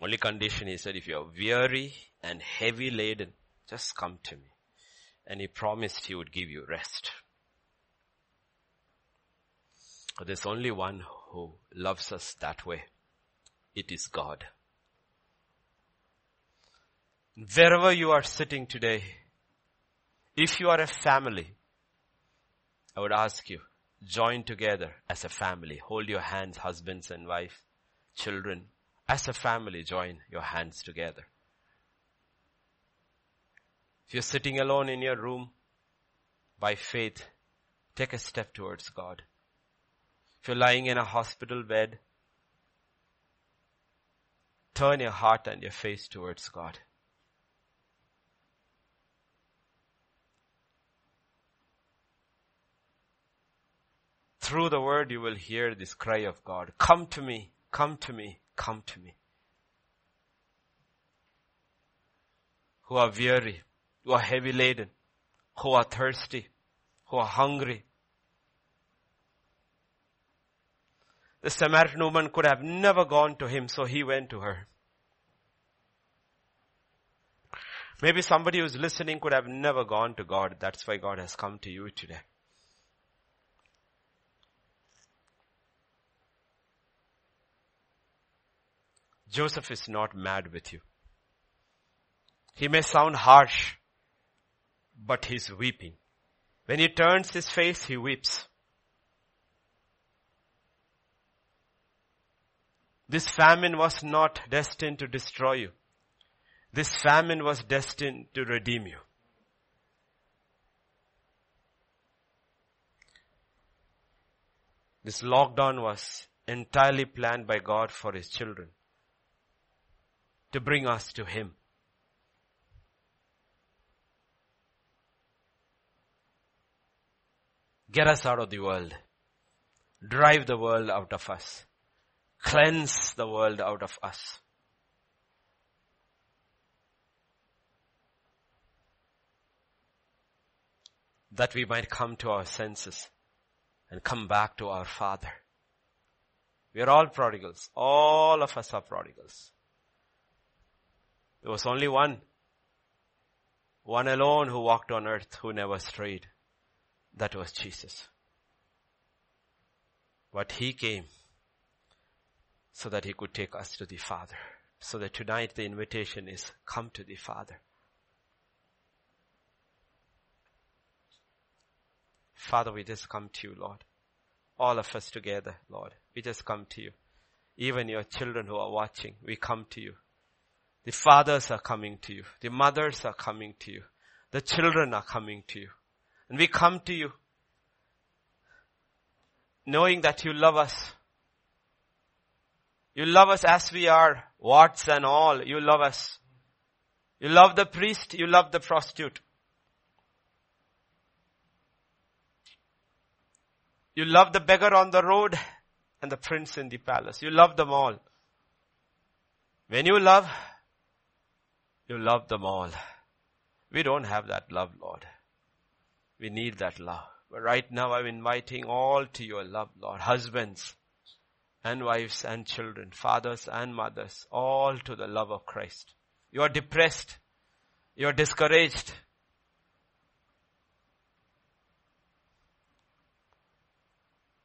Only condition, he said, if you're weary and heavy laden, just come to me. And he promised he would give you rest. But there's only one who loves us that way. It is God. Wherever you are sitting today, if you are a family, I would ask you, join together as a family. Hold your hands, husbands and wife, children. As a family, join your hands together. If you're sitting alone in your room, by faith, take a step towards God. If you're lying in a hospital bed, turn your heart and your face towards God. Through the word you will hear this cry of God. Come to me, come to me, come to me. Who are weary, who are heavy laden, who are thirsty, who are hungry. The Samaritan woman could have never gone to him, so he went to her. Maybe somebody who's listening could have never gone to God. That's why God has come to you today. Joseph is not mad with you. He may sound harsh, but he's weeping. When he turns his face, he weeps. This famine was not destined to destroy you. This famine was destined to redeem you. This lockdown was entirely planned by God for His children to bring us to Him. Get us out of the world. Drive the world out of us. Cleanse the world out of us. That we might come to our senses and come back to our Father. We are all prodigals. All of us are prodigals. There was only one, one alone who walked on earth who never strayed. That was Jesus. But he came so that he could take us to the Father. So that tonight the invitation is come to the Father. Father, we just come to you, Lord. All of us together, Lord. We just come to you. Even your children who are watching, we come to you. The fathers are coming to you. The mothers are coming to you. The children are coming to you. And we come to you knowing that you love us. You love us as we are, warts and all. You love us. You love the priest, you love the prostitute. You love the beggar on the road and the prince in the palace. You love them all. When you love, you love them all. We don't have that love, Lord. We need that love. But right now I'm inviting all to your love, Lord. Husbands and wives and children, fathers and mothers, all to the love of Christ. You are depressed. You are discouraged.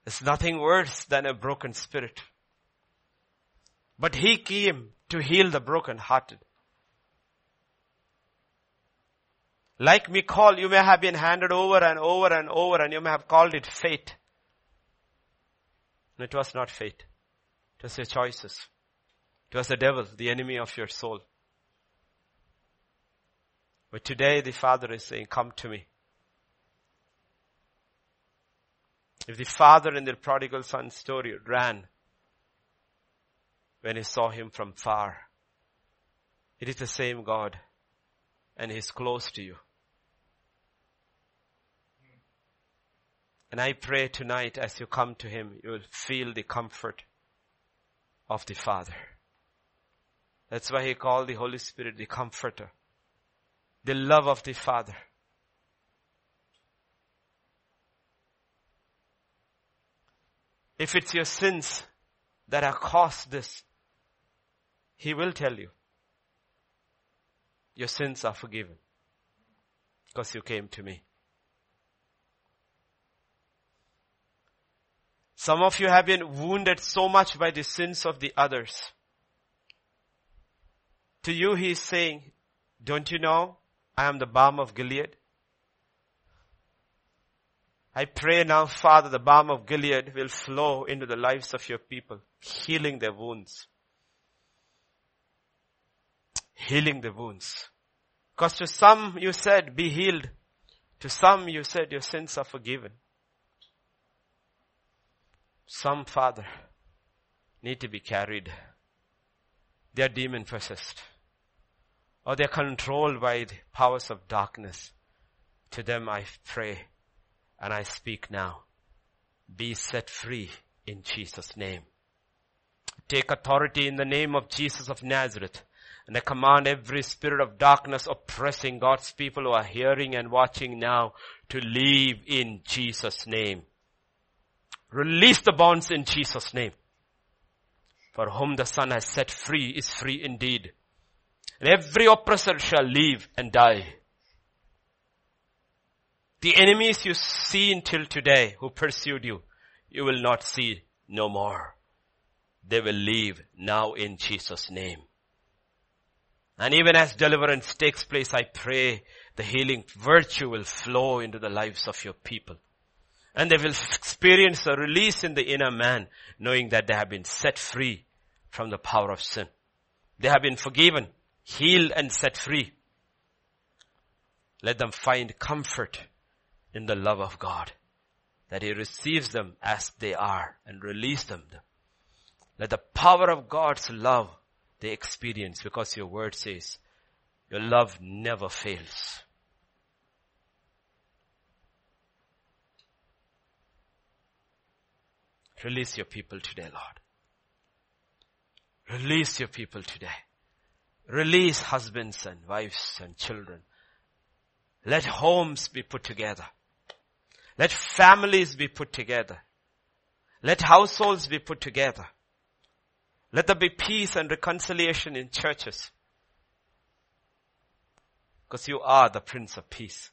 There's nothing worse than a broken spirit. But he came to heal the broken hearted. Like Michal, you may have been handed over and over and over and you may have called it fate. And it was not fate. It was your choices. It was the devil, the enemy of your soul. But today the Father is saying, come to me. If the father in the prodigal son story ran when he saw him from far, it is the same God and he's close to you. And I pray tonight as you come to Him, you will feel the comfort of the Father. That's why He called the Holy Spirit the Comforter. The love of the Father. If it's your sins that have caused this, He will tell you. Your sins are forgiven. Because you came to me. Some of you have been wounded so much by the sins of the others. To you he is saying, don't you know I am the balm of Gilead? I pray now, Father, the balm of Gilead will flow into the lives of your people, healing their wounds. Healing the wounds. Because to some you said, be healed. To some you said, your sins are forgiven. Some father need to be carried. They are demon possessed. Or they are controlled by the powers of darkness. To them I pray and I speak now. Be set free in Jesus name. Take authority in the name of Jesus of Nazareth. And I command every spirit of darkness oppressing God's people who are hearing and watching now to leave in Jesus name. Release the bonds in Jesus' name. For whom the Son has set free is free indeed. And every oppressor shall leave and die. The enemies you see until today who pursued you, you will not see no more. They will leave now in Jesus' name. And even as deliverance takes place, I pray the healing virtue will flow into the lives of your people. And they will experience a release in the inner man, knowing that they have been set free from the power of sin. They have been forgiven, healed and set free. Let them find comfort in the love of God, that He receives them as they are and release them. Let the power of God's love they experience because your word says your love never fails. Release your people today, Lord. Release your people today. Release husbands and wives and children. Let homes be put together. Let families be put together. Let households be put together. Let there be peace and reconciliation in churches. Because you are the Prince of Peace.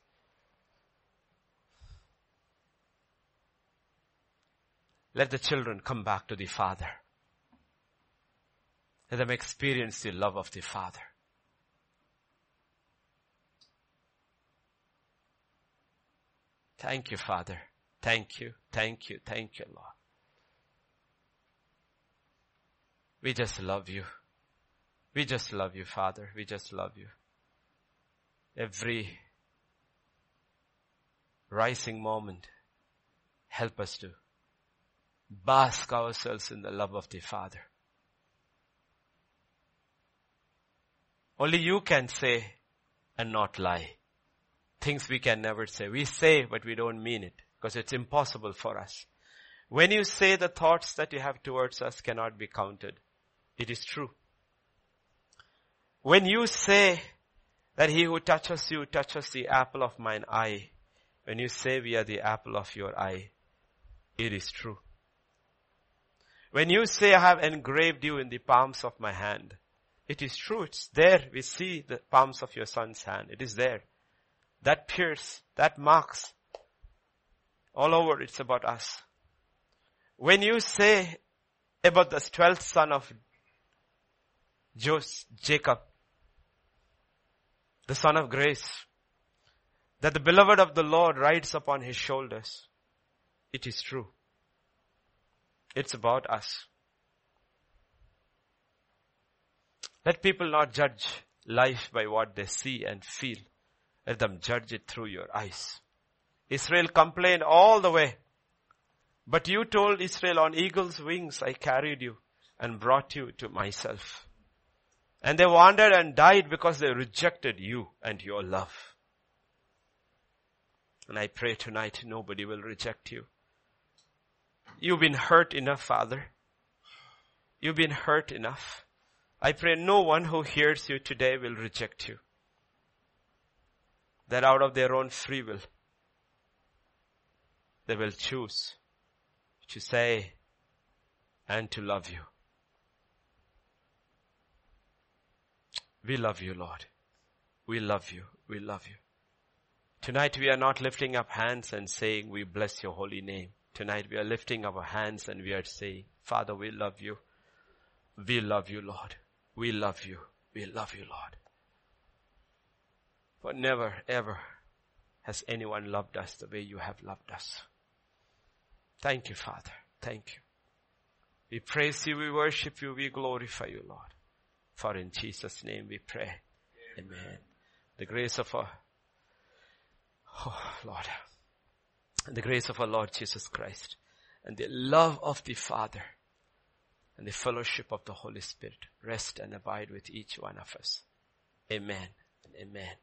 Let the children come back to the Father. Let them experience the love of the Father. Thank you, Father. Thank you, thank you, thank you, Lord. We just love you. We just love you, Father. We just love you. Every rising moment, help us to bask ourselves in the love of the Father. Only you can say and not lie. Things we can never say. We say, but we don't mean it because it's impossible for us. When you say the thoughts that you have towards us cannot be counted, it is true. When you say that he who touches you touches the apple of mine eye, when you say we are the apple of your eye, it is true. When you say I have engraved you in the palms of my hand, it is true. It's there. We see the palms of your son's hand. It is there. That pierce, that marks, all over it's about us. When you say about the twelfth son of Joseph, Jacob, the son of grace, that the beloved of the Lord rides upon his shoulders, it is true. It's about us. Let people not judge life by what they see and feel. Let them judge it through your eyes. Israel complained all the way. But you told Israel on eagle's wings I carried you and brought you to myself. And they wandered and died because they rejected you and your love. And I pray tonight nobody will reject you. You've been hurt enough, Father. You've been hurt enough. I pray no one who hears you today will reject you. That out of their own free will, they will choose to say and to love you. We love you, Lord. We love you. We love you. Tonight we are not lifting up hands and saying we bless your holy name. Tonight we are lifting our hands and we are saying, Father, we love you. We love you, Lord. We love you. We love you, Lord. For never, ever has anyone loved us the way you have loved us. Thank you, Father. Thank you. We praise you, we worship you, we glorify you, Lord. For in Jesus' name we pray. Amen. Amen. The grace of our, oh Lord, the grace of our Lord Jesus Christ and the love of the Father and the fellowship of the Holy Spirit rest and abide with each one of us. Amen and amen.